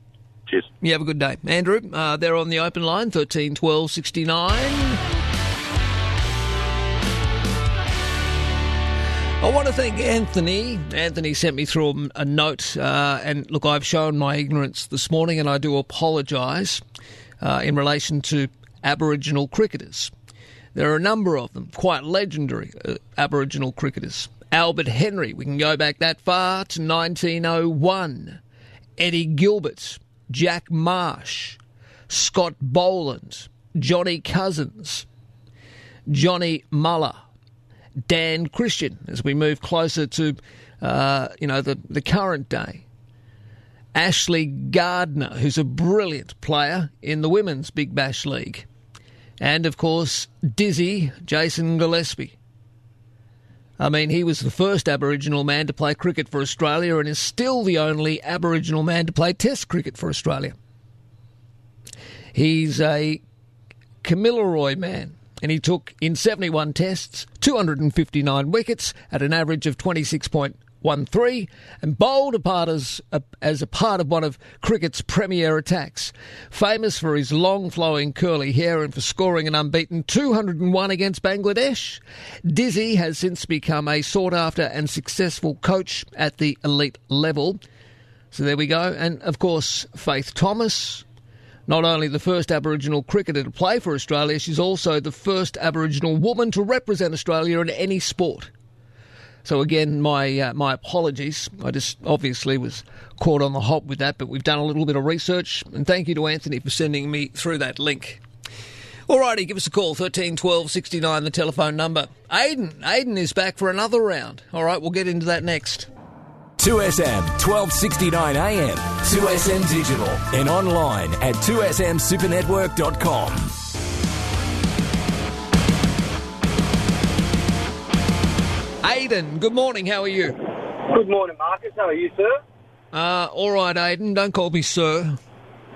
Cheers. You have a good day. Andrew, uh, they're on the open line, 13 12 69. I want to thank Anthony. Anthony sent me through a note, uh, and look, I've shown my ignorance this morning, and I do apologise uh, in relation to Aboriginal cricketers. There are a number of them, quite legendary uh, Aboriginal cricketers. Albert Henry, we can go back that far to 1901. Eddie Gilbert, Jack Marsh, Scott Boland, Johnny Cuzens, Johnny Mullagh, Dan Christian, as we move closer to, uh, you know, the, the current day. Ashleigh Gardner, who's a brilliant player in the Women's Big Bash League. And, of course, Dizzy Jason Gillespie. I mean, he was the first Aboriginal man to play cricket for Australia and is still the only Aboriginal man to play Test cricket for Australia. He's a Kamilaroi man, and he took in 71 tests 259 wickets at an average of 26.13 and bowled a part as, a, as a part of one of cricket's premier attacks. Famous for his long flowing curly hair and for scoring an unbeaten 201 against Bangladesh, Dizzy has since become a sought after and successful coach at the elite level. So there we go. And of course, Faith Thomas, not only the first Aboriginal cricketer to play for Australia, she's also the first Aboriginal woman to represent Australia in any sport. So again, my uh, my apologies. I just obviously was caught on the hop with that, but we've done a little bit of research, and thank you to Anthony for sending me through that link. Alrighty, give us a call, 13 12 69, the telephone number. Aiden, Aiden is back for another round. All right, we'll get into that next. 2SM 1269 AM, 2SM Digital, and online at 2smsupernetwork.com. Aiden, good morning. How are you? Good morning, Marcus. How are you, sir? Uh, all right, Aiden. Don't call me sir.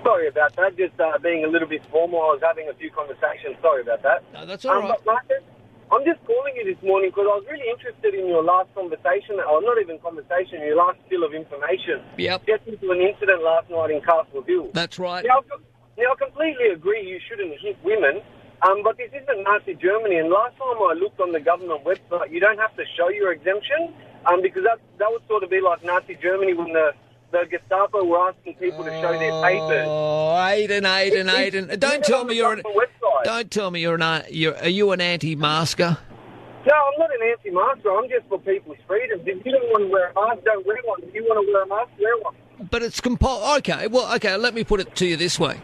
Sorry about that. Just uh, being a little bit formal. I was having a few conversations. Sorry about that. No, that's all um, right. Marcus, I'm just calling you this morning because I was really interested in your last conversation, or not even conversation, your last spill of information. Yep. Just into an incident last night in Castle Hill. That's right. Now, I- now, I completely agree you shouldn't hit women, um, but this isn't Nazi Germany. And last time I looked on the government website, you don't have to show your exemption um, because that, that would sort of be like Nazi Germany when the, the Gestapo were asking people to show their papers. Oh, It- it- Aidan. Don't on tell me you're an. website. Don't tell me you're an. You're, are you an anti-masker? No, I'm not an anti-masker. I'm just for people's freedoms. If you don't want to wear a mask, don't wear one. If you want to wear a mask, wear one. But it's. Okay, well, okay. Let me put it to you this way: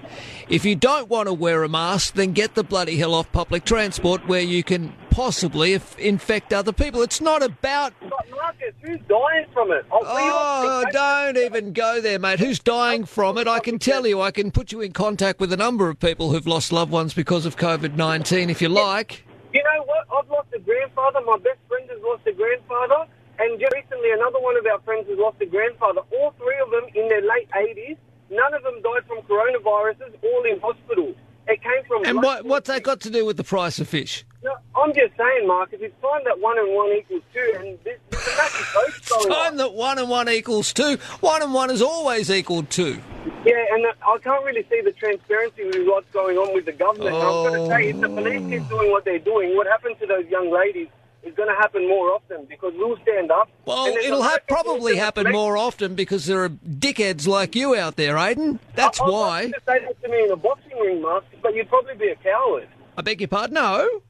if you don't want to wear a mask, then get the bloody hell off public transport, where you can possibly if, infect other people. It's not about. Marcus, who's dying from it? Oh, Oh, don't even go there, mate. Who's dying from it? I can tell you. I can put you in contact with a number of people who've lost loved ones because of COVID nineteen, if you like. You know what? I've lost a grandfather. My best friend has lost a grandfather. And just recently, another one of our friends has lost a grandfather. All three of them in their late 80s. None of them died from coronaviruses, all in hospital. It came from. And what, what's that got to do with the price of fish? No, I'm just saying, Mark, if it's time that one and one equals two, and this, this is a massive going Time on. that one and one equals two. One and one is always equaled two. Yeah, and uh, I can't really see the transparency with what's going on with the government. And I'm going to say, if the police keep doing what they're doing, what happened to those young ladies is going to happen more often because we'll stand up. Well, it'll ha- probably happen more often because there are dickheads like you out there, Aidan. That's I- I'd why. you say that to me in a boxing ring, Mark, but you'd probably be a coward. I beg your pardon? No.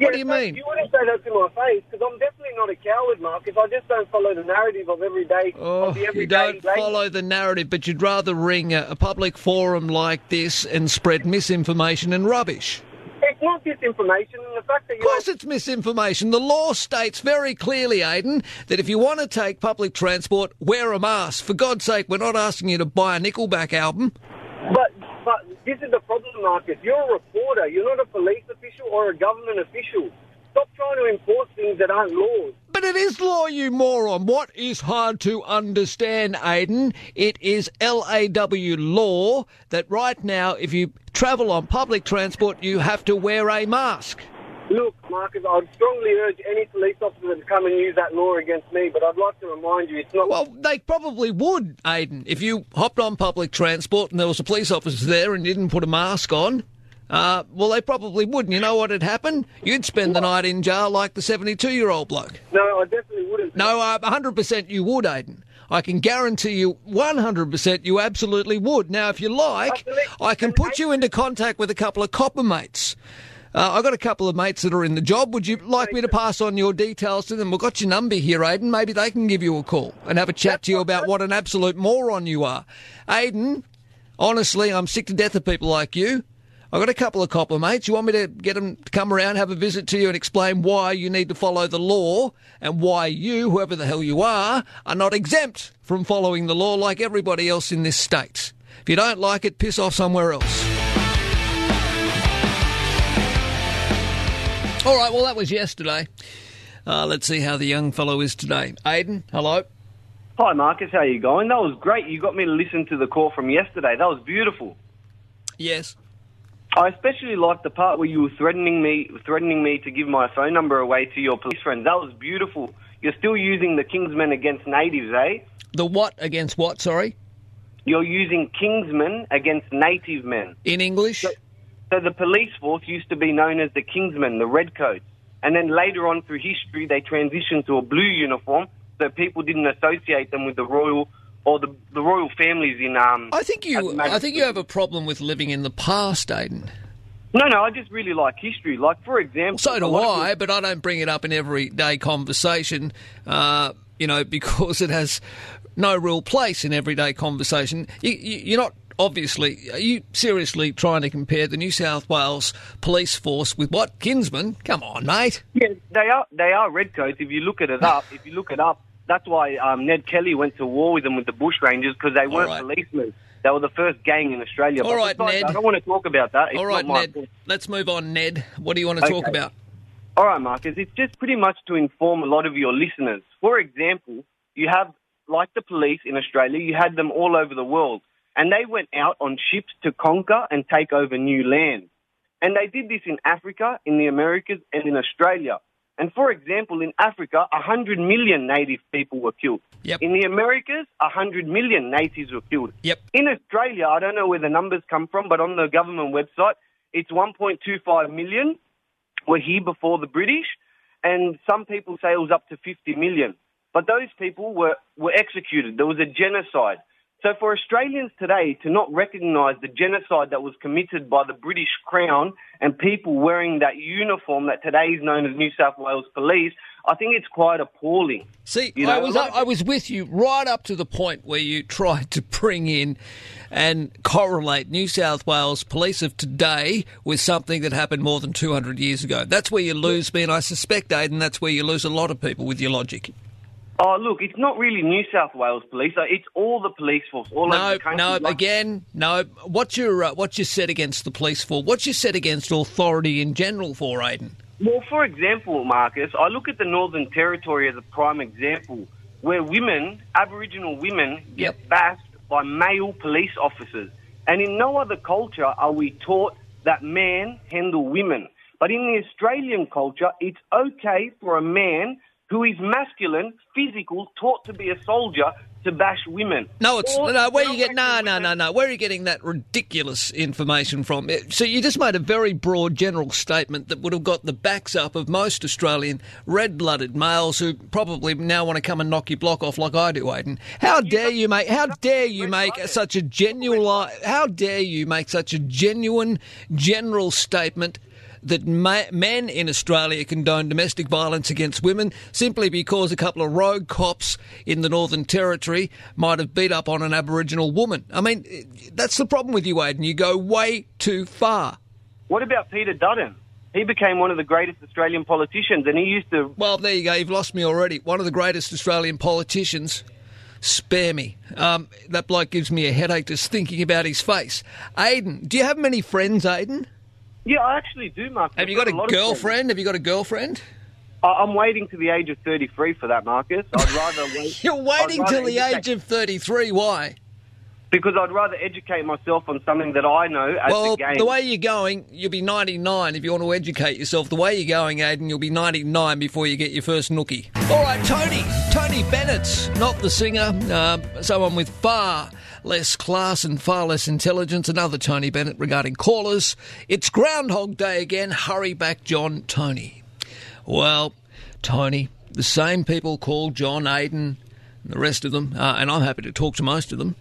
Yeah, what do you so mean? You wouldn't say that to my face because I'm definitely not a coward, Mark. If I just don't follow the narrative of every day Oh, of the you don't lady. follow the narrative, but you'd rather ring a, a public forum like this and spread misinformation and rubbish. It's not disinformation, and the fact that Of course, it's misinformation. The law states very clearly, Aidan, that if you want to take public transport, wear a mask. For God's sake, we're not asking you to buy a Nickelback album. But but this is the problem, Marcus. You're a reporter. You're not a police official or a government official. Stop trying to enforce things that aren't laws. But it is law, you moron. What is hard to understand, Aidan? It is LAW law that right now, if you travel on public transport, you have to wear a mask. Look, Marcus, I'd strongly urge any police officer to come and use that law against me, but I'd like to remind you it's not. Well, they probably would, Aidan. If you hopped on public transport and there was a police officer there and you didn't put a mask on, uh, well, they probably wouldn't. you know what would happen? You'd spend the night in jail like the 72 year old bloke. No, I definitely wouldn't. No, uh, 100% you would, Aidan. I can guarantee you 100% you absolutely would. Now, if you like, I can put you into contact with a couple of copper mates. Uh, I've got a couple of mates that are in the job. Would you like me to pass on your details to them? We've got your number here, Aidan. Maybe they can give you a call and have a chat to you about what an absolute moron you are. Aidan, honestly, I'm sick to death of people like you. I've got a couple of copper mates. You want me to get them to come around, have a visit to you, and explain why you need to follow the law and why you, whoever the hell you are, are not exempt from following the law like everybody else in this state. If you don't like it, piss off somewhere else. All right, well, that was yesterday. Uh, let's see how the young fellow is today. Aidan, hello. Hi, Marcus. How are you going? That was great. You got me to listen to the call from yesterday. That was beautiful. Yes. I especially liked the part where you were threatening me, threatening me to give my phone number away to your police friends. That was beautiful. You're still using the Kingsmen against natives, eh? The what against what, sorry? You're using Kingsmen against native men. In English? So, so the police force used to be known as the Kingsmen, the Redcoats. And then later on through history, they transitioned to a blue uniform so people didn't associate them with the royal or the, the royal families in. Um, I think you. I think you have a problem with living in the past, Aidan. No, no, I just really like history. Like, for example. So do I, but I don't bring it up in everyday conversation. Uh, you know, because it has no real place in everyday conversation. You, you, you're not obviously. Are you seriously trying to compare the New South Wales police force with what Kinsman? Come on, mate. Yeah, they are. They are redcoats. If you look at it up, if you look it up, That's why um, Ned Kelly went to war with them with the Bushrangers because they weren't right. policemen. They were the first gang in Australia. All But right, besides Ned. I don't want to talk about that. It's All right, Ned. Let's move on, Ned. What do you want to talk about? All right, Marcus. It's just pretty much to inform a lot of your listeners. For example, you have, like the police in Australia, you had them all over the world. And they went out on ships to conquer and take over new land. And they did this in Africa, in the Americas, and in Australia. And for example, in Africa, 100 million native people were killed. Yep. In the Americas, 100 million natives were killed. Yep. In Australia, I don't know where the numbers come from, but on the government website, it's 1.25 million were here before the British, and some people say it was up to 50 million. But those people were, were executed. There was a genocide. So for Australians today to not recognise the genocide that was committed by the British Crown and people wearing that uniform that today is known as New South Wales Police, I think it's quite appalling. See, You know, I was I was with you right up to the point where you tried to bring in and correlate New South Wales police of today with something that happened more than 200 years ago. That's where you lose me, and I suspect, Aidan, that's where you lose a lot of people with your logic. Oh, look, it's not really New South Wales Police. uh, It's all the police force all over No, the country. no, again, no. What's your uh, what's your set against the police for? What's your set against authority in general for, Aidan? Well, for example, Marcus, I look at the Northern Territory as a prime example where women, Aboriginal women, get bashed by male police officers. And in no other culture are we taught that men handle women. But in the Australian culture, it's okay for a man who is masculine, physical, taught to be a soldier, to bash women. No, it's Or- no. Where are you get no, no, no, no. Where are you getting that ridiculous information from? So you just made a very broad, general statement that would have got the backs up of most Australian red-blooded males who probably now want to come and knock your block off like I do, Aidan. How dare you make? How dare you make such a genuine? How dare you make such a genuine, general statement? That ma- men in Australia condone domestic violence against women simply because a couple of rogue cops in the Northern Territory might have beat up on an Aboriginal woman. I mean, eh, that's the problem with you, Aidan. You go way too far. What about Peter Dutton? He became one of the greatest Australian politicians, and he used to Well, there you go. You've lost me already. One of the greatest Australian politicians. Spare me. Um, that bloke gives me a headache just thinking about his face. Aiden, do you have many friends, Aidan? Yeah, I actually do, Mark. Have you got a girlfriend? Have you got a girlfriend? I'm waiting to the age of 33 for that, Marcus. I'd rather wait. You're waiting till the age of 33. Why? Because I'd rather educate myself on something that I know as well, the game. the way you're going, you'll be 99 if you want to educate yourself. The way you're going, Aiden, you'll be 99 before you get your first nookie. All right, Tony. Tony Bennett, not the singer, uh, someone with far less class and far less intelligence. Another Tony Bennett regarding callers. It's Groundhog Day again. Hurry back, John. Tony. Well, Tony, the same people call John, Aiden, and the rest of them, uh, and I'm happy to talk to most of them.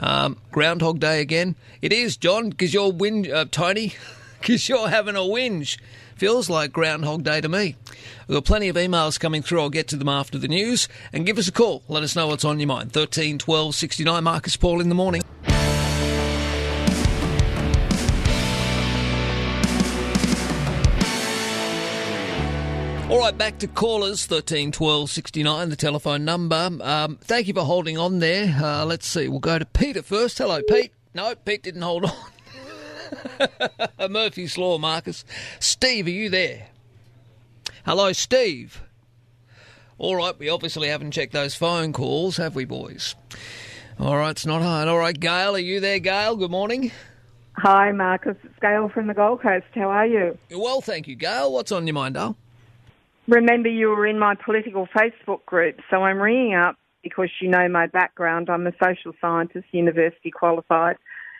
Um, Groundhog Day again. It is, John, because you're whin- uh, Tony, because you're having a whinge. Feels like Groundhog Day to me. We've got plenty of emails coming through. I'll get to them after the news. And give us a call. Let us know what's on your mind. 13 12 69. Marcus Paul in the morning. All right, back to callers, 13 12 69, the telephone number. Um, thank you for holding on there. Uh, let's see, we'll go to Peter first. Hello, Pete. No, Pete didn't hold on. Murphy's Law, Marcus. Steve, are you there? Hello, Steve. All right, we obviously haven't checked those phone calls, have we, boys? All right, it's not hard. All right, Gail, are you there, Gail? Good morning. Hi, Marcus. It's Gail from the Gold Coast. How are you? Well, thank you, Gail. What's on your mind, Dale? Remember, you were in my political Facebook group, so I'm ringing up because you know my background. I'm a social scientist, university qualified,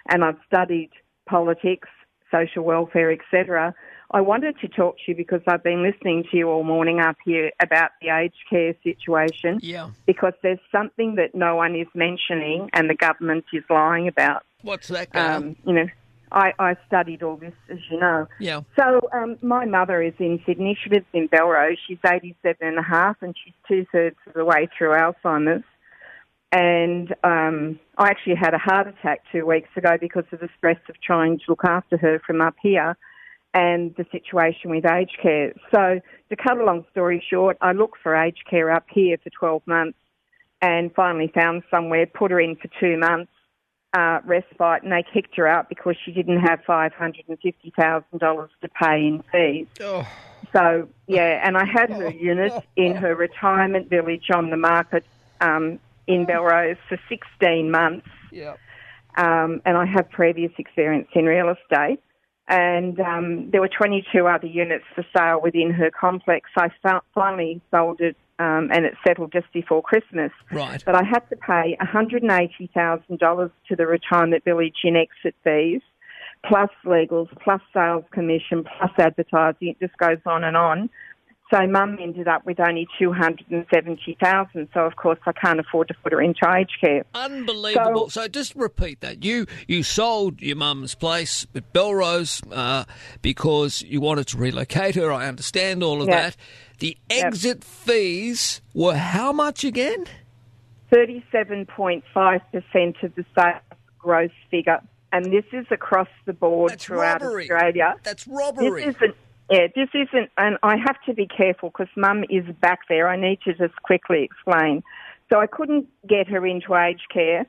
and I've studied politics, social welfare, etc. I wanted to talk to you because I've been listening to you all morning up here about the aged care situation. Yeah. Because there's something that no one is mentioning and the government is lying about. What's that? Um, you know, I, I studied all this, as you know. Yeah. So um, my mother is in Sydney. She lives in Belrose. She's 87 and a half, and she's two thirds of the way through Alzheimer's. And um, I actually had a heart attack two weeks ago because of the stress of trying to look after her from up here and the situation with aged care. So to cut a long story short, I looked for aged care up here for 12 months and finally found somewhere, put her in for two months uh, respite, and they kicked her out because she didn't have five hundred and fifty thousand dollars to pay in fees. Oh. So yeah, and I had her unit in her retirement village on the market um, in Belrose for sixteen months. Yeah. Um, and I have previous experience in real estate. And um, there were 22 other units for sale within her complex. I finally sold it um, and it settled just before Christmas. Right. But I had to pay $180,000 to the retirement village in exit fees, plus legals, plus sales commission, plus advertising. It just goes on and on. So mum ended up with only 270000 So, of course, I can't afford to put her into aged care. Unbelievable. So, just repeat that. You you sold your mum's place at Belrose uh, because you wanted to relocate her. I understand all of Yep. that. The exit fees were how much again? 37.5% of the sales gross figure. And this is across the board throughout robbery. Australia. That's robbery. This isn't, yeah, this isn't, and I have to be careful because mum is back there. I need to just quickly explain. So I couldn't get her into aged care.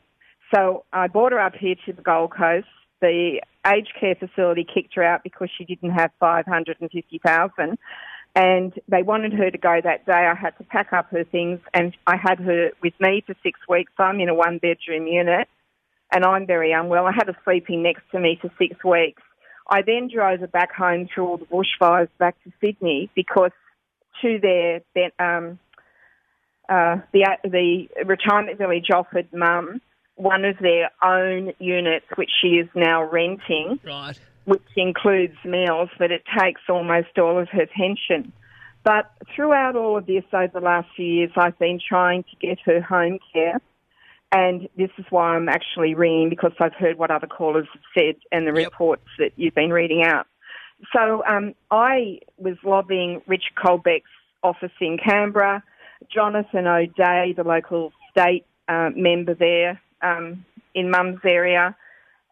So I brought her up here to the Gold Coast. The aged care facility kicked her out because she didn't have 550000 and they wanted her to go that day. I had to pack up her things and I had her with me for six weeks. I'm in a one bedroom unit and I'm very unwell. I had her sleeping next to me for six weeks. I then drove her back home through all the bushfires back to Sydney because to their um, uh, the the retirement village offered mum one of their own units, which she is now renting, Right. which includes meals, but it takes almost all of her pension. But throughout all of this over the last few years, I've been trying to get her home care. And this is why I'm actually ringing because I've heard what other callers have said and the reports that you've been reading out. So um, I was lobbying Richard Colbeck's office in Canberra, Jonathan O'Dea, the local state uh, member there um, in Mum's area,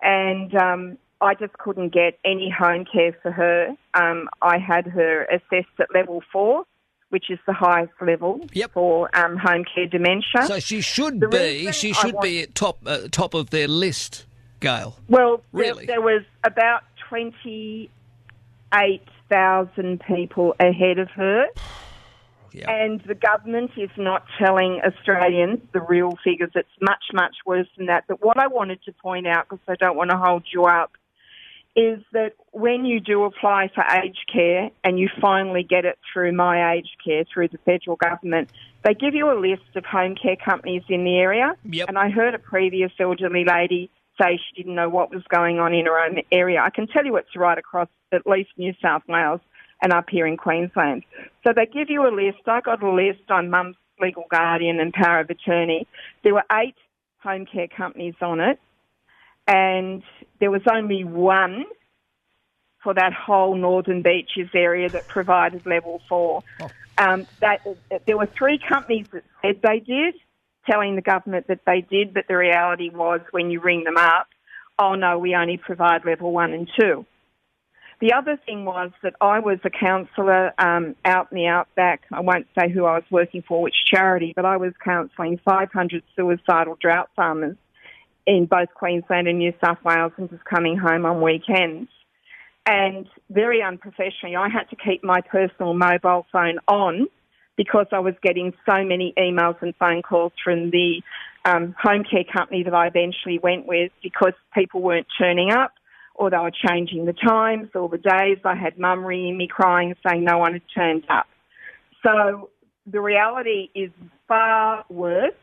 and um, I just couldn't get any home care for her. Um, I had her assessed at level four, which is the highest level for um, home care dementia. So she should The be she should want- be at top uh, top of their list, Gail. Well, Really? there, there was about 28,000 people ahead of her. And the government is not telling Australians the real figures. It's much, much worse than that. But what I wanted to point out, because I don't want to hold you up, is that when you do apply for aged care and you finally get it through My Aged Care, through the federal government, they give you a list of home care companies in the area. And I heard a previous elderly lady say she didn't know what was going on in her own area. I can tell you it's right across at least New South Wales and up here in Queensland. So they give you a list. I got a list on Mum's legal guardian and power of attorney. There were eight home care companies on it, and there was only one for that whole Northern Beaches area that provided level four. Um, that, there were three companies that said they did, telling the government that they did, but the reality was when you ring them up, oh no, we only provide level one and two. The other thing was that I was a counsellor um, out in the outback. I won't say who I was working for, which charity, but I was counselling 500 suicidal drought farmers in both Queensland and New South Wales and just coming home on weekends. And very unprofessionally, I had to keep my personal mobile phone on because I was getting so many emails and phone calls from the um, home care company that I eventually went with because people weren't turning up or they were changing the times or the days. I had mum ringing me crying saying no one had turned up. So the reality is far worse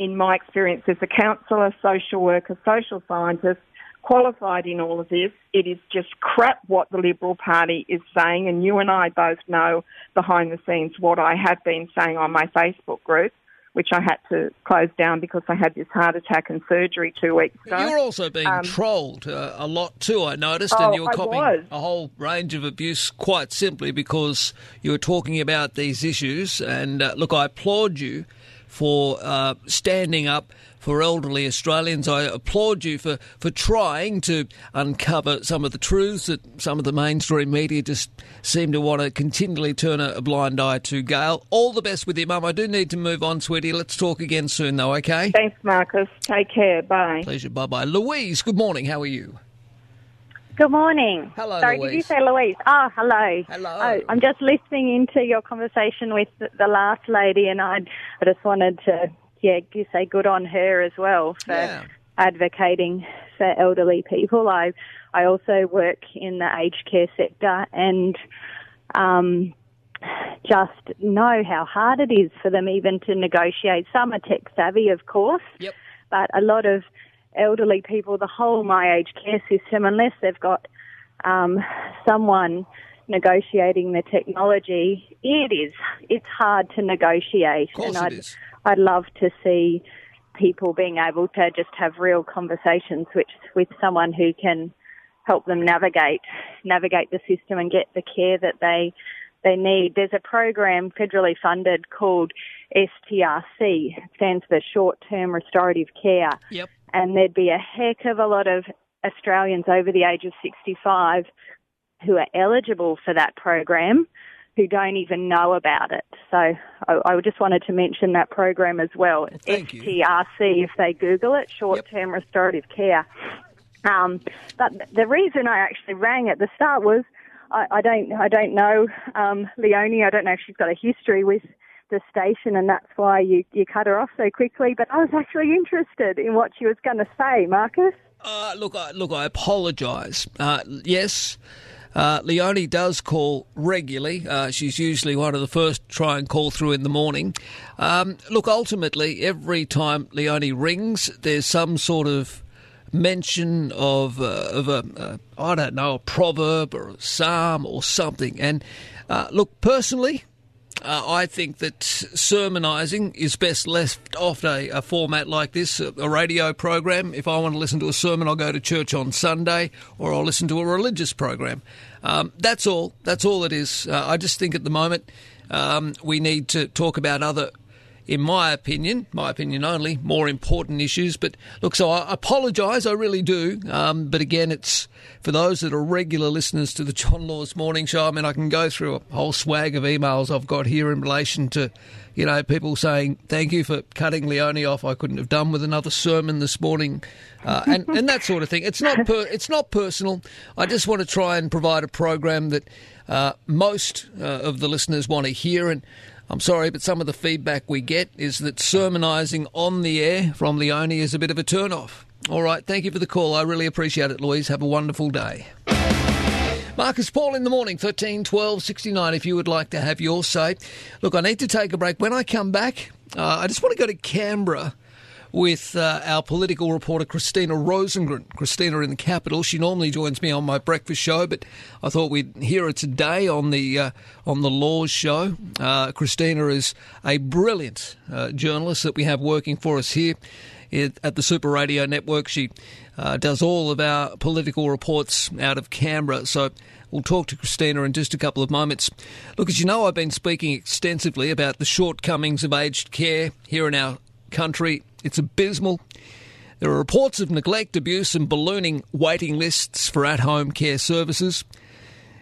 in my experience as a counsellor, social worker, social scientist, qualified in all of this. It is just crap what the Liberal Party is saying, and you and I both know behind the scenes what I have been saying on my Facebook group, which I had to close down because I had this heart attack and surgery two weeks ago. You're also being Um, trolled uh, a lot too, I noticed, Oh, and you were copying a whole range of abuse quite simply because you were talking about these issues. And uh, look, I applaud you for uh, standing up for elderly Australians. I applaud you for, for trying to uncover some of the truths that some of the mainstream media just seem to want to continually turn a, a blind eye to. Gail, all the best with you, Mum. I do need to move on, sweetie. Let's talk again soon, though, okay? Thanks, Marcus. Take care. Bye. Pleasure. Bye bye. Louise, good morning. How are you? Good morning. Hello, Sorry, Louise. did you say Louise? Oh, hello. Hello. Oh, I'm just listening into your conversation with the, the last lady, and I, I just wanted to, yeah, say good on her as well for Yeah. advocating for elderly people. I, I also work in the aged care sector, and um, just know how hard it is for them even to negotiate. Some are tech savvy, of course, yep. but a lot of elderly people, the whole My Aged Care system, unless they've got um, someone negotiating the technology, it is it's hard to negotiate. course and I'd is. I'd love to see people being able to just have real conversations with with someone who can help them navigate navigate the system and get the care that they they need. There's a program federally funded called STRC. It stands for Short Term Restorative Care. Yep. And there'd be a heck of a lot of Australians over the age of 65 who are eligible for that program who don't even know about it. So I, I just wanted to mention that program as well. thank you. STRC, if they Google it, Short Term Restorative Care. Um, but the reason I actually rang at the start was I, I don't I don't know um, Leonie. I don't know if she's got a history with the station, and that's why you you cut her off so quickly. But I was actually interested in what she was going to say, Marcus. Uh, look, I, look, I apologise. Uh, yes, uh, Leonie does call regularly. Uh, she's usually one of the first to try and call through in the morning. Um, look, ultimately, every time Leonie rings, there's some sort of mention of uh, of a uh, don't know a proverb or a psalm or something. And uh, look, personally, uh, I think that sermonising is best left off a, a format like this, a, a radio program. If I want to listen to a sermon, I'll go to church on Sunday, or I'll listen to a religious program. Um, that's all. That's all it is. Uh, I just think at the moment um, we need to talk about other in my opinion, my opinion only, more important issues. But look, so I apologise, I really do. Um, but again, it's for those that are regular listeners to the John Laws Morning Show. I mean, I can go through a whole swag of emails I've got here in relation to, you know, people saying thank you for cutting Leonie off. I couldn't have done with another sermon this morning, uh, and and that sort of thing. It's not per, it's not personal. I just want to try and provide a program that uh, most uh, of the listeners want to hear and. I'm sorry, but some of the feedback we get is that sermonising on the air from Leonie is a bit of a turn off. All right, thank you for the call. I really appreciate it, Louise. Have a wonderful day. Marcus Paul in the morning, 13 12 69, if you would like to have your say. Look, I need to take a break. When I come back, uh, I just want to go to Canberra with uh, our political reporter Christina Rosengren. Christina in the capital. She normally joins me on my breakfast show, but I thought we'd hear her today on the uh, on the Laws show. Uh, Christina is a brilliant uh, journalist that we have working for us here at the Super Radio Network. She uh, does all of our political reports out of Canberra. So we'll talk to Christina in just a couple of moments. Look, as you know, I've been speaking extensively about the shortcomings of aged care here in our country. It's abysmal. There are reports of neglect, abuse, and ballooning waiting lists for at home care services.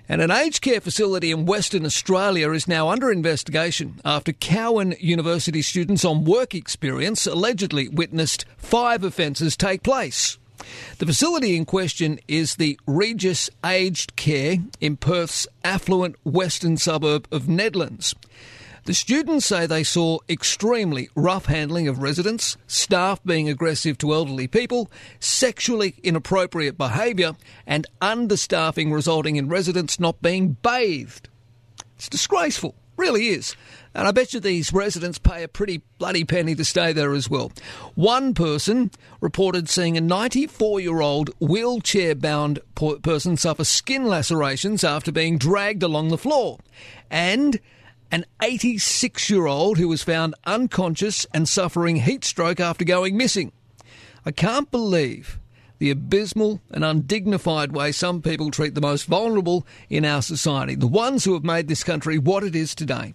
And an aged care facility in Western Australia is now under investigation after Cowan University students on work experience allegedly witnessed five offences take place. The facility in question is the Regis Aged Care in Perth's affluent western suburb of Nedlands. The students say they saw extremely rough handling of residents, staff being aggressive to elderly people, sexually inappropriate behaviour, and understaffing resulting in residents not being bathed. It's disgraceful, really is. And I bet you these residents pay a pretty bloody penny to stay there as well. One person reported seeing a 94 year old wheelchair bound person suffer skin lacerations after being dragged along the floor. And an 86 year old who was found unconscious and suffering heat stroke after going missing. I can't believe the abysmal and undignified way some people treat the most vulnerable in our society, the ones who have made this country what it is today.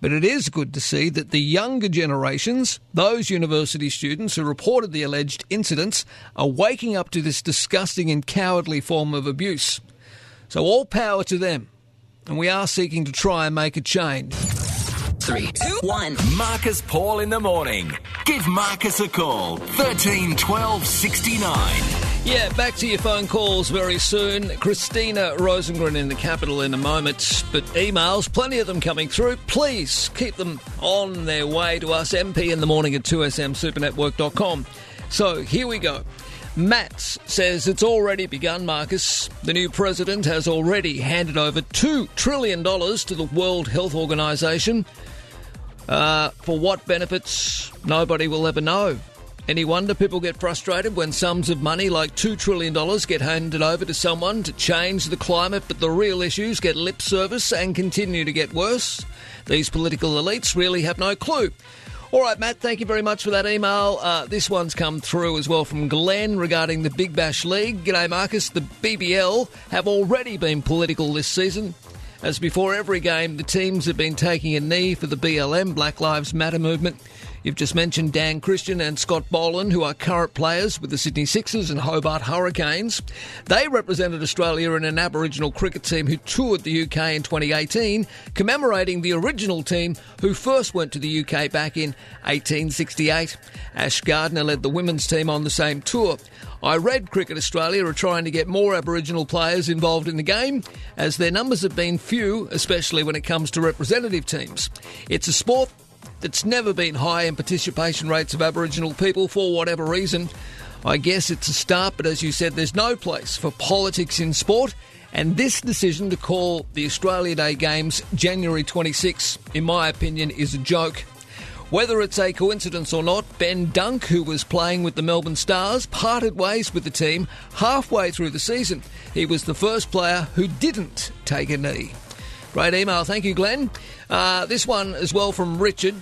But it is good to see that the younger generations, those university students who reported the alleged incidents, are waking up to this disgusting and cowardly form of abuse. So all power to them. And we are seeking to try and make a change. Three, two, one. Marcus Paul in the morning. Give Marcus a call. 13 12 69. Yeah, back to your phone calls very soon. Christina Rosengren in the capital in a moment, but emails, plenty of them coming through. Please keep them on their way to us, MP in the morning at 2smsupernetwork.com. So here we go. Matt says it's already begun, Marcus. The new president has already handed over $2 trillion to the World Health Organization. Uh, for what benefits, nobody will ever know. Any wonder people get frustrated when sums of money like $2 trillion get handed over to someone to change the climate, but the real issues get lip service and continue to get worse? These political elites really have no clue. All right, Matt, thank you very much for that email. Uh, this one's come through as well from Glenn regarding the Big Bash League. G'day, Marcus. The BBL have already been political this season. As before every game, the teams have been taking a knee for the BLM, Black Lives Matter movement. You've just mentioned Dan Christian and Scott Boland, who are current players with the Sydney Sixers and Hobart Hurricanes. They represented Australia in an Aboriginal cricket team who toured the UK in 2018, commemorating the original team who first went to the UK back in 1868. Ash Gardner led the women's team on the same tour. I read Cricket Australia are trying to get more Aboriginal players involved in the game, as their numbers have been few, especially when it comes to representative teams. It's a sport that's never been high in participation rates of Aboriginal people for whatever reason. I guess it's a start, but as you said, there's no place for politics in sport. And this decision to call the Australia Day Games January 26, in my opinion, is a joke. Whether it's a coincidence or not, Ben Dunk, who was playing with the Melbourne Stars, parted ways with the team halfway through the season. He was the first player who didn't take a knee. Great email. Thank you, Glenn. Uh, this one as well from Richard.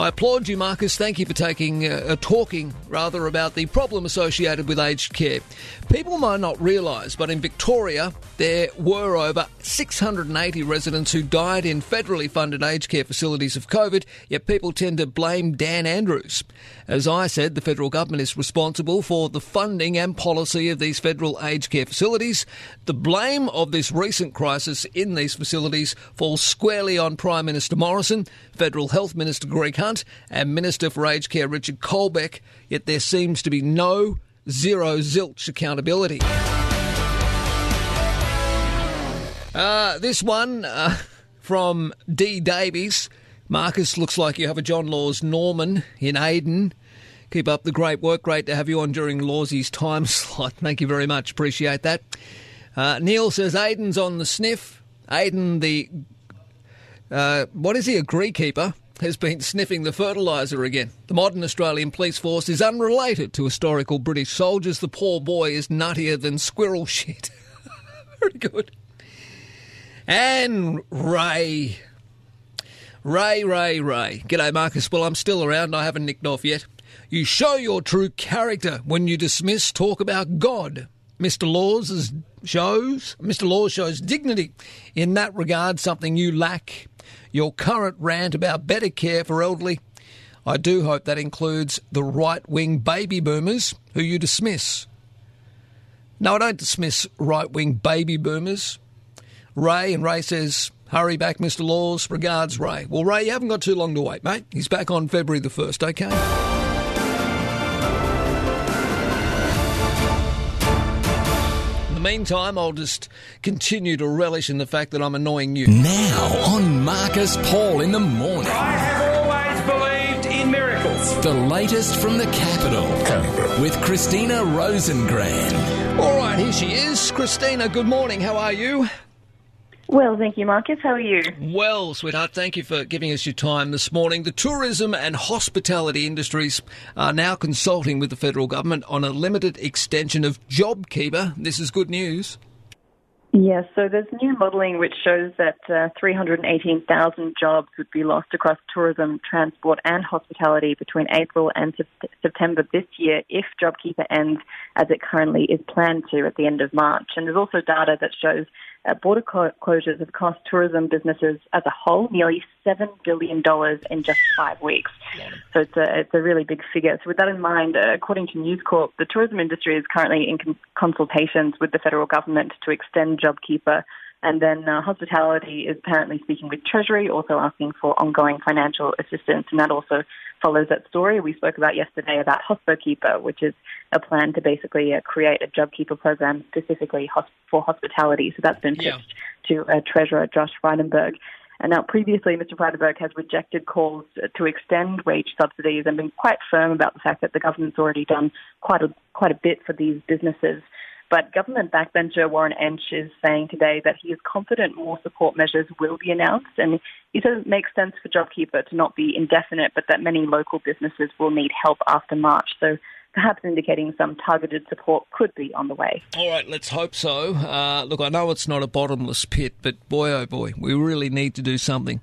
I applaud you, Marcus. Thank you for taking uh, talking rather about the problem associated with aged care. People might not realise, but in Victoria there were over 680 residents who died in federally funded aged care facilities of COVID. Yet people tend to blame Dan Andrews. As I said, the federal government is responsible for the funding and policy of these federal aged care facilities. The blame of this recent crisis in these facilities falls squarely on Prime Minister Morrison, Federal Health Minister Greg Hunt, and Minister for Aged Care Richard Colbeck. Yet there seems to be no zero zilch accountability. Uh, this one uh, from D. Davies. Marcus, looks like you have a John Laws Norman in Aden. Keep up the great work. Great to have you on during Lawsy's time slot. Thank you very much. Appreciate that. Uh, Neil says Aiden's on the sniff. Aiden, the. Uh, what is he, a greenkeeper? Has been sniffing the fertiliser again. The modern Australian police force is unrelated to historical British soldiers. The poor boy is nuttier than squirrel shit. Very good. And Ray. Ray, Ray, Ray. G'day, Marcus. Well, I'm still around. I haven't nicked off yet. You show your true character when you dismiss talk about God. Mr. Laws shows Mr. Laws shows dignity in that regard, something you lack your current rant about better care for elderly. I do hope that includes the right wing baby boomers who you dismiss. No, I don't dismiss right wing baby boomers. Ray, and Ray says, hurry back, Mr. Laws. Regards, Ray. Well, Ray, you haven't got too long to wait, mate. He's back on February the 1st, okay? The meantime, I'll just continue to relish in the fact that I'm annoying you. Now on Marcus Paul in the morning. I have always believed in miracles. The latest from the capital Canberra. with Christina Rosengren. All right, here she is. Christina, good morning. How are you? Well, thank you, Marcus. How are you? Well, sweetheart, thank you for giving us your time this morning. The tourism and hospitality industries are now consulting with the federal government on a limited extension of JobKeeper. This is good news. Yes, so there's new modelling which shows that uh, 318,000 jobs would be lost across tourism, transport, and hospitality between April and sep- September this year if JobKeeper ends as it currently is planned to at the end of March. And there's also data that shows uh, border clo- closures have cost tourism businesses as a whole nearly $7 billion in just five weeks. So it's a, it's a really big figure. So with that in mind, uh, according to News Corp, the tourism industry is currently in con- consultations with the federal government to extend JobKeeper and then uh, hospitality is apparently speaking with Treasury, also asking for ongoing financial assistance. And that also follows that story we spoke about yesterday about HospoKeeper, which is a plan to basically uh, create a JobKeeper program specifically hosp- for hospitality. So that's been pitched to uh, Treasurer Josh Frydenberg. And now, previously, Mr. Frydenberg has rejected calls to extend wage subsidies and been quite firm about the fact that the government's already done quite a quite a bit for these businesses. But government backbencher Warren Entsch is saying today that he is confident more support measures will be announced. And he says it makes sense for JobKeeper to not be indefinite, but that many local businesses will need help after March. So perhaps indicating some targeted support could be on the way. All right, let's hope so. Uh, look, I know it's not a bottomless pit, but boy, oh boy, we really need to do something.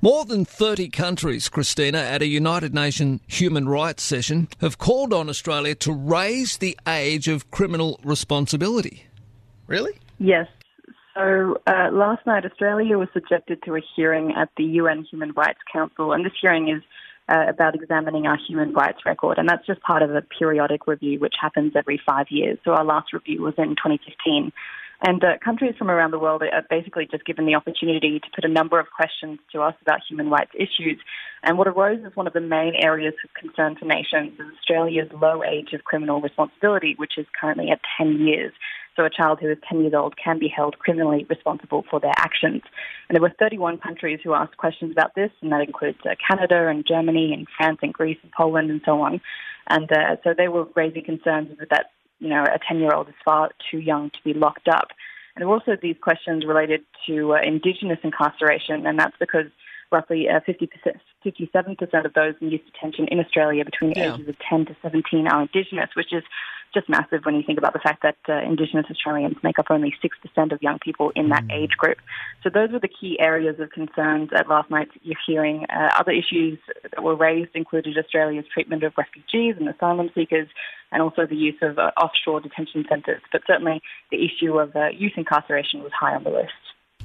More than 30 countries, Christina, at a United Nations human rights session have called on Australia to raise the age of criminal responsibility. Really? Yes. So uh, last night, Australia was subjected to a hearing at the UN Human Rights Council, and this hearing is uh, about examining our human rights record, and that's just part of a periodic review which happens every five years. So our last review was in 2015. And uh, countries from around the world are basically just given the opportunity to put a number of questions to us about human rights issues. And what arose as one of the main areas of concern for nations is Australia's low age of criminal responsibility, which is currently at 10 years. So a child who is 10 years old can be held criminally responsible for their actions. And there were 31 countries who asked questions about this, and that includes uh, Canada and Germany and France and Greece and Poland and so on. And uh, so they were raising concerns that, you know, a 10-year-old is far too young to be locked up. And there were also these questions related to uh, Indigenous incarceration, and that's because roughly uh, 50%, 57% of those in youth detention in Australia between the Yeah. ages of 10 to 17 are Indigenous, which is just massive when you think about the fact that uh, Indigenous Australians make up only 6% of young people in that age group. So those were the key areas of concerns at last night's hearing. Uh, other issues that were raised included Australia's treatment of refugees and asylum seekers, and also the use of uh, offshore detention centres. But certainly the issue of uh, youth incarceration was high on the list.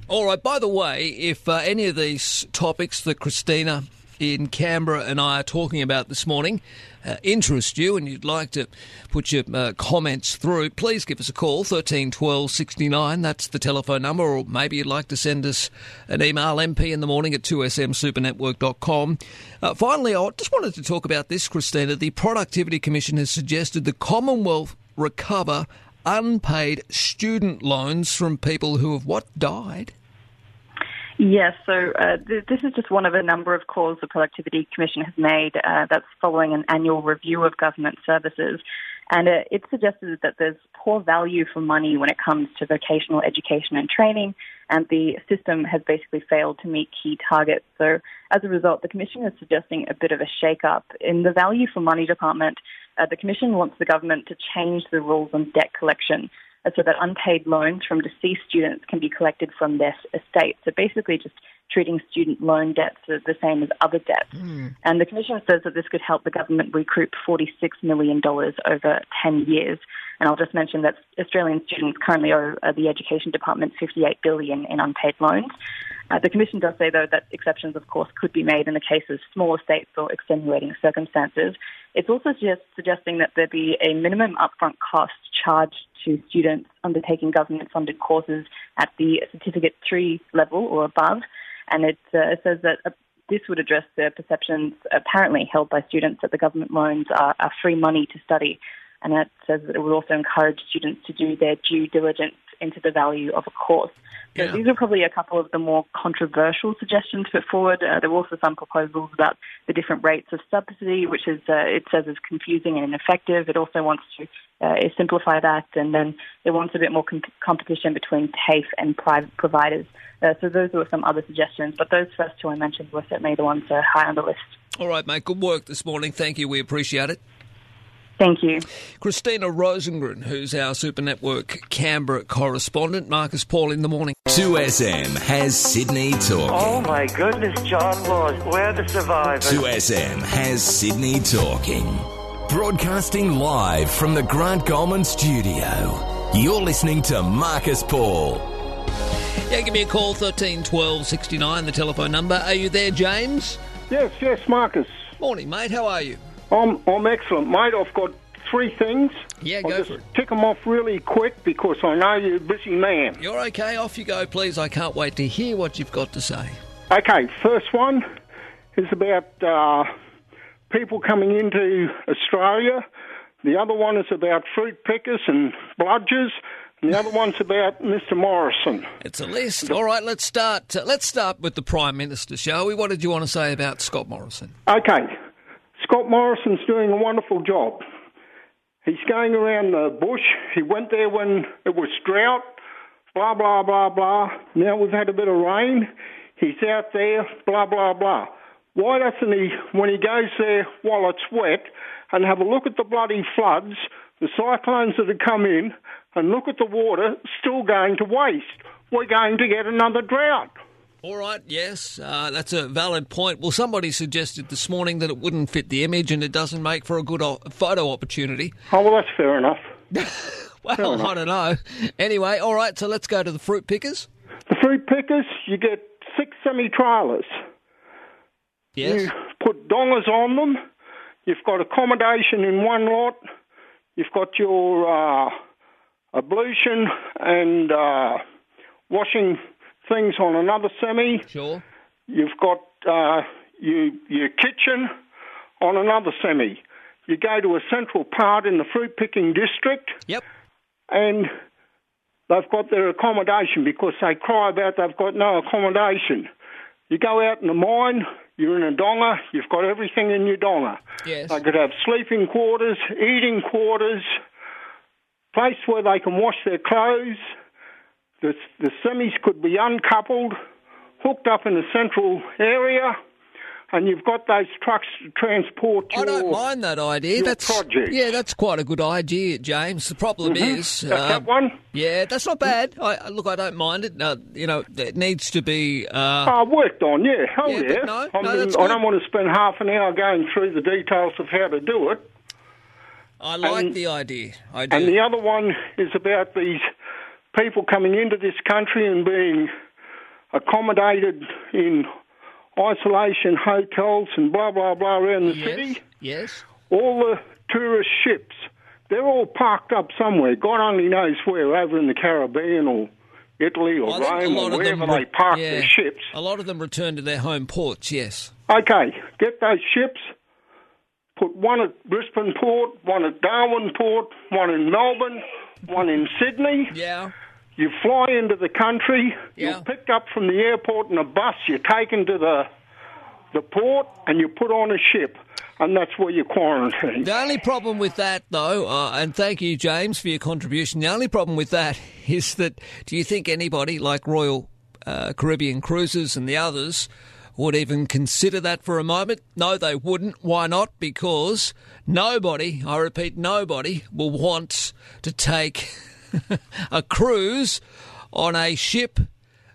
All right, by the way, if uh, any of these topics that Christina in Canberra and I are talking about this morning uh, interest you and you'd like to put your uh, comments through, please give us a call, 13 12 69. That's the telephone number. Or maybe you'd like to send us an email, mp in the morning at 2smsupernetwork.com. Uh, finally, I just wanted to talk about this, Christina. The Productivity Commission has suggested the Commonwealth recover unpaid student loans from people who have what died. Yes, so uh, th- this is just one of a number of calls the Productivity Commission has made uh, that's following an annual review of government services. And uh, it suggested that there's poor value for money when it comes to vocational education and training, and the system has basically failed to meet key targets. So, as a result, the Commission is suggesting a bit of a shake-up. In the value for money department, uh, the Commission wants the government to change the rules on debt collection so that unpaid loans from deceased students can be collected from their estate. So basically just treating student loan debts as the same as other debts. And the Commission says that this could help the government recoup $46 million over 10 years. And I'll just mention that Australian students currently owe uh, the Education Department 58 billion in unpaid loans. Uh, the Commission does say, though, that exceptions, of course, could be made in the case of smaller estates or extenuating circumstances. It's also suggest- suggesting that there be a minimum upfront cost charged to students undertaking government-funded courses at the Certificate 3 level or above. And it uh, says that uh, this would address the perceptions apparently held by students that the government loans are, are free money to study. And it says that it would also encourage students to do their due diligence into the value of a course. So these are probably a couple of the more controversial suggestions put forward. Uh, there were also some proposals about the different rates of subsidy, which is uh, it says is confusing and ineffective. It also wants to uh, simplify that, and then it wants a bit more com- competition between TAFE and private providers. Uh, so those were some other suggestions, but those first two I mentioned were certainly the ones uh, high on the list. All right, mate. Good work this morning. Thank you. We appreciate it. Thank you. Christina Rosengren, who's our Super Network Canberra correspondent. Marcus Paul in the morning. 2SM has Sydney talking. Oh my goodness, John Laws, we're the survivors. 2SM has Sydney talking. Broadcasting live from the Grant Goldman studio. You're listening to Marcus Paul. Yeah, give me a call, 13 12 69, the telephone number. Are you there, James? Yes, yes, Marcus. Morning, mate. How are you? I'm, I'm excellent, mate. I've got three things. Yeah, I'll go just for it. tick them off really quick because I know you're a busy man. You're okay. Off you go, please. I can't wait to hear what you've got to say. Okay, first one is about uh, people coming into Australia. The other one is about fruit pickers and bludgers. And the other one's about Mr. Morrison. It's a list. All right, let's start. Uh, let's start with the Prime Minister, shall we? What did you want to say about Scott Morrison? Okay, Scott Morrison's doing a wonderful job. He's going around the bush. He went there when it was drought, blah, blah, blah, blah. Now we've had a bit of rain. He's out there, blah, blah, blah. Why doesn't he, when he goes there while it's wet, and have a look at the bloody floods, the cyclones that have come in, and look at the water still going to waste? We're going to get another drought. All right, yes, uh, that's a valid point. Well, somebody suggested this morning that it wouldn't fit the image and it doesn't make for a good o- photo opportunity. Oh, well, that's fair enough. Well, enough. I don't know. Anyway, all right, so let's go to the fruit pickers. The fruit pickers, you get six semi trailers. Yes. You put dongers on them. You've got accommodation in one lot. You've got your uh, ablution and uh, washing things on another semi. Sure. You've got uh, you, your kitchen on another semi. You go to a central part in the fruit picking district. Yep. And they've got their accommodation because they cry about they've got no accommodation. You go out in the mine, you're in a donga, you've got everything in your donga. Yes. They could have sleeping quarters, eating quarters, place where they can wash their clothes. The, the semis could be uncoupled, hooked up in a central area, and you've got those trucks to transport your I don't mind that idea. That's project. yeah, that's quite a good idea, James. The problem Mhm. is That- that um, one? Yeah, that's not bad. I, look, I don't mind it. Uh, you know, it needs to be. Uh, I worked on, yeah, hell Yeah, yeah. no, I, no, that's I don't want to spend half an hour going through the details of how to do it. I like and- the idea. I do. And the other one is about these people coming into this country and being accommodated in isolation hotels and blah, blah, blah around the city. Yes. All the tourist ships, they're all parked up somewhere. God only knows where, over in the Caribbean or Italy or I Rome lot or of them wherever re- they park yeah, their ships. A lot of them return to their home ports. Yes. Okay, get those ships. Put one at Brisbane Port, one at Darwin Port, one in Melbourne, one in Sydney. Yeah. You fly into the country. Yeah. You're picked up from the airport in a bus. You're taken to the the port, and you put on a ship, and that's where you quarantine. The only problem with that, though, uh, and thank you, James, for your contribution. The only problem with that is that do you think anybody like Royal uh, Caribbean Cruises and the others would even consider that for a moment? No, they wouldn't. Why not? Because nobody, I repeat, nobody will want to take a cruise on a ship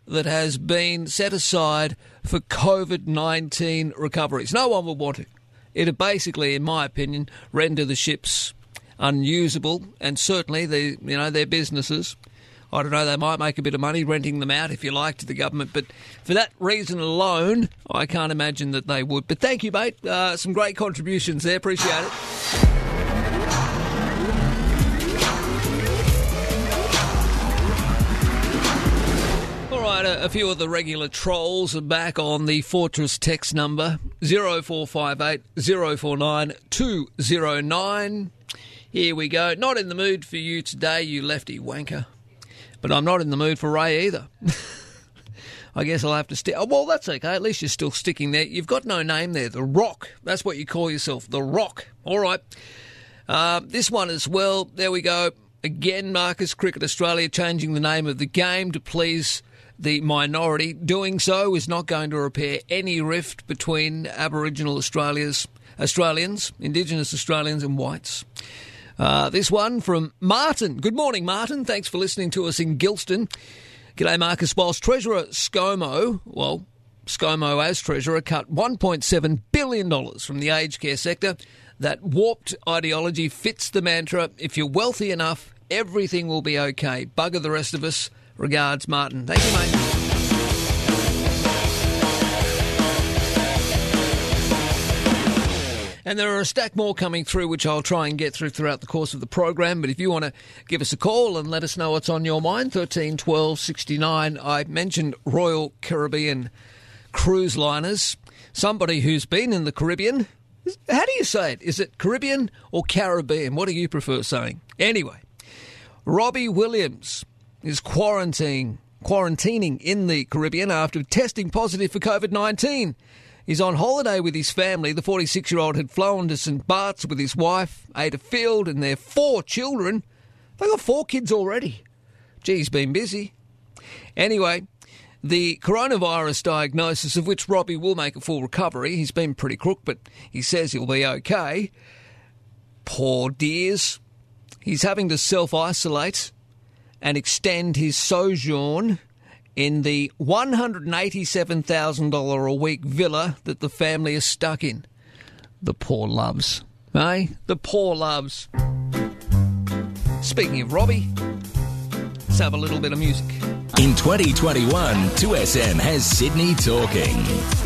that has been set aside for COVID 19 recoveries. No one would want it. It'd basically, in my opinion, render the ships unusable and certainly the you know their businesses. I don't know, they might make a bit of money renting them out if you like to the government, but for that reason alone, I can't imagine that they would. But thank you, mate. Uh, some great contributions there. Appreciate it. Right, a, a few of the regular trolls are back on the Fortress text number 0458 049 209. Here we go. Not in the mood for you today, you lefty wanker. But I'm not in the mood for Ray either. I guess I'll have to stick. Oh, well, that's okay. At least you're still sticking there. You've got no name there. The Rock. That's what you call yourself. The Rock. All right. Uh, this one as well. There we go. Again, Marcus Cricket Australia changing the name of the game to please the minority. Doing so is not going to repair any rift between Aboriginal Australia's Australians, Indigenous Australians, and whites. Uh, this one from Martin. Good morning, Martin. Thanks for listening to us in Gilston. G'day, Marcus. Whilst Treasurer ScoMo, well, ScoMo as Treasurer, cut $1.7 billion from the aged care sector, that warped ideology fits the mantra if you're wealthy enough, everything will be okay. Bugger the rest of us. Regards, Martin. Thank you, mate. And there are a stack more coming through, which I'll try and get through throughout the course of the program. But if you want to give us a call and let us know what's on your mind, 13 12 69. I mentioned Royal Caribbean cruise liners. Somebody who's been in the Caribbean. How do you say it? Is it Caribbean or Caribbean? What do you prefer saying? Anyway, Robbie Williams is quarantining, quarantining in the Caribbean after testing positive for COVID 19. He's on holiday with his family. The 46 year old had flown to St. Bart's with his wife, Ayda Field, and their four children. They got four kids already. Gee, he's been busy. Anyway, the coronavirus diagnosis, of which Robbie will make a full recovery, he's been pretty crook, but he says he'll be okay. Poor dears. He's having to self isolate and extend his sojourn in the $187,000 a week villa that the family is stuck in. The poor loves. Eh? The poor loves. Speaking of Robbie, let's have a little bit of music. In 2021, 2SM has Sydney talking.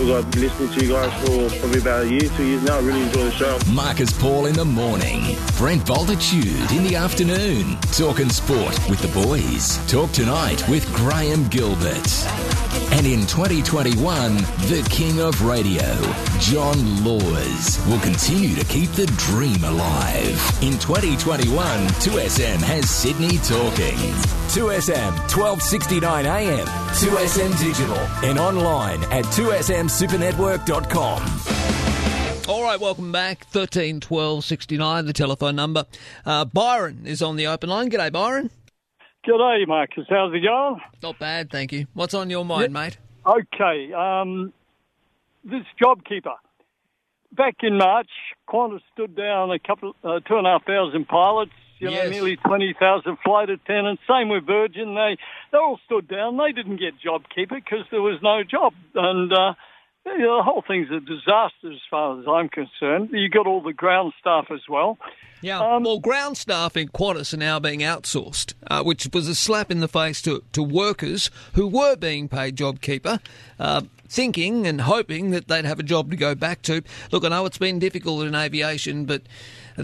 I've been listening to you guys for probably about a year, two years now. I really enjoy the show. Marcus Paul in the morning. Brent Voltitude in the afternoon. Talking sport with the boys. Talk tonight with Graham Gilbert. And in 2021, the king of radio, John Laws, will continue to keep the dream alive. In 2021, 2SM has Sydney talking. 2SM, 1269 AM, 2SM Digital, and online at 2smsupernetwork.com. All right, welcome back. 13 12 69, the telephone number. Uh, Byron is on the open line. G'day, Byron. G'day, Marcus. How's it going? Not bad, thank you. What's on your mind, Yeah. mate? Okay, um, this JobKeeper. Back in March, Qantas stood down a couple, uh, two and a half thousand pilots. You know, nearly twenty thousand flight attendants. Same with Virgin. They they all stood down. They didn't get JobKeeper because there was no job, and uh, you know, the whole thing's a disaster as far as I'm concerned. You got all the ground staff as well. Yeah, Um, well, ground staff in Qantas are now being outsourced, uh, which was a slap in the face to, to workers who were being paid JobKeeper, uh, thinking and hoping that they'd have a job to go back to. Look, I know it's been difficult in aviation, but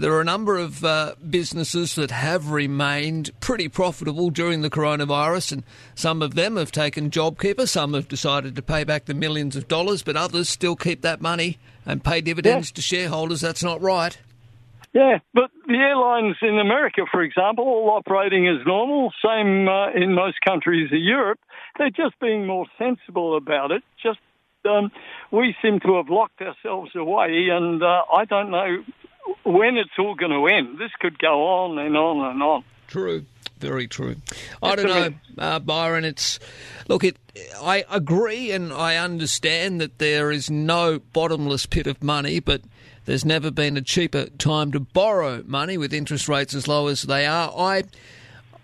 there are a number of uh, businesses that have remained pretty profitable during the coronavirus, and some of them have taken JobKeeper, some have decided to pay back the millions of dollars, but others still keep that money and pay dividends to shareholders. That's not right. Yeah, but the airlines in America, for example, all operating as normal, same uh, in most countries of Europe. They're just being more sensible about it. Just um, we seem to have locked ourselves away, and uh, I don't know when it's all going to end. This could go on and on and on. True. Very true. I don't know, uh, Byron. It's look. It. I agree and I understand that there is no bottomless pit of money, but there's never been a cheaper time to borrow money with interest rates as low as they are. I.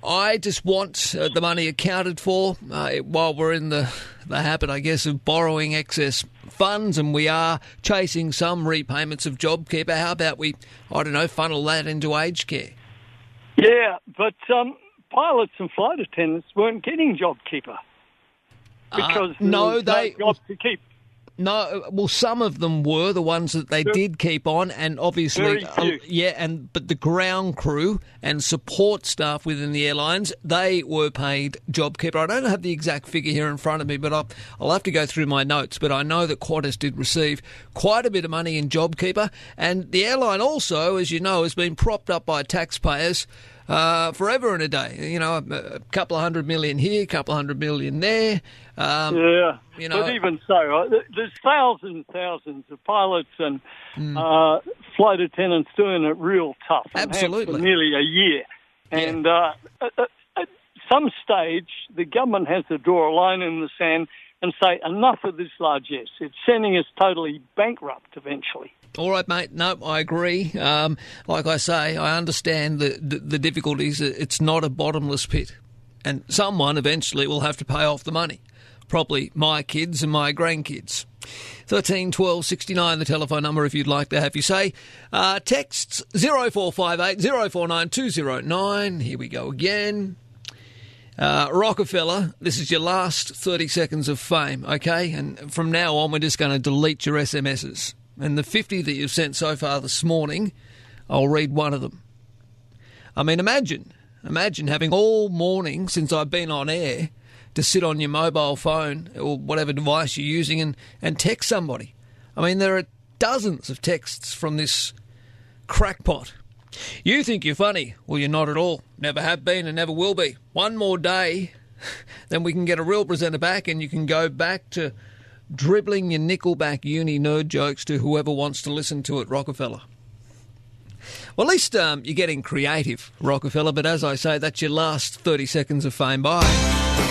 I just want uh, the money accounted for uh, while we're in the, the habit, I guess, of borrowing excess funds, and we are chasing some repayments of JobKeeper. How about we, I don't know, funnel that into aged care? Yeah, but um, pilots and flight attendants weren't getting JobKeeper because Uh, no, they- job to keep. No, well, some of them were the ones that they did keep on, and obviously, uh, yeah, and but the ground crew and support staff within the airlines they were paid JobKeeper. I don't have the exact figure here in front of me, but I'll, I'll have to go through my notes. But I know that Qantas did receive quite a bit of money in JobKeeper, and the airline also, as you know, has been propped up by taxpayers. Uh, forever and a day, you know, a, a couple of hundred million here, a couple of hundred million there. Um, yeah, you know, but even so, uh, there's thousands and thousands of pilots and Hmm. uh, flight attendants doing it real tough. Absolutely. for nearly a year. And uh, at, at- at some stage, the government has to draw a line in the sand and say enough of this largesse. It's sending us totally bankrupt eventually. All right, mate. No, I agree. Um, like I say, I understand the, the, the difficulties. It's not a bottomless pit. And someone eventually will have to pay off the money. Probably my kids and my grandkids. 13 12 69, the telephone number if you'd like to have you say. Uh, texts 0458 049 209. Here we go again. Uh, Rockefeller, this is your last 30 seconds of fame, okay? And from now on, we're just going to delete your SMSs. And the 50 that you've sent so far this morning, I'll read one of them. I mean, imagine, imagine having all morning since I've been on air to sit on your mobile phone or whatever device you're using and, and text somebody. I mean, there are dozens of texts from this crackpot. You think you're funny. Well, you're not at all. Never have been and never will be. One more day, then we can get a real presenter back and you can go back to dribbling your Nickelback uni nerd jokes to whoever wants to listen to it, Rockefeller. Well, at least um, you're getting creative, Rockefeller, but as I say, that's your last 30 seconds of fame. Bye.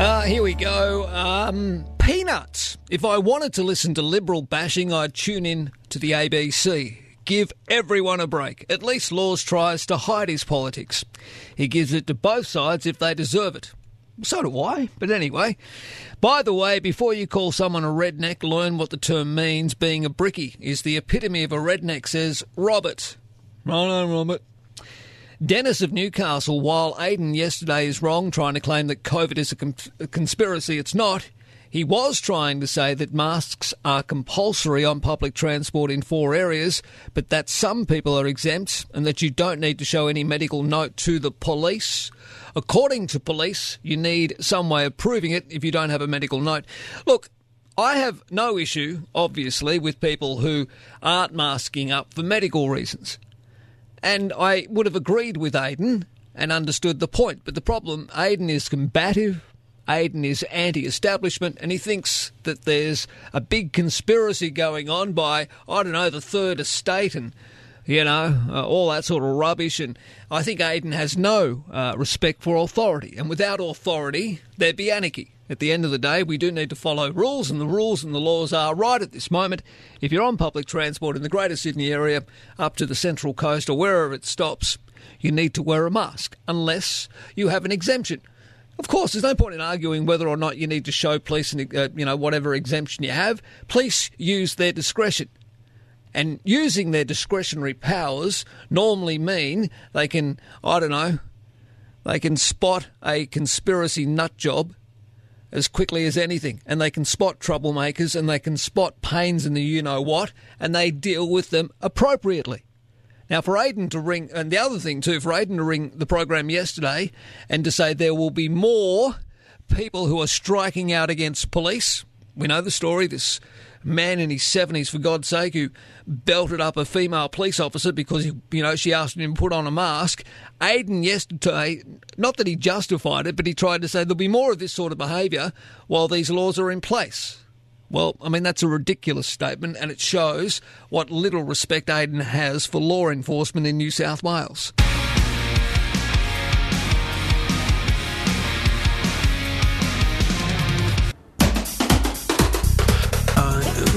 Uh, here we go. Um, peanuts. If I wanted to listen to liberal bashing, I'd tune in to the ABC. Give everyone a break. At least Laws tries to hide his politics. He gives it to both sides if they deserve it. So do I. But anyway, by the way, before you call someone a redneck, learn what the term means. Being a brickie is the epitome of a redneck, says Robert. Right on, Robert. Dennis of Newcastle, while Aiden yesterday is wrong trying to claim that COVID is a, com- a conspiracy, it's not. He was trying to say that masks are compulsory on public transport in four areas, but that some people are exempt and that you don't need to show any medical note to the police. According to police, you need some way of proving it if you don't have a medical note. Look, I have no issue, obviously, with people who aren't masking up for medical reasons. And I would have agreed with Aiden and understood the point. But the problem, Aiden is combative. Aiden is anti establishment and he thinks that there's a big conspiracy going on by, I don't know, the third estate and, you know, uh, all that sort of rubbish. And I think Aiden has no uh, respect for authority. And without authority, there'd be anarchy. At the end of the day, we do need to follow rules, and the rules and the laws are right at this moment. If you're on public transport in the Greater Sydney area up to the Central Coast or wherever it stops, you need to wear a mask unless you have an exemption. Of course, there's no point in arguing whether or not you need to show police, uh, you know, whatever exemption you have. Police use their discretion. And using their discretionary powers normally mean they can, I don't know, they can spot a conspiracy nut job as quickly as anything. And they can spot troublemakers and they can spot pains in the you know what, and they deal with them appropriately. Now, for Aiden to ring, and the other thing too, for Aiden to ring the program yesterday and to say there will be more people who are striking out against police. We know the story. This man in his 70s, for God's sake, who belted up a female police officer because, you know, she asked him to put on a mask. Aiden yesterday, not that he justified it, but he tried to say there'll be more of this sort of behaviour while these laws are in place. Well, I mean, that's a ridiculous statement, and it shows what little respect Aiden has for law enforcement in New South Wales.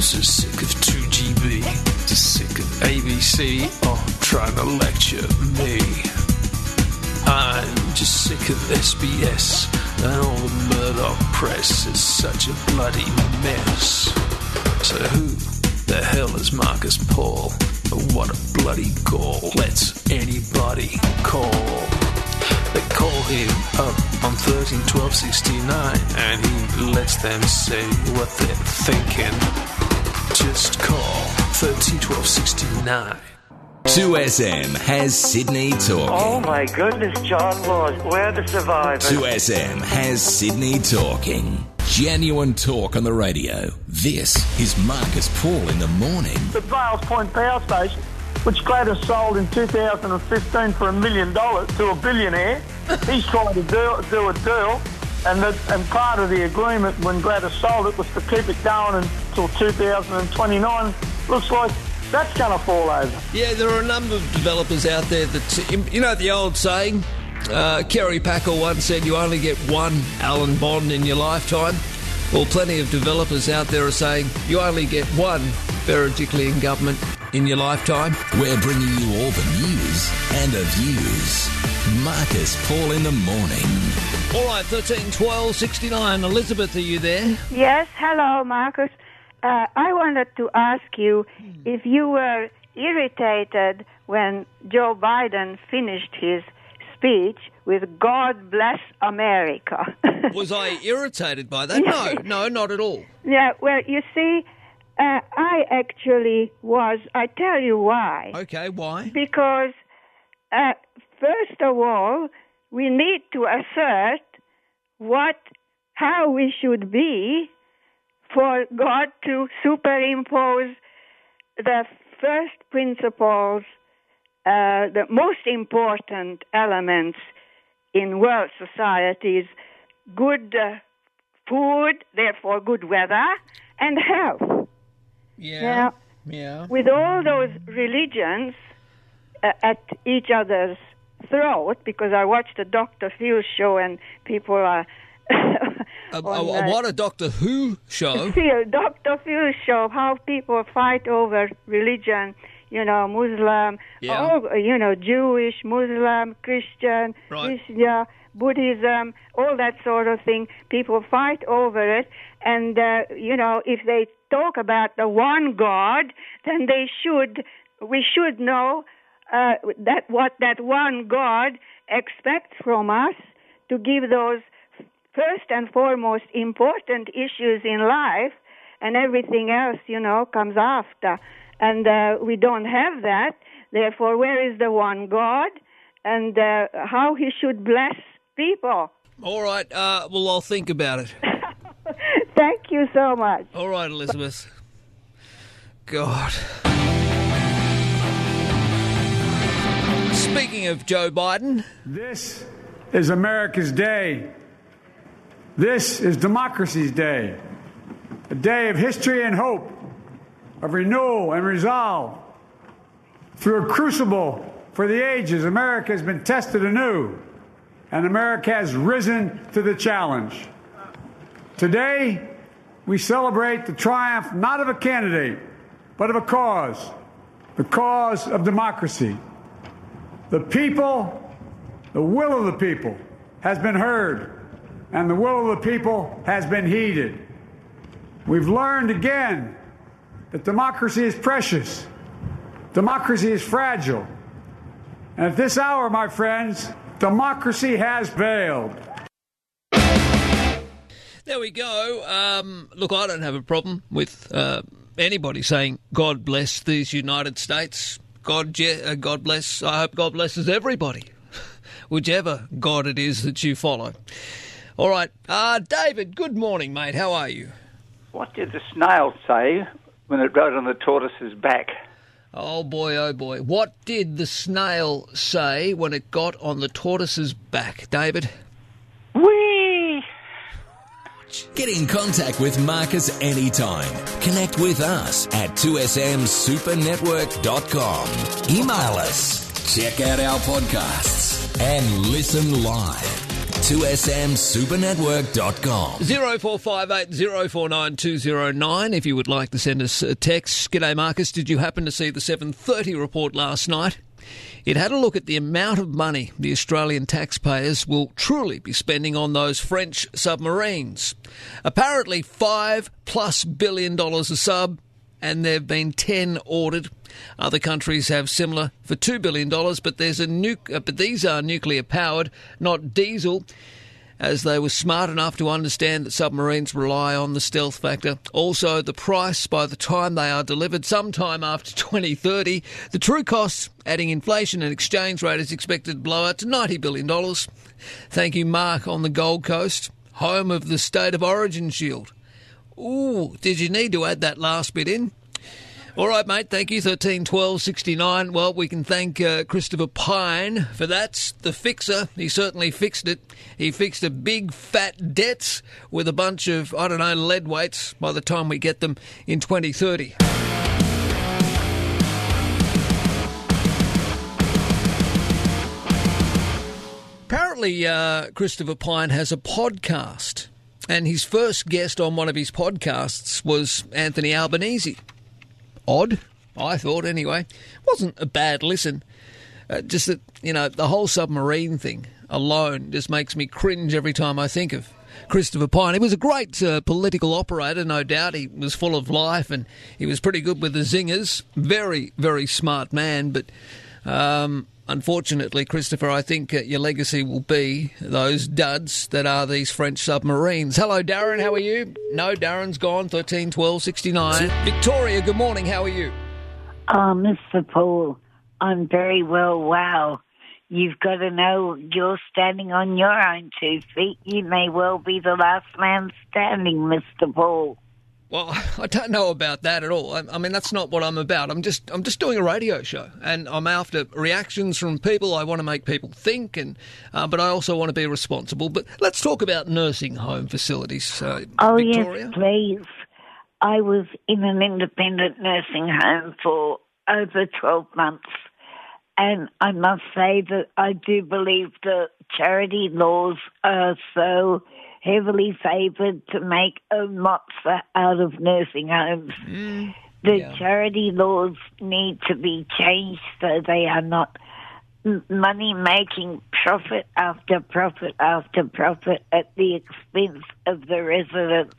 I'm just sick of 2GB, just sick of ABC, oh, trying to lecture me. I'm just sick of SBS and all the Murdoch press is such a bloody mess. So who the hell is Marcus Paul? Oh, what a bloody gall. Let's anybody call. They call him up on 13 12 69 and he lets them say what they're thinking. Just call 13 12 69. 2SM has Sydney talking. Oh my goodness, John Laws, we're the survivors. 2SM has Sydney talking. Genuine talk on the radio. This is Marcus Paul in the morning. The Vales Point Power Station, which Gladys sold in 2015 for a million dollars to a billionaire, he's trying to do, do a deal. And, the, and part of the agreement when Gladys sold it was to keep it going until 2029. Looks like that's going to fall over. Yeah, there are a number of developers out there that, you know, the old saying, uh, Kerry Packer once said you only get one Alan Bond in your lifetime. Well, plenty of developers out there are saying you only get one Berejiklian government in your lifetime. We're bringing you all the news and the views. Marcus Paul in the morning. All right, 13 12 69. Elizabeth, are you there? Yes, hello, Marcus. uh, I wanted to ask you if you were irritated when Joe Biden finished his speech with "God bless America." Was I irritated by that? No, no, not at all. yeah, well, you see, uh, I actually was. I tell you why. Okay, why? Because, uh, first of all, we need to assert what, how we should be for God to superimpose the first principles, uh, the most important elements in world societies good uh, food, therefore good weather, and health. Yeah. Now, Yeah. with all those religions uh, at each other's throat, because I watched the Dr. Phil show and people are. A, on, a- uh, what a Doctor Who show. Phil, Dr. Phil show how people fight over religion, you know, Muslim, Yeah. you know, Jewish, Muslim, Christian, Right. Islam, Buddhism, all that sort of thing. People fight over it, and uh, you know, if they talk about the one God, then they should, we should know uh, that what that one God expects from us to give those first and foremost important issues in life, and everything else, you know, comes after. And uh, we don't have that. Therefore, where is the one God, and uh, how He should bless people? All right, uh, well, I'll think about it. Thank you so much. All right, Elizabeth. God. Speaking of Joe Biden, This is America's day. This is democracy's day. A day of history and hope, of renewal and resolve. Through a crucible for the ages, America has been tested anew, and America has risen to the challenge. Today, we celebrate the triumph not of a candidate, but of a cause the cause of democracy. The people, the will of the people, has been heard, and the will of the people has been heeded. We've learned again that democracy is precious, democracy is fragile. And at this hour, my friends, democracy has failed. there we go. Um, look, I don't have a problem with uh, anybody saying God bless these United States. God, uh, God bless. I hope God blesses everybody, whichever God it is that you follow. All right, uh, David. Good morning, mate. How are you? What did the snail say when it rode on the tortoise's back? Oh boy, oh boy. What did the snail say when it got on the tortoise's back, David? Whee! Get in contact with Marcus anytime. Connect with us at 2smsupernetwork.com. Email us. Check out our podcasts and listen live. 2smsupernetwork.com. 0458 049 209 if you would like to send us a text. G'day Marcus, did you happen to see the 7.30 report last night? It had a look at the amount of money the Australian taxpayers will truly be spending on those French submarines. Apparently five plus billion dollars a sub, and there have been 10 ordered. Other countries have similar for $2 billion, but, there's a nu- uh, but these are nuclear powered, not diesel as they were smart enough to understand that submarines rely on the stealth factor. Also, the price by the time they are delivered, sometime after 2030. The true cost, adding inflation and exchange rate, is expected to blow out to $90 billion. Thank you, Mark, on the Gold Coast, home of the State of Origin Shield. Ooh, did you need to add that last bit in? All right, mate. Thank you. Thirteen twelve sixty nine. Well, we can thank uh, Christopher Pyne for that. The fixer. He certainly fixed it. He fixed a big fat debts with a bunch of I don't know lead weights. By the time we get them in twenty thirty. Apparently, uh, Christopher Pyne has a podcast, and his first guest on one of his podcasts was Anthony Albanese odd, I thought anyway. Wasn't a bad listen. Uh, just that, you know, the whole submarine thing alone just makes me cringe every time I think of Christopher Pyne. He was a great uh, political operator, no doubt. He was full of life and he was pretty good with the zingers. Very, very smart man, but. Um, Unfortunately, Christopher, I think uh, your legacy will be those duds that are these French submarines. Hello, Darren. How are you? No, Darren's gone. 13, 12, 69. Victoria, good morning. How are you? Oh, Mr. Paul, I'm very well. Wow. You've got to know you're standing on your own two feet. You may well be the last man standing, Mr. Paul. Well, I don't know about that at all. I, I, mean, that's not what I'm about. I'm just I'm just doing a radio show, and I'm after reactions from people. I want to make people think, and uh, but I also want to be responsible. But let's talk about nursing home facilities. Uh, oh Victoria. yes, please. I was in an independent nursing home for over 12 months. And I must say that I do believe that charity laws are so heavily favoured to make a monster out of nursing homes. Mm, the yeah. charity laws need to be changed so they are not money making profit after profit after profit at the expense of the residents.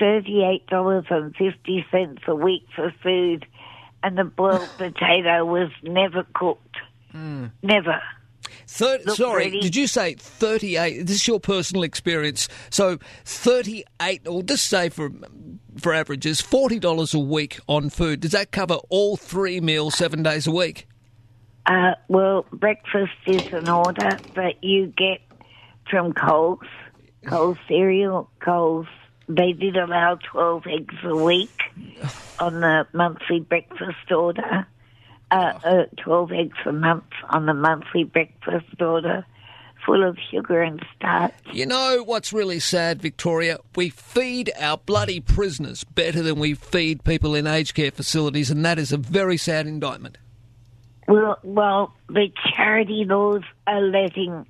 $38.50 a week for food, and the boiled potato was never cooked. Mm. Never. Thir- sorry, Freddie. did you say 38? This is your personal experience. So 38, or just say for for averages, $40 a week on food. Does that cover all three meals seven days a week? Uh, well, breakfast is an order that you get from Coles, Coles cereal, Coles. They did allow 12 eggs a week on the monthly breakfast order. Uh, uh, 12 eggs a month on the monthly breakfast order, full of sugar and starch. You know what's really sad, Victoria? We feed our bloody prisoners better than we feed people in aged care facilities, and that is a very sad indictment. Well, well, the charity laws are letting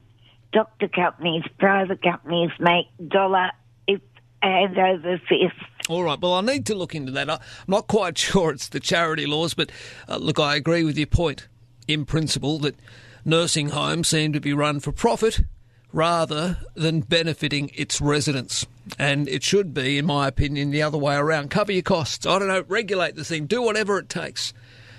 doctor companies, private companies make dollar if hand over fist. All right, well, I need to look into that. I'm not quite sure it's the charity laws, but uh, look, I agree with your point in principle that nursing homes seem to be run for profit rather than benefiting its residents. And it should be, in my opinion, the other way around. Cover your costs. I don't know, regulate the thing, do whatever it takes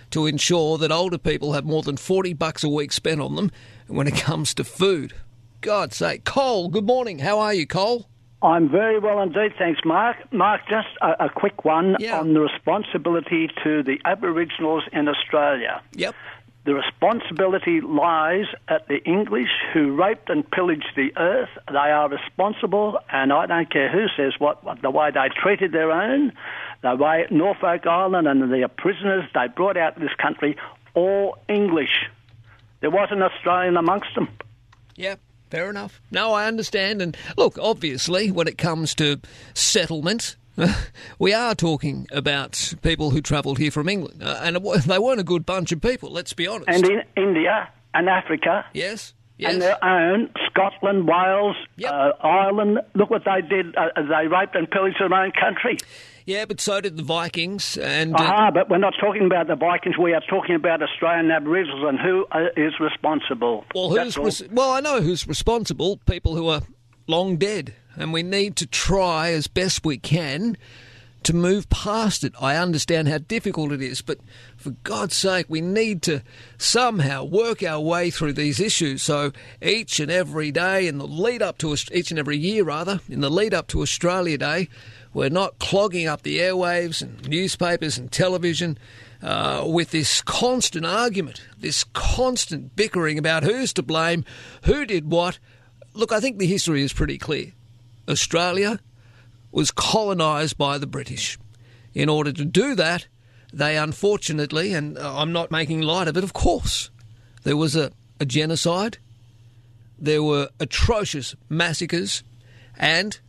to ensure that older people have more than 40 bucks a week spent on them when it comes to food. God's sake. Cole, good morning. How are you, Cole? I'm very well indeed, thanks, Mark. Mark, just a, a quick one on the responsibility to the Aboriginals in Australia. Yep. The responsibility lies at the English who raped and pillaged the earth. They are responsible, and I don't care who says what, what the way they treated their own, the way Norfolk Island and their prisoners they brought out this country, all English. There wasn't Australian amongst them. Yeah, fair enough. No, I understand. And look, obviously, when it comes to settlement, we are talking about people who travelled here from England. Uh, and it they weren't a good bunch of people, let's be honest. And in India and Africa. Yes. And their own, Scotland, Wales, uh, Ireland. Look what they did. Uh, they raped and pillaged their own country. Yeah, but so did the Vikings. And uh, Aha, but we're not talking about the Vikings. We are talking about Australian Aboriginals and who uh, responsible. Well, who's res- well? I know who's responsible. People who are long dead, and we need to try as best we can to move past it. I understand how difficult it is, but for God's sake, we need to somehow work our way through these issues. So each and every day, in the lead up to each and every year, rather, in the lead up to Australia Day, we're not clogging up the airwaves and newspapers and television uh, with this constant argument, this constant bickering about who's to blame, who did what. Look, I think the history is pretty clear. Australia was colonised by the British. In order to do that, they unfortunately, and uh, I'm not making light of it, of course, there was a, a genocide, there were atrocious massacres, and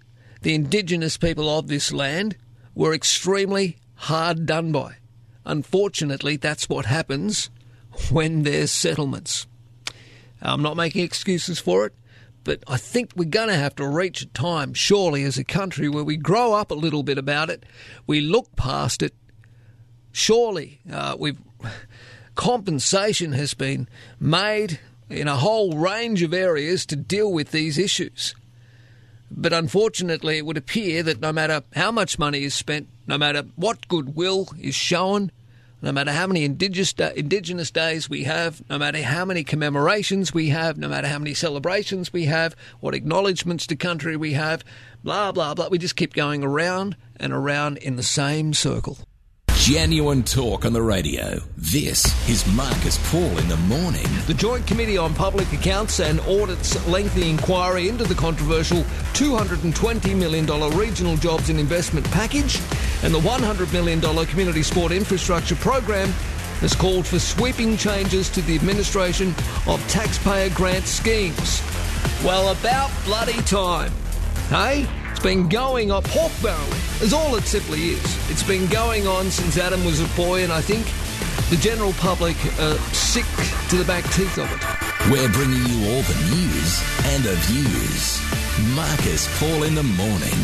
the indigenous people of this land were extremely hard done by. Unfortunately, that's what happens when there's settlements. I'm not making excuses for it, but I think we're going to have to reach a time, surely, as a country where we grow up a little bit about it, we look past it. Surely, uh, we've compensation has been made in a whole range of areas to deal with these issues. But unfortunately, it would appear that no matter how much money is spent, no matter what goodwill is shown, no matter how many indigenous, indigenous days we have, no matter how many commemorations we have, no matter how many celebrations we have, what acknowledgements to country we have, blah, blah, blah, we just keep going around and around in the same circle. Genuine talk on the radio. This is Marcus Paul in the morning. The Joint Committee on Public Accounts and Audit's lengthy inquiry into the controversial $220 million regional jobs and investment package and the $100 million community sport infrastructure program has called for sweeping changes to the administration of taxpayer grant schemes. Well, about bloody time. Hey? Been going pork barreling is all it simply is. It's been going on since Adam was a boy, and I think the general public are sick to the back teeth of it. We're bringing you all the news and the views. Marcus Paul in the morning.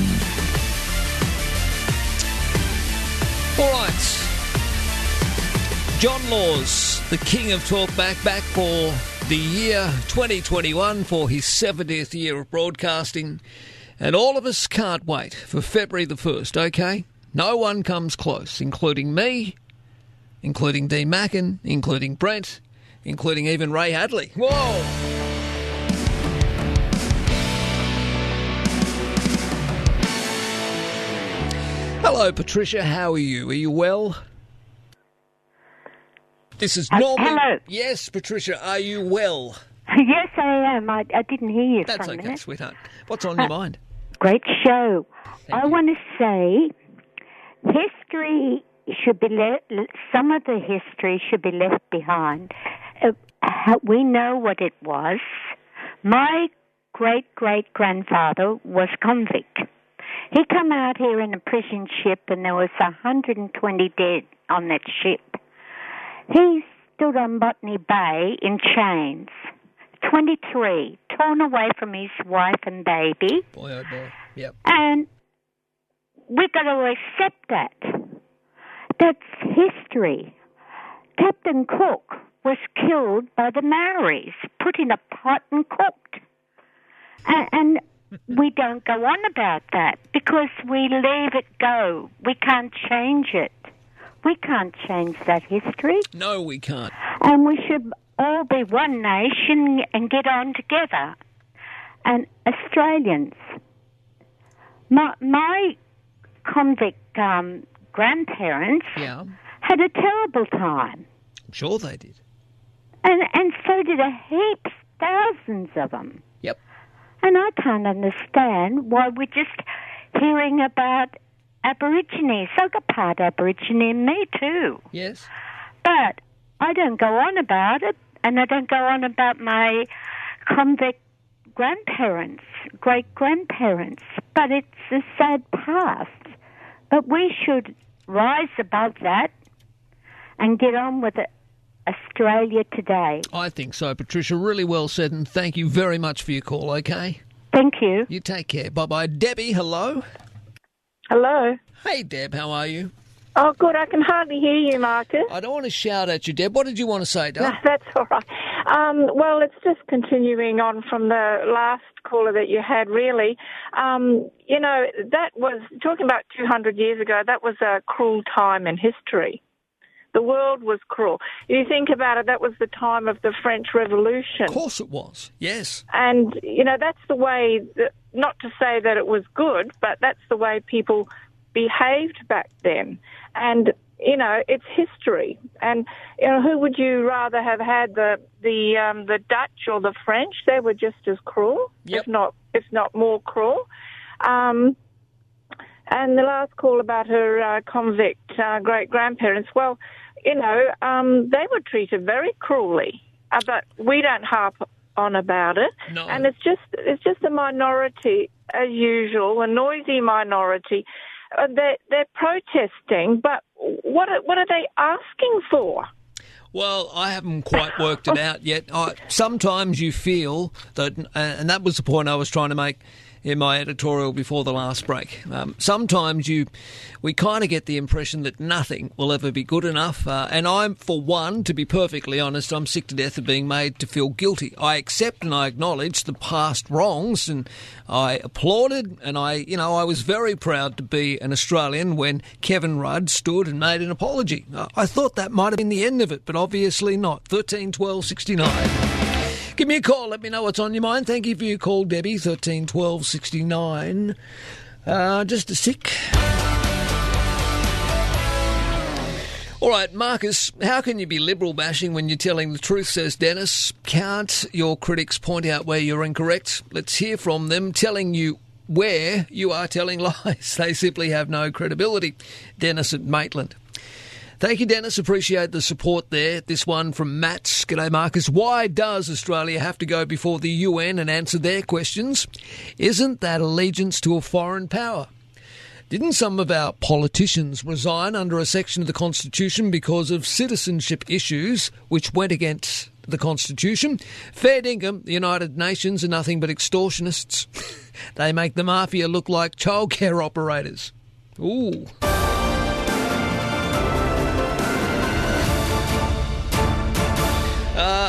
All right. John Laws, the king of talkback, back for the year 2021 for his 70th year of broadcasting. And all of us can't wait for February the 1st, okay? No one comes close, including me, including Dean Mackin, including Brent, including even Ray Hadley. Whoa! Hello, Patricia. How are you? Are you well? This is Uh, Norman. hello. Yes, Patricia. Are you well? Yes, I am. I, I didn't hear you That's okay, minute. sweetheart. What's on your Uh, mind? Great show. I want to say history should be le- le- some of the history should be left behind. Uh, we know what it was. My great great grandfather was convict. He come out here in a prison ship, and there was 120 dead on that ship. He stood on Botany Bay in chains. 23, torn away from his wife and baby. Boy, oh boy. Yep. And we've got to accept that. That's history. Captain Cook was killed by the Maoris, put in a pot and cooked. And, and we don't go on about that because we leave it go. We can't change it. We can't change that history. No, we can't. And we should all be one nation and get on together. And Australians, my, my convict um, grandparents Yeah. had a terrible time. I'm sure they did. And, and so did a heaps, thousands of them. Yep. And I can't understand why we're just hearing about Aborigines. I got part Aborigine in me too. Yes. But I don't go on about it, and I don't go on about my convict grandparents, great grandparents. But it's a sad past. But we should rise above that and get on with it. Australia today. I think so, Patricia. Really well said, and thank you very much for your call, okay? Thank you. You take care. Bye bye. Debbie, hello. Hello. Hey, Deb, how are you? Oh, good. I can hardly hear you, Marcus. I don't want to shout at you, Deb. What did you want to say, No, that's all right. Um, well, it's just continuing on from the last caller that you had, really. Um, you know, that was, talking about 200 years ago, that was a cruel time in history. The world was cruel. If you think about it, that was the time of the French Revolution. Of course it was. Yes. And, you know, that's the way, that, not to say that it was good, but that's the way people behaved back then. And, you know, it's history. And, you know, who would you rather have had, the, the, um, the Dutch or the French? They were just as cruel, if not, if not more cruel. Um, and the last call about her uh, convict uh, great grandparents, well, you know, um, they were treated very cruelly, uh, but we don't harp on about it. No. And it's just it's just a minority as usual, a noisy minority. Uh, they're, they're protesting, but what are, what are they asking for? Well, I haven't quite worked it out yet. I, sometimes you feel that, and that was the point I was trying to make. In my editorial before the last break. Um, sometimes you, we kind of get the impression that nothing will ever be good enough. Uh, and I'm, for one, to be perfectly honest, I'm sick to death of being made to feel guilty. I accept and I acknowledge the past wrongs, and I applauded, and I, you know, I was very proud to be an Australian when Kevin Rudd stood and made an apology. Uh, I thought that might have been the end of it, but obviously not. 13 12 69. Give me a call. Let me know what's on your mind. Thank you for your call, Debbie. 13 12 69. Uh, just a sec. All right, Marcus, how can you be liberal bashing when you're telling the truth, says Dennis? Can't your critics point out where you're incorrect? Let's hear from them telling you where you are telling lies. They simply have no credibility. Dennis at Maitland. Thank you, Dennis. Appreciate the support there. This one from Matt. G'day, Marcus. Why does Australia have to go before the UN and answer their questions? Isn't that allegiance to a foreign power? Didn't some of our politicians resign under a section of the Constitution because of citizenship issues which went against the Constitution? Fair dinkum, the United Nations are nothing but extortionists. they make the mafia look like childcare operators. Ooh.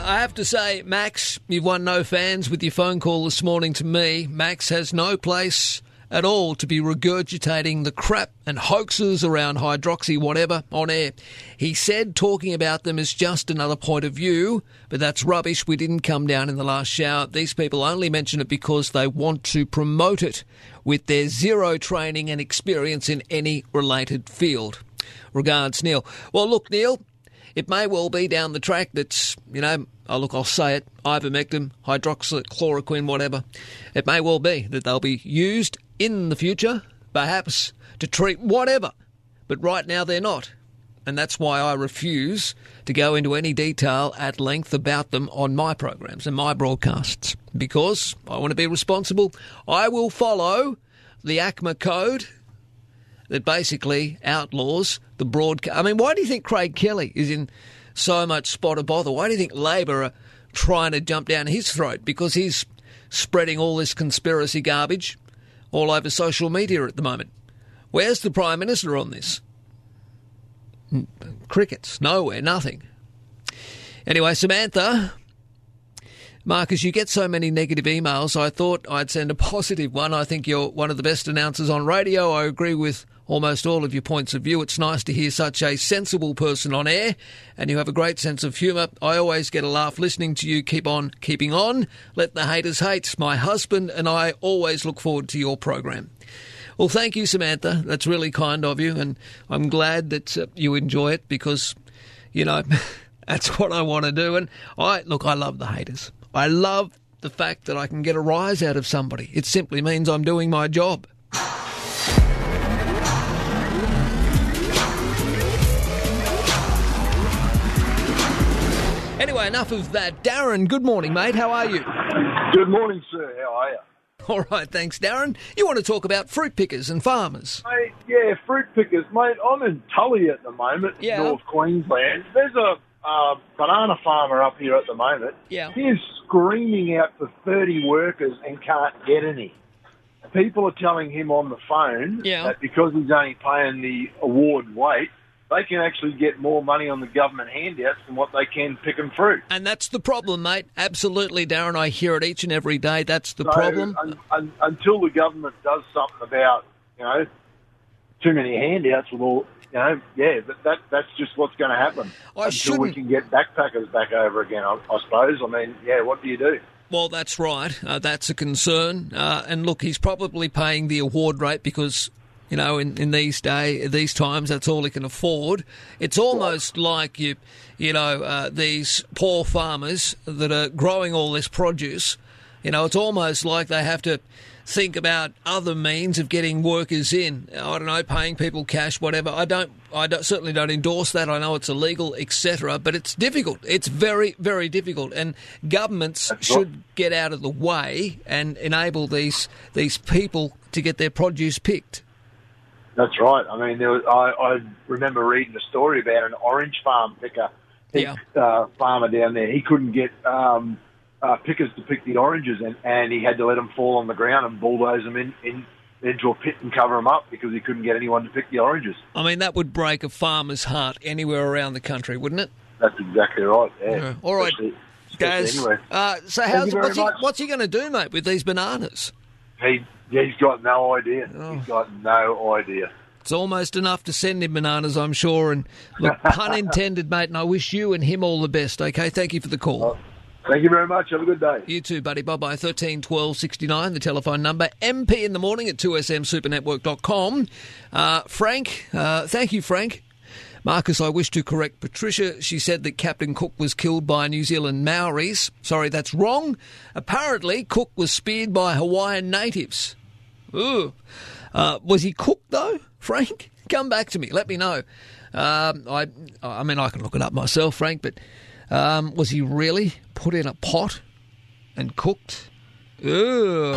I have to say, Max, you've won no fans with your phone call this morning to me. Max has no place at all to be regurgitating the crap and hoaxes around hydroxy whatever on air. He said talking about them is just another point of view, but that's rubbish. We didn't come down in the last shower. These people only mention it because they want to promote it with their zero training and experience in any related field. Regards, Neil. Well, look, Neil, it may well be down the track that's, you know, oh, look, I'll say it, ivermectin, hydroxychloroquine, whatever. It may well be that they'll be used in the future, perhaps, to treat whatever. But right now they're not. And that's why I refuse to go into any detail at length about them on my programs and my broadcasts. Because I want to be responsible. I will follow the ACMA code that basically outlaws the broadcast. I mean, why do you think Craig Kelly is in so much spot of bother? Why do you think Labor are trying to jump down his throat? Because he's spreading all this conspiracy garbage all over social media at the moment. Where's the Prime Minister on this? Crickets, nowhere, nothing. Anyway, Samantha, Marcus, you get so many negative emails. I thought I'd send a positive one. I think you're one of the best announcers on radio. I agree with almost all of your points of view. It's nice to hear such a sensible person on air, and you have a great sense of humour. I always get a laugh listening to you. Keep on keeping on. Let the haters hate. My husband and I always look forward to your program. Well, thank you, Samantha. That's really kind of you, and I'm glad that uh, you enjoy it because, you know, that's what I want to do. And I look, I love the haters. I love the fact that I can get a rise out of somebody. It simply means I'm doing my job. Anyway, enough of that. Darren, good morning, mate. How are you? Good morning, sir. How are you? All right, thanks, Darren. You want to talk about fruit pickers and farmers? Mate, yeah, fruit pickers, mate. I'm in Tully at the moment, Yeah. North Queensland. There's a uh, banana farmer up here at the moment. Yeah. He is screaming out for 30 workers and can't get any. People are telling him on the phone Yeah. that because he's only paying the award weight, they can actually get more money on the government handouts than what they can pick picking fruit. And that's the problem, mate. Absolutely, Darren. I hear it each and every day. That's the So, problem. un- un- until the government does something about, you know, too many handouts with all, you know, yeah, that, that that's just what's going to happen. I until we shouldn't- can get backpackers back over again, I, I suppose. I mean, yeah, what do you do? Well, that's right. Uh, that's a concern. Uh, and look, he's probably paying the award rate because, you know, in, in these day, these times, that's all he can afford. It's almost like you, you know, uh, these poor farmers that are growing all this produce. You know, it's almost like they have to think about other means of getting workers in. I don't know, paying people cash, whatever. I don't. I don't, certainly don't endorse that. I know it's illegal, etc. But it's difficult. It's very, very difficult, and governments should get out of the way and enable these these people to get their produce picked. That's right. I mean, there was, I, I remember reading a story about an orange farm picker, Yeah. uh, farmer down there. He couldn't get um, uh, pickers to pick the oranges, and, and he had to let them fall on the ground and bulldoze them in, in into a pit and cover them up because he couldn't get anyone to pick the oranges. I mean, that would break a farmer's heart anywhere around the country, wouldn't it? That's exactly right. Yeah. Yeah. All right, Especially- Guys, especially anywhere. uh, so how's, what's, he, what's he going to do, mate, with these bananas? He, he's got no idea. Oh. He's got no idea. It's almost enough to send him bananas, I'm sure. And look, pun intended, mate. And I wish you and him all the best. Okay, thank you for the call. Thank you very much. Have a good day. You too, buddy. Bye bye. Thirteen twelve sixty nine. The telephone number. MP in the morning at two smsupernetwork.com. Uh, Frank, uh, thank you, Frank. Marcus, I wish to correct Patricia. She said that Captain Cook was killed by New Zealand Maoris. Sorry, that's wrong. Apparently, Cook was speared by Hawaiian natives. Ooh. Uh, was he cooked though, Frank? Come back to me. Let me know. Um, I, I mean, I can look it up myself, Frank. But um, was he really put in a pot and cooked? Ooh.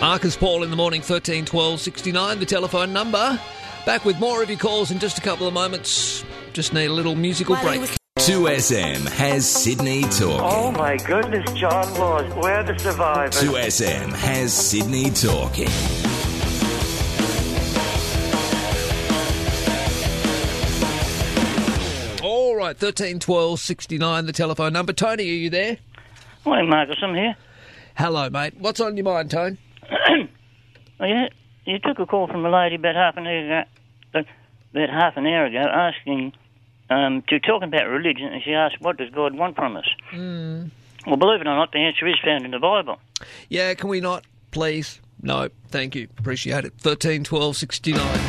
Marcus Paul in the morning, thirteen twelve sixty nine. The telephone number. Back with more of your calls in just a couple of moments. Just need a little musical break. 2SM has Sydney talking. Oh my goodness, John Laws, we're the survivors. 2SM has Sydney talking. All right, thirteen twelve sixty nine. The telephone number. Tony, are you there? Hi, Marcus. I'm here. Hello, mate. What's on your mind, Tone? Oh, yeah, you took a call from a lady about half an hour ago, uh, about half an hour ago, asking um, to talk about religion, and she asked, "What does God want from us?" Mm. Well, believe it or not, the answer is found in the Bible. Yeah, can we not, please? No, thank you. Appreciate it. Thirteen twelve sixty nine.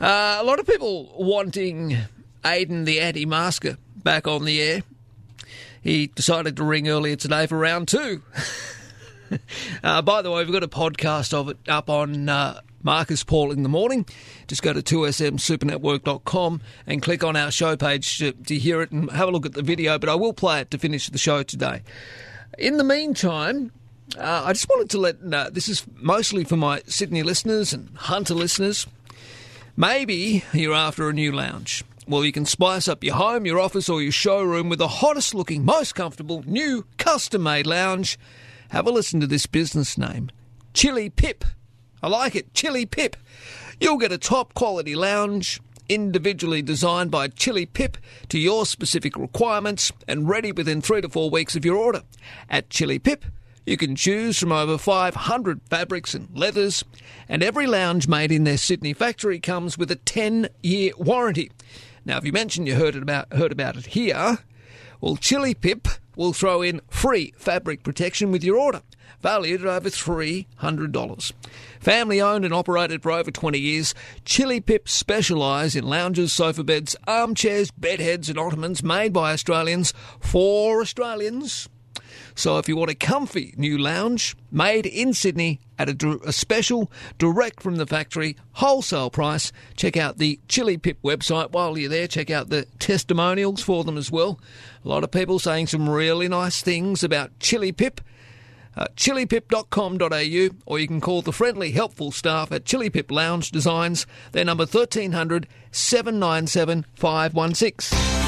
Uh, a lot of people wanting Aidan the anti-masker back on the air. He decided to ring earlier today for round two. uh, by the way, we've got a podcast of it up on uh, Marcus Paul in the morning. Just go to 2smsupernetwork.com and click on our show page to, to hear it and have a look at the video. But I will play it to finish the show today. In the meantime, uh, I just wanted to let uh, this is mostly for my Sydney listeners and Hunter listeners. Maybe you're after a new lounge. Well, you can spice up your home, your office, or your showroom with the hottest looking, most comfortable, new custom made lounge. Have a listen to this business name Chili Pip. I like it, Chili Pip. You'll get a top quality lounge, individually designed by Chili Pip to your specific requirements and ready within three to four weeks of your order. At Chili Pip, you can choose from over 500 fabrics and leathers, and every lounge made in their Sydney factory comes with a 10 year warranty. Now, if you mention you heard, about, heard about it here, well, Chili Pip will throw in free fabric protection with your order, valued at over $300. Family owned and operated for over 20 years, Chili Pip specialise in lounges, sofa beds, armchairs, bedheads, and ottomans made by Australians for Australians. So if you want a comfy new lounge made in Sydney at a, a special, direct from the factory, wholesale price, check out the Chili Pip website. While you're there, check out the testimonials for them as well. A lot of people saying some really nice things about Chili Pip. Uh, chilipip.com.au or you can call the friendly, helpful staff at Chili Pip Lounge Designs. Their number 1300 797 516.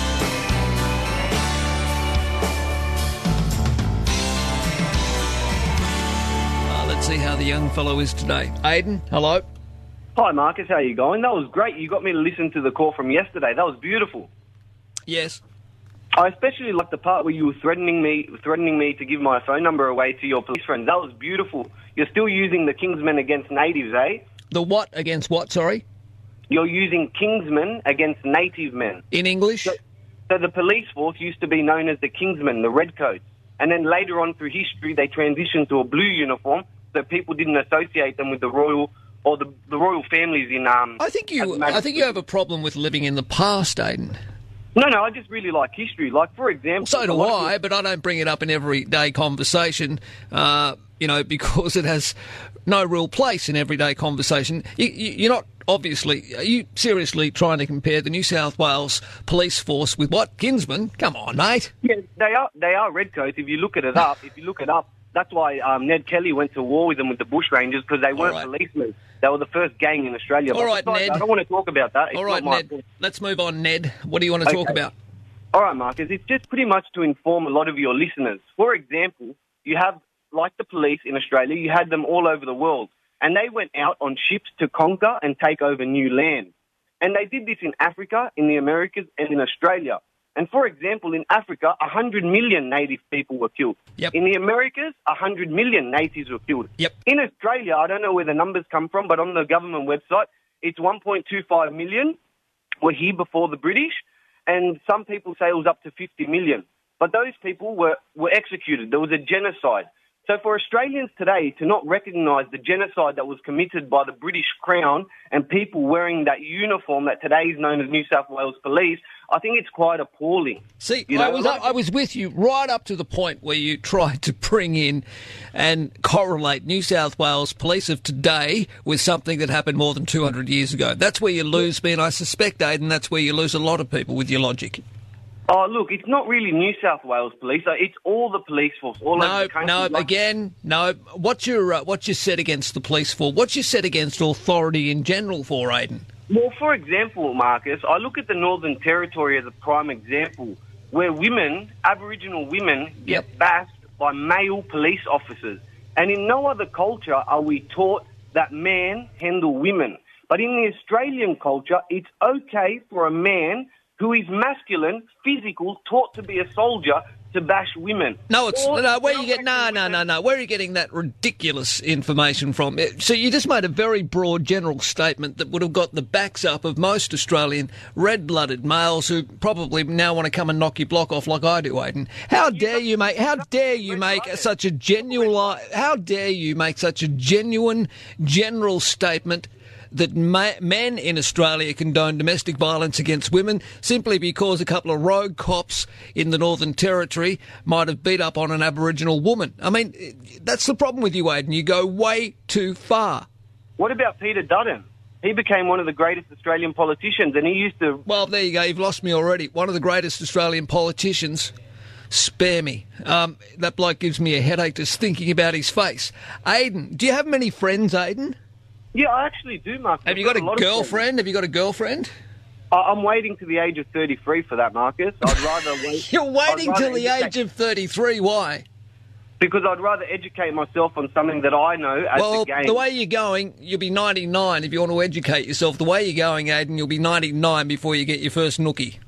Let's see how the young fellow is today. Aidan, hello. Hi, Marcus. How are you going? That was great. You got me to listen to the call from yesterday. That was beautiful. Yes. I especially liked the part where you were threatening me, threatening me to give my phone number away to your police friends. That was beautiful. You're still using the Kingsmen against natives, eh? The what against what, sorry? You're using Kingsmen against native men. In English? So, so the police force used to be known as the Kingsmen, the Redcoats. And then later on through history, they transitioned to a blue uniform so people didn't associate them with the royal or the, the royal families in. Um, I think you. I think you have a problem with living in the past, Aidan. No, no, I just really like history. Like, for example. So do I, but I don't bring it up in everyday conversation. Uh, you know, because it has no real place in everyday conversation. You, you, you're not obviously. Are you seriously trying to compare the New South Wales police force with what Kinsman? Come on, mate. Yeah, they are they are redcoats. If you look at it up, if you look it up, that's why um, Ned Kelly went to war with them with the Bushrangers because they weren't policemen. They were the first gang in Australia. All right, Ned. I don't want to talk about that. It's All right, Ned. Let's move on, Ned. What do you want to talk about? All right, Marcus. It's just pretty much to inform a lot of your listeners. For example, you have, like the police in Australia, you had them all over the world. And they went out on ships to conquer and take over new land. And they did this in Africa, in the Americas, and in Australia. And for example, in Africa, 100 million native people were killed. In the Americas, 100 million natives were killed. In Australia, I don't know where the numbers come from, but on the government website, it's 1.25 million were here before the British, and some people say it was up to 50 million. But those people were, were executed. There was a genocide. So for Australians today to not recognise the genocide that was committed by the British Crown and people wearing that uniform that today is known as New South Wales Police, I think it's quite appalling. See, You know, I, was, I was with you right up to the point where you tried to bring in and correlate New South Wales police of today with something that happened more than 200 years ago. That's where you lose me, and I suspect, Aidan, that's where you lose a lot of people with your logic. Oh, look, it's not really New South Wales Police. uh, It's all the police force all over No, the country. no, Like- again, no. What's your uh, what's your set against the police for? What's your set against authority in general for, Aidan? Well, for example, Marcus, I look at the Northern Territory as a prime example where women, Aboriginal women, get bashed by male police officers. And in no other culture are we taught that men handle women. But in the Australian culture, it's okay for a man who is masculine, physical, taught to be a soldier, to bash women. No, it's Or- no. Where you get no, no, no, no. Where are you getting that ridiculous information from? So you just made a very broad, general statement that would have got the backs up of most Australian red-blooded males who probably now want to come and knock your block off like I do, Aidan. How dare you make? How dare you make such a genuine? How dare you make such a genuine, general statement? That ma- men in Australia condone domestic violence against women simply because a couple of rogue cops in the Northern Territory might have beat up on an Aboriginal woman. I mean, that's the problem with you, Aidan. You go way too far. What about Peter Dutton? He became one of the greatest Australian politicians, and he used to. Well, there you go. You've lost me already. One of the greatest Australian politicians. Spare me. Um, that bloke gives me a headache just thinking about his face. Aidan, do you have many friends, Aidan? Yeah, I actually do, Mark. Have I've you got a lot girlfriend? Have you got a girlfriend? I- I'm waiting to the age of 33 for that, Marcus. I'd rather wait. You're waiting rather till the educate- age of 33. Why? Because I'd rather educate myself on something that I know as well, the game. the way you're going, you'll be 99 if you want to educate yourself. The way you're going, Aidan, you'll be 99 before you get your first nookie.